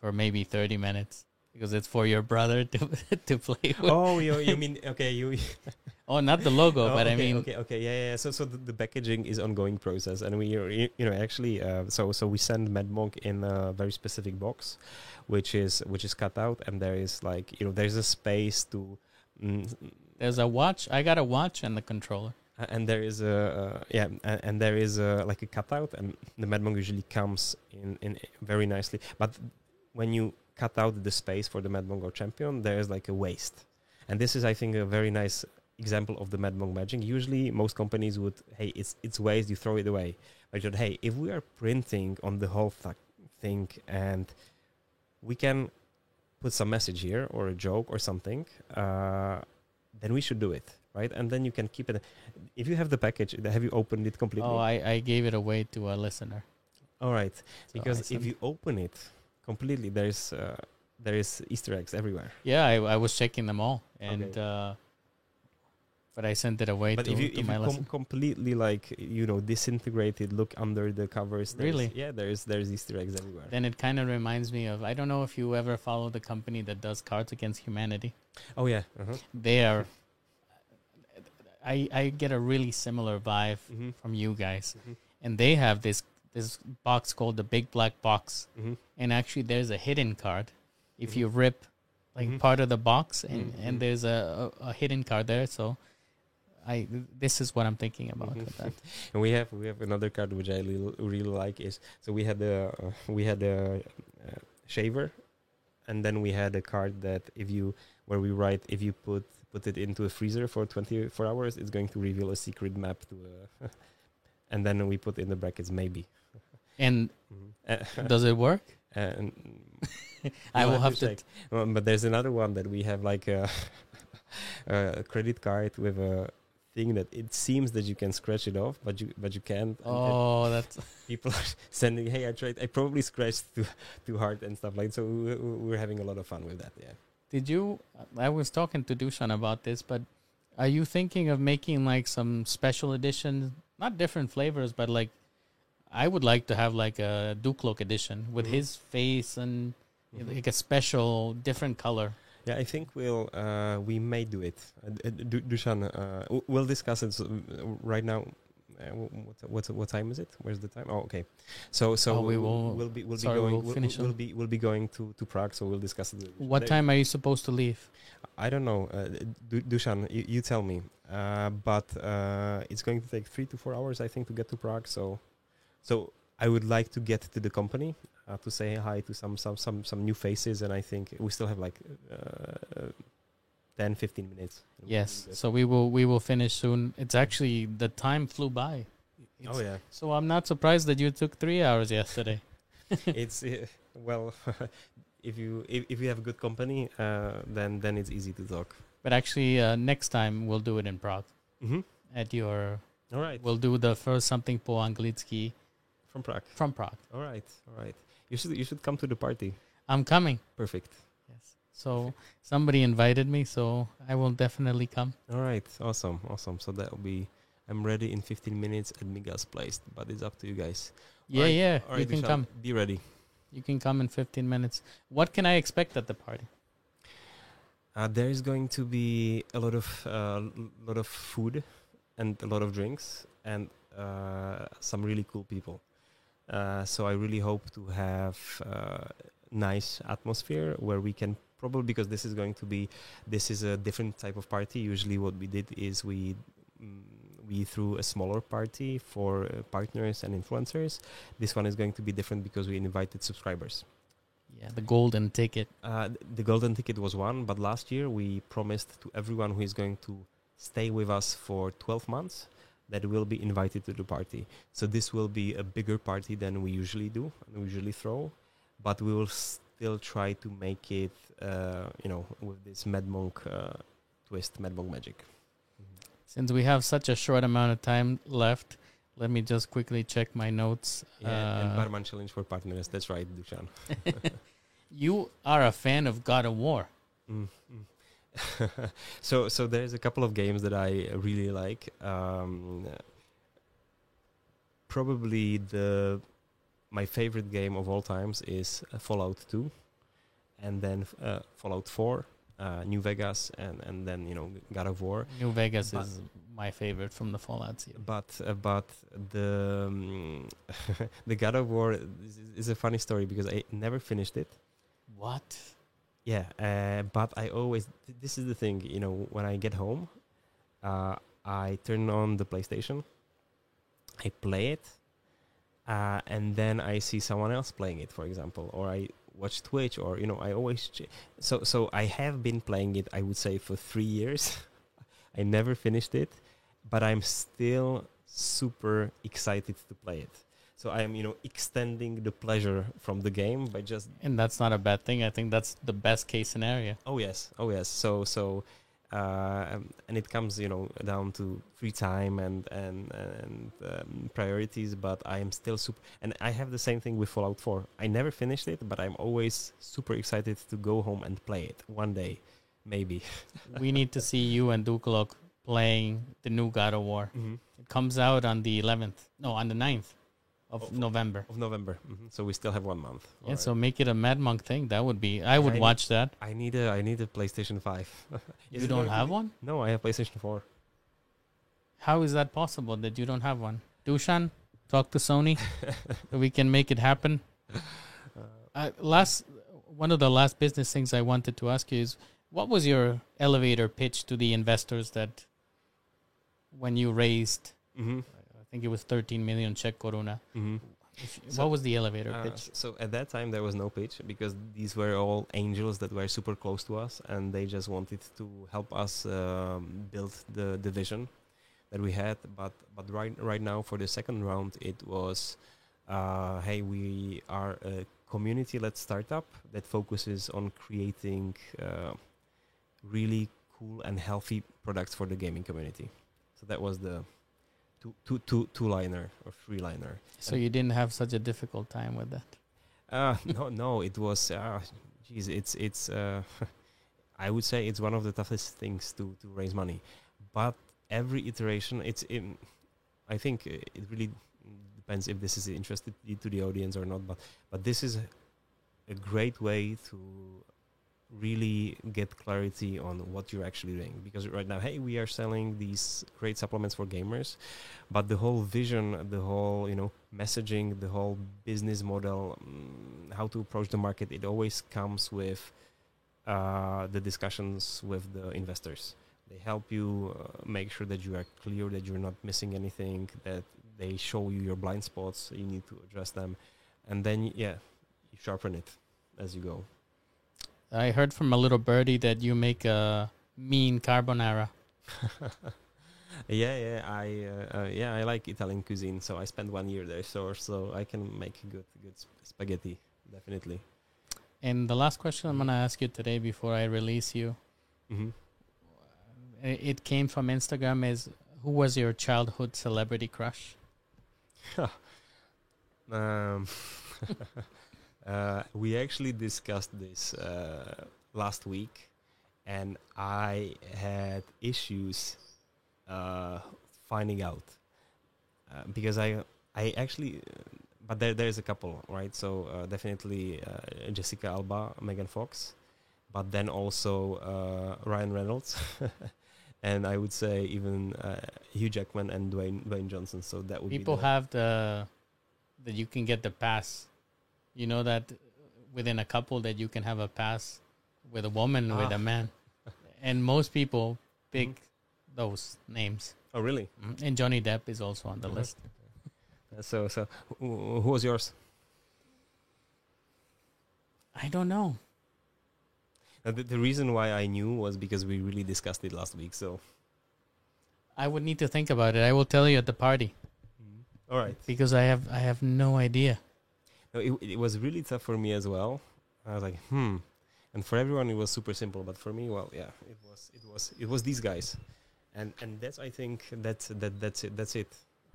for maybe 30 minutes because it's for your brother to to play with. oh Oh, you, you mean okay you not the logo, Oh, but I mean, okay, okay, yeah, yeah. So, so the, the packaging is ongoing process, and we, you know, actually, uh, so so we send Madmonq in a very specific box, which is which is cut out, and there is like you know there's a space to, mm, there's a watch. I got a watch and the controller. and there is a uh, yeah, and, there is a like a cutout, and the Madmonq usually comes in in very nicely. But when you cut out the space for the Madmonq or Champion, there is like a waste, and this is I think a very nice example of the Madmonq magic. Usually, most companies would, hey, it's it's waste, you throw it away. But you hey, if we are printing on the whole th- thing and we can put some message here or a joke or something, uh, then we should do it, right? And then you can keep it. If you have the package, have you opened it completely? Oh, I, I gave it away to a listener. All right, So because if you open it completely, there's uh, there is Easter eggs everywhere. yeah, I, I was checking them all, and Okay. uh, but I sent it away But to, if you if my you com- completely like you know disintegrated, look under the covers. Really? Yeah, there's there's Easter eggs everywhere. then it kind of reminds me of I don't know if you ever follow the company that does Cards Against Humanity. oh yeah. Uh-huh. They are. I I get a really similar vibe Mm-hmm. from you guys, Mhm. and they have this this box called the Big Black Box, Mm-hmm. and actually there's a hidden card. If you rip like Mhm. part of the box, and Mhm, and there's a, a a hidden card there, so. I this is what I'm thinking about that. And we have we have another card which I really, really like is so we had the uh, we had a uh, shaver, and then we had a card that if you where we write if you put put it into a freezer for 24 hours, it's going to reveal a secret map to a, and then we put in the brackets maybe. And Mhm. does it work? and I you'll have to. check. Um, but there's another one that we have like a, a credit card with a thing that it seems that you can scratch it off, but you but you can't. Oh, that's people are sending, "Hey, I tried. I probably scratched too too hard and stuff like." So we- we- we're having a lot of fun with that. Yeah. Did you? I was talking to Dushan about this, but are you thinking of making like some special edition, not different flavors, but like I would like to have like a Duklok edition with Mhm. his face and Mhm. like a special different color. Yeah, I think we'll uh, we may do it. Uh, D- D- Dushan, uh, we'll discuss it uh, right now. Uh, what, what what time is it? Where's the time? Oh, okay. So so Oh, we will- we'll be we'll sorry, be going we'll we'll, we'll be we'll be going to to Prague. So we'll discuss it. What time are you supposed to leave? I don't know. Uh, Du- Dushan, you, you tell me. Uh, but uh, it's going to take three to four hours, I think, to get to Prague. So, so I would like to get to the company uh, to say hi to some some some some new faces, and I think we still have like uh, 10, 15 minutes. Yes. So we will we will finish soon. It's actually the time flew by. oh yeah, So I'm not surprised that you took three hours yesterday. it's uh, well. If you if, if you have good company, uh, then then it's easy to talk. But actually, uh, next time we'll do it in Prague Mm-hmm. at your. All right, We'll do the first something po anglicky from Prague. from Prague. All right, all right. You should you should come to the party. I'm coming. Perfect. Yes. So somebody invited me, so I will definitely come. All right, awesome, awesome. So that'll be. I'm ready in 15 minutes at Miguel's place, but it's up to you guys. Yeah, Alright, yeah. All you can come. Be ready. You can come in 15 minutes. What can I expect at the party? Uh, there is going to be a lot of uh, lot of food and a lot of drinks and uh, some really cool people. Uh, so I really hope to have uh, nice atmosphere where we can probably because this is going to be this is a different type of party. Usually, what we did is we mm, we threw a smaller party for uh, partners and influencers. This one is going to be different because we invited subscribers. Yeah, the golden ticket. Uh, the golden ticket was one, but last year we promised to everyone who is going to stay with us for 12 months that will be invited to the party. So this will be a bigger party than we usually do, and we usually throw, but we will still try to make it, uh, you know, with this Madmonq uh, twist, Madmonq magic. Since we have such a short amount of time left, let me just quickly check my notes. Yeah, and Uh, Barman challenge for partners. That's right, Dushan. you are a fan of God of War. Mm, mm. so so there's a couple of games that I really like. Um, probably the my favorite game of all times is uh, Fallout 2, and then uh, Fallout 4, uh, New Vegas, and and then you know God of War. New Vegas But- is my favorite from the Fallout series. But uh, but the um, the God of War is, is a funny story because I never finished it. What? Yeah, uh, but I always th- this is the thing, you know, when I get home, uh, I turn on the PlayStation, I play it, uh, and then I see someone else playing it, for example, or I watch Twitch, or you know, I always ch- so so I have been playing it. I would say for three years. I never finished it, but I'm still super excited to play it. So I am, you know, extending the pleasure from the game by just And that's not a bad thing. I think that's the best case scenario. Oh yes, oh yes. So so, uh, um, and it comes you know down to free time and and and um, priorities. But I am still super, and I have the same thing with Fallout 4. I never finished it, but I'm always super excited to go home and play it one day, maybe. we need to see you and Dukalok playing the new God of War. Mhm. It comes out on the 11th. No, on the 9th of Of- November. of November. Mhm. So we still have one month. Yeah, Alright. so make it a Madmonq thing. That would be. I would I- watch that. I need a I need a PlayStation Five. You don't have one? No, I have PlayStation Four. How is that possible that you don't have one? Dushan, talk to Sony so we can make it happen. Uh, last one of the last business things I wanted to ask you is what was your elevator pitch to the investors that when you raised Mm-hmm. I think it was 13 million Czech koruna. Mm-hmm. If- So- what was the elevator Uh, pitch? so at that time there was no pitch because these were all angels that were super close to us and they just wanted to help us um, build the, division that we had but but right right now for the second round it was uh, hey we are a community led startup that focuses on creating uh, really cool and healthy products for the gaming community so that was the two two two two liner or three liner So you didn't have such a difficult time with that. uh, no, no, it was. Uh, geez, it's it's. Uh, I would say it's one of the toughest things to to raise money, but every iteration, it's in. I think uh, it really depends if this is interested to the audience or not, but but this is a great way to really get clarity on what you're actually doing. Because right now hey we are selling these great supplements for gamers but the whole vision the whole you know messaging the whole business model mm, how to approach the market it always comes with uh, the discussions with the investors. They help you uh, make sure that you are clear that you're not missing anything that they show you your blind spots you need to address them and then yeah you sharpen it as you go I heard from a little birdie that you make a mean carbonara. yeah, yeah, I uh, uh, yeah, I like Italian cuisine, so I spent one year there, so so I can make good good sp- spaghetti, definitely. And the last question I'm gonna ask you today before I release you, hmm it came from Instagram. Is who was your childhood celebrity crush? Um, uh, we actually discussed this uh, last week, and I had issues uh, finding out uh, because I I actually, but there there's a couple right. So uh, definitely uh, Jessica Alba, Megan Fox, but then also uh, Ryan Reynolds. And I would say even uh, Hugh Jackman and Dwayne Dwayne Johnson. So that would People have the that you can get the pass. You know that within a couple that you can have a pass with a woman with a Ah. man, and most people pick those names. Oh, really? Mm, And Johnny Depp is also on the Mhm. list. Uh, So, so who, who was yours? I don't know. Uh, the, the reason why I knew was because we really discussed it last week. So, I would need to think about it. I will tell you at the party all right. because I have I have no idea. No, it, it was really tough for me as well. I was like, hmm. And for everyone, it was super simple. But for me, well, yeah, it was, it was, it was these guys, and and that's I think that's that that's it. That's it.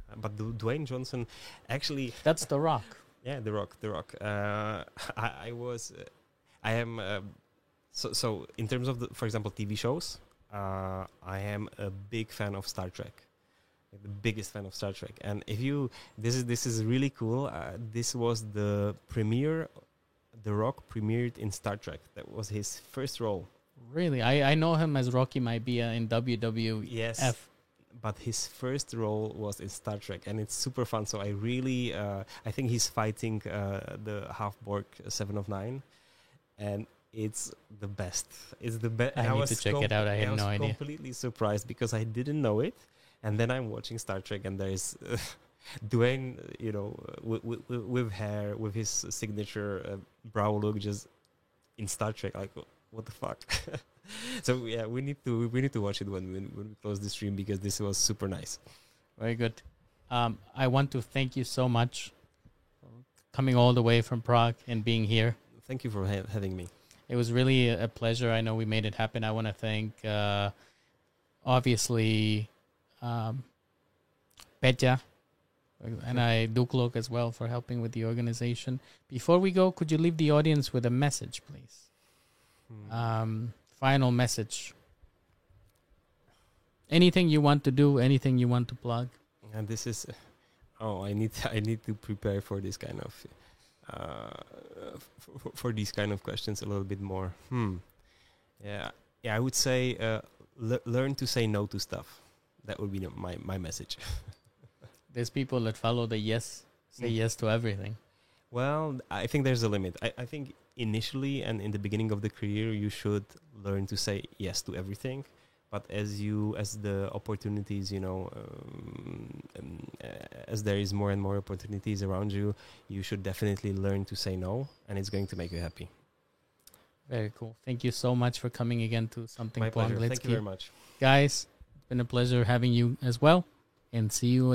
Uh, But Du- Dwayne Johnson, actually, That's The Rock. Yeah, The Rock, The Rock. Uh, I, I was, uh, I am. Uh, so, so in terms of the, for example, TV shows, uh, I am a big fan of Star Trek. The biggest fan of Star Trek. And if you, this is this is really cool. Uh, this was the premiere. The Rock premiered in Star Trek. That was his first role. Really, I I know him as Rocky Maivia in WWF. Yes. but his first role was in Star Trek, and it's super fun. So I really, uh, I think he's fighting uh, the half Borg Seven of Nine, and it's the best. It's the best. I need to check it out. I had was no idea. Completely surprised because I didn't know it, and then I'm watching Star Trek, and there's. Uh, Dwayne, you know, with, with, with hair, with his signature uh, brow look, just in Star Trek, like what the fuck. so yeah, we need to we need to watch it when when, when we close the stream because this was super nice. Very good. Um, I want to thank you so much coming all the way from Prague and being here. Thank you for ha- having me. It was really a a pleasure. I know we made it happen. I want to thank, uh, obviously, um, Petya and I Duklok as well for helping with the organization. Before we go, could you leave the audience with a message, please? Hmm. Um, final message. anything you want to do, anything you want to plug. And this is, oh, I need I need to prepare for this kind of, uh, for, for these kind of questions a little bit more. Hmm. Yeah, yeah. I would say uh, le- learn to say no to stuff. That would be my my message. There's people that follow the yes, say Mm. yes to everything. Well, I think there's a limit. I, I think initially and in the beginning of the career, you should learn to say yes to everything. But as you, as the opportunities, you know, um, um, uh, as there is more and more opportunities around you, you should definitely learn to say no, and it's going to make you happy. Very cool. Thank you so much for coming again to something My pleasure. Thank you very much. Guys, been a pleasure having you as well. And see you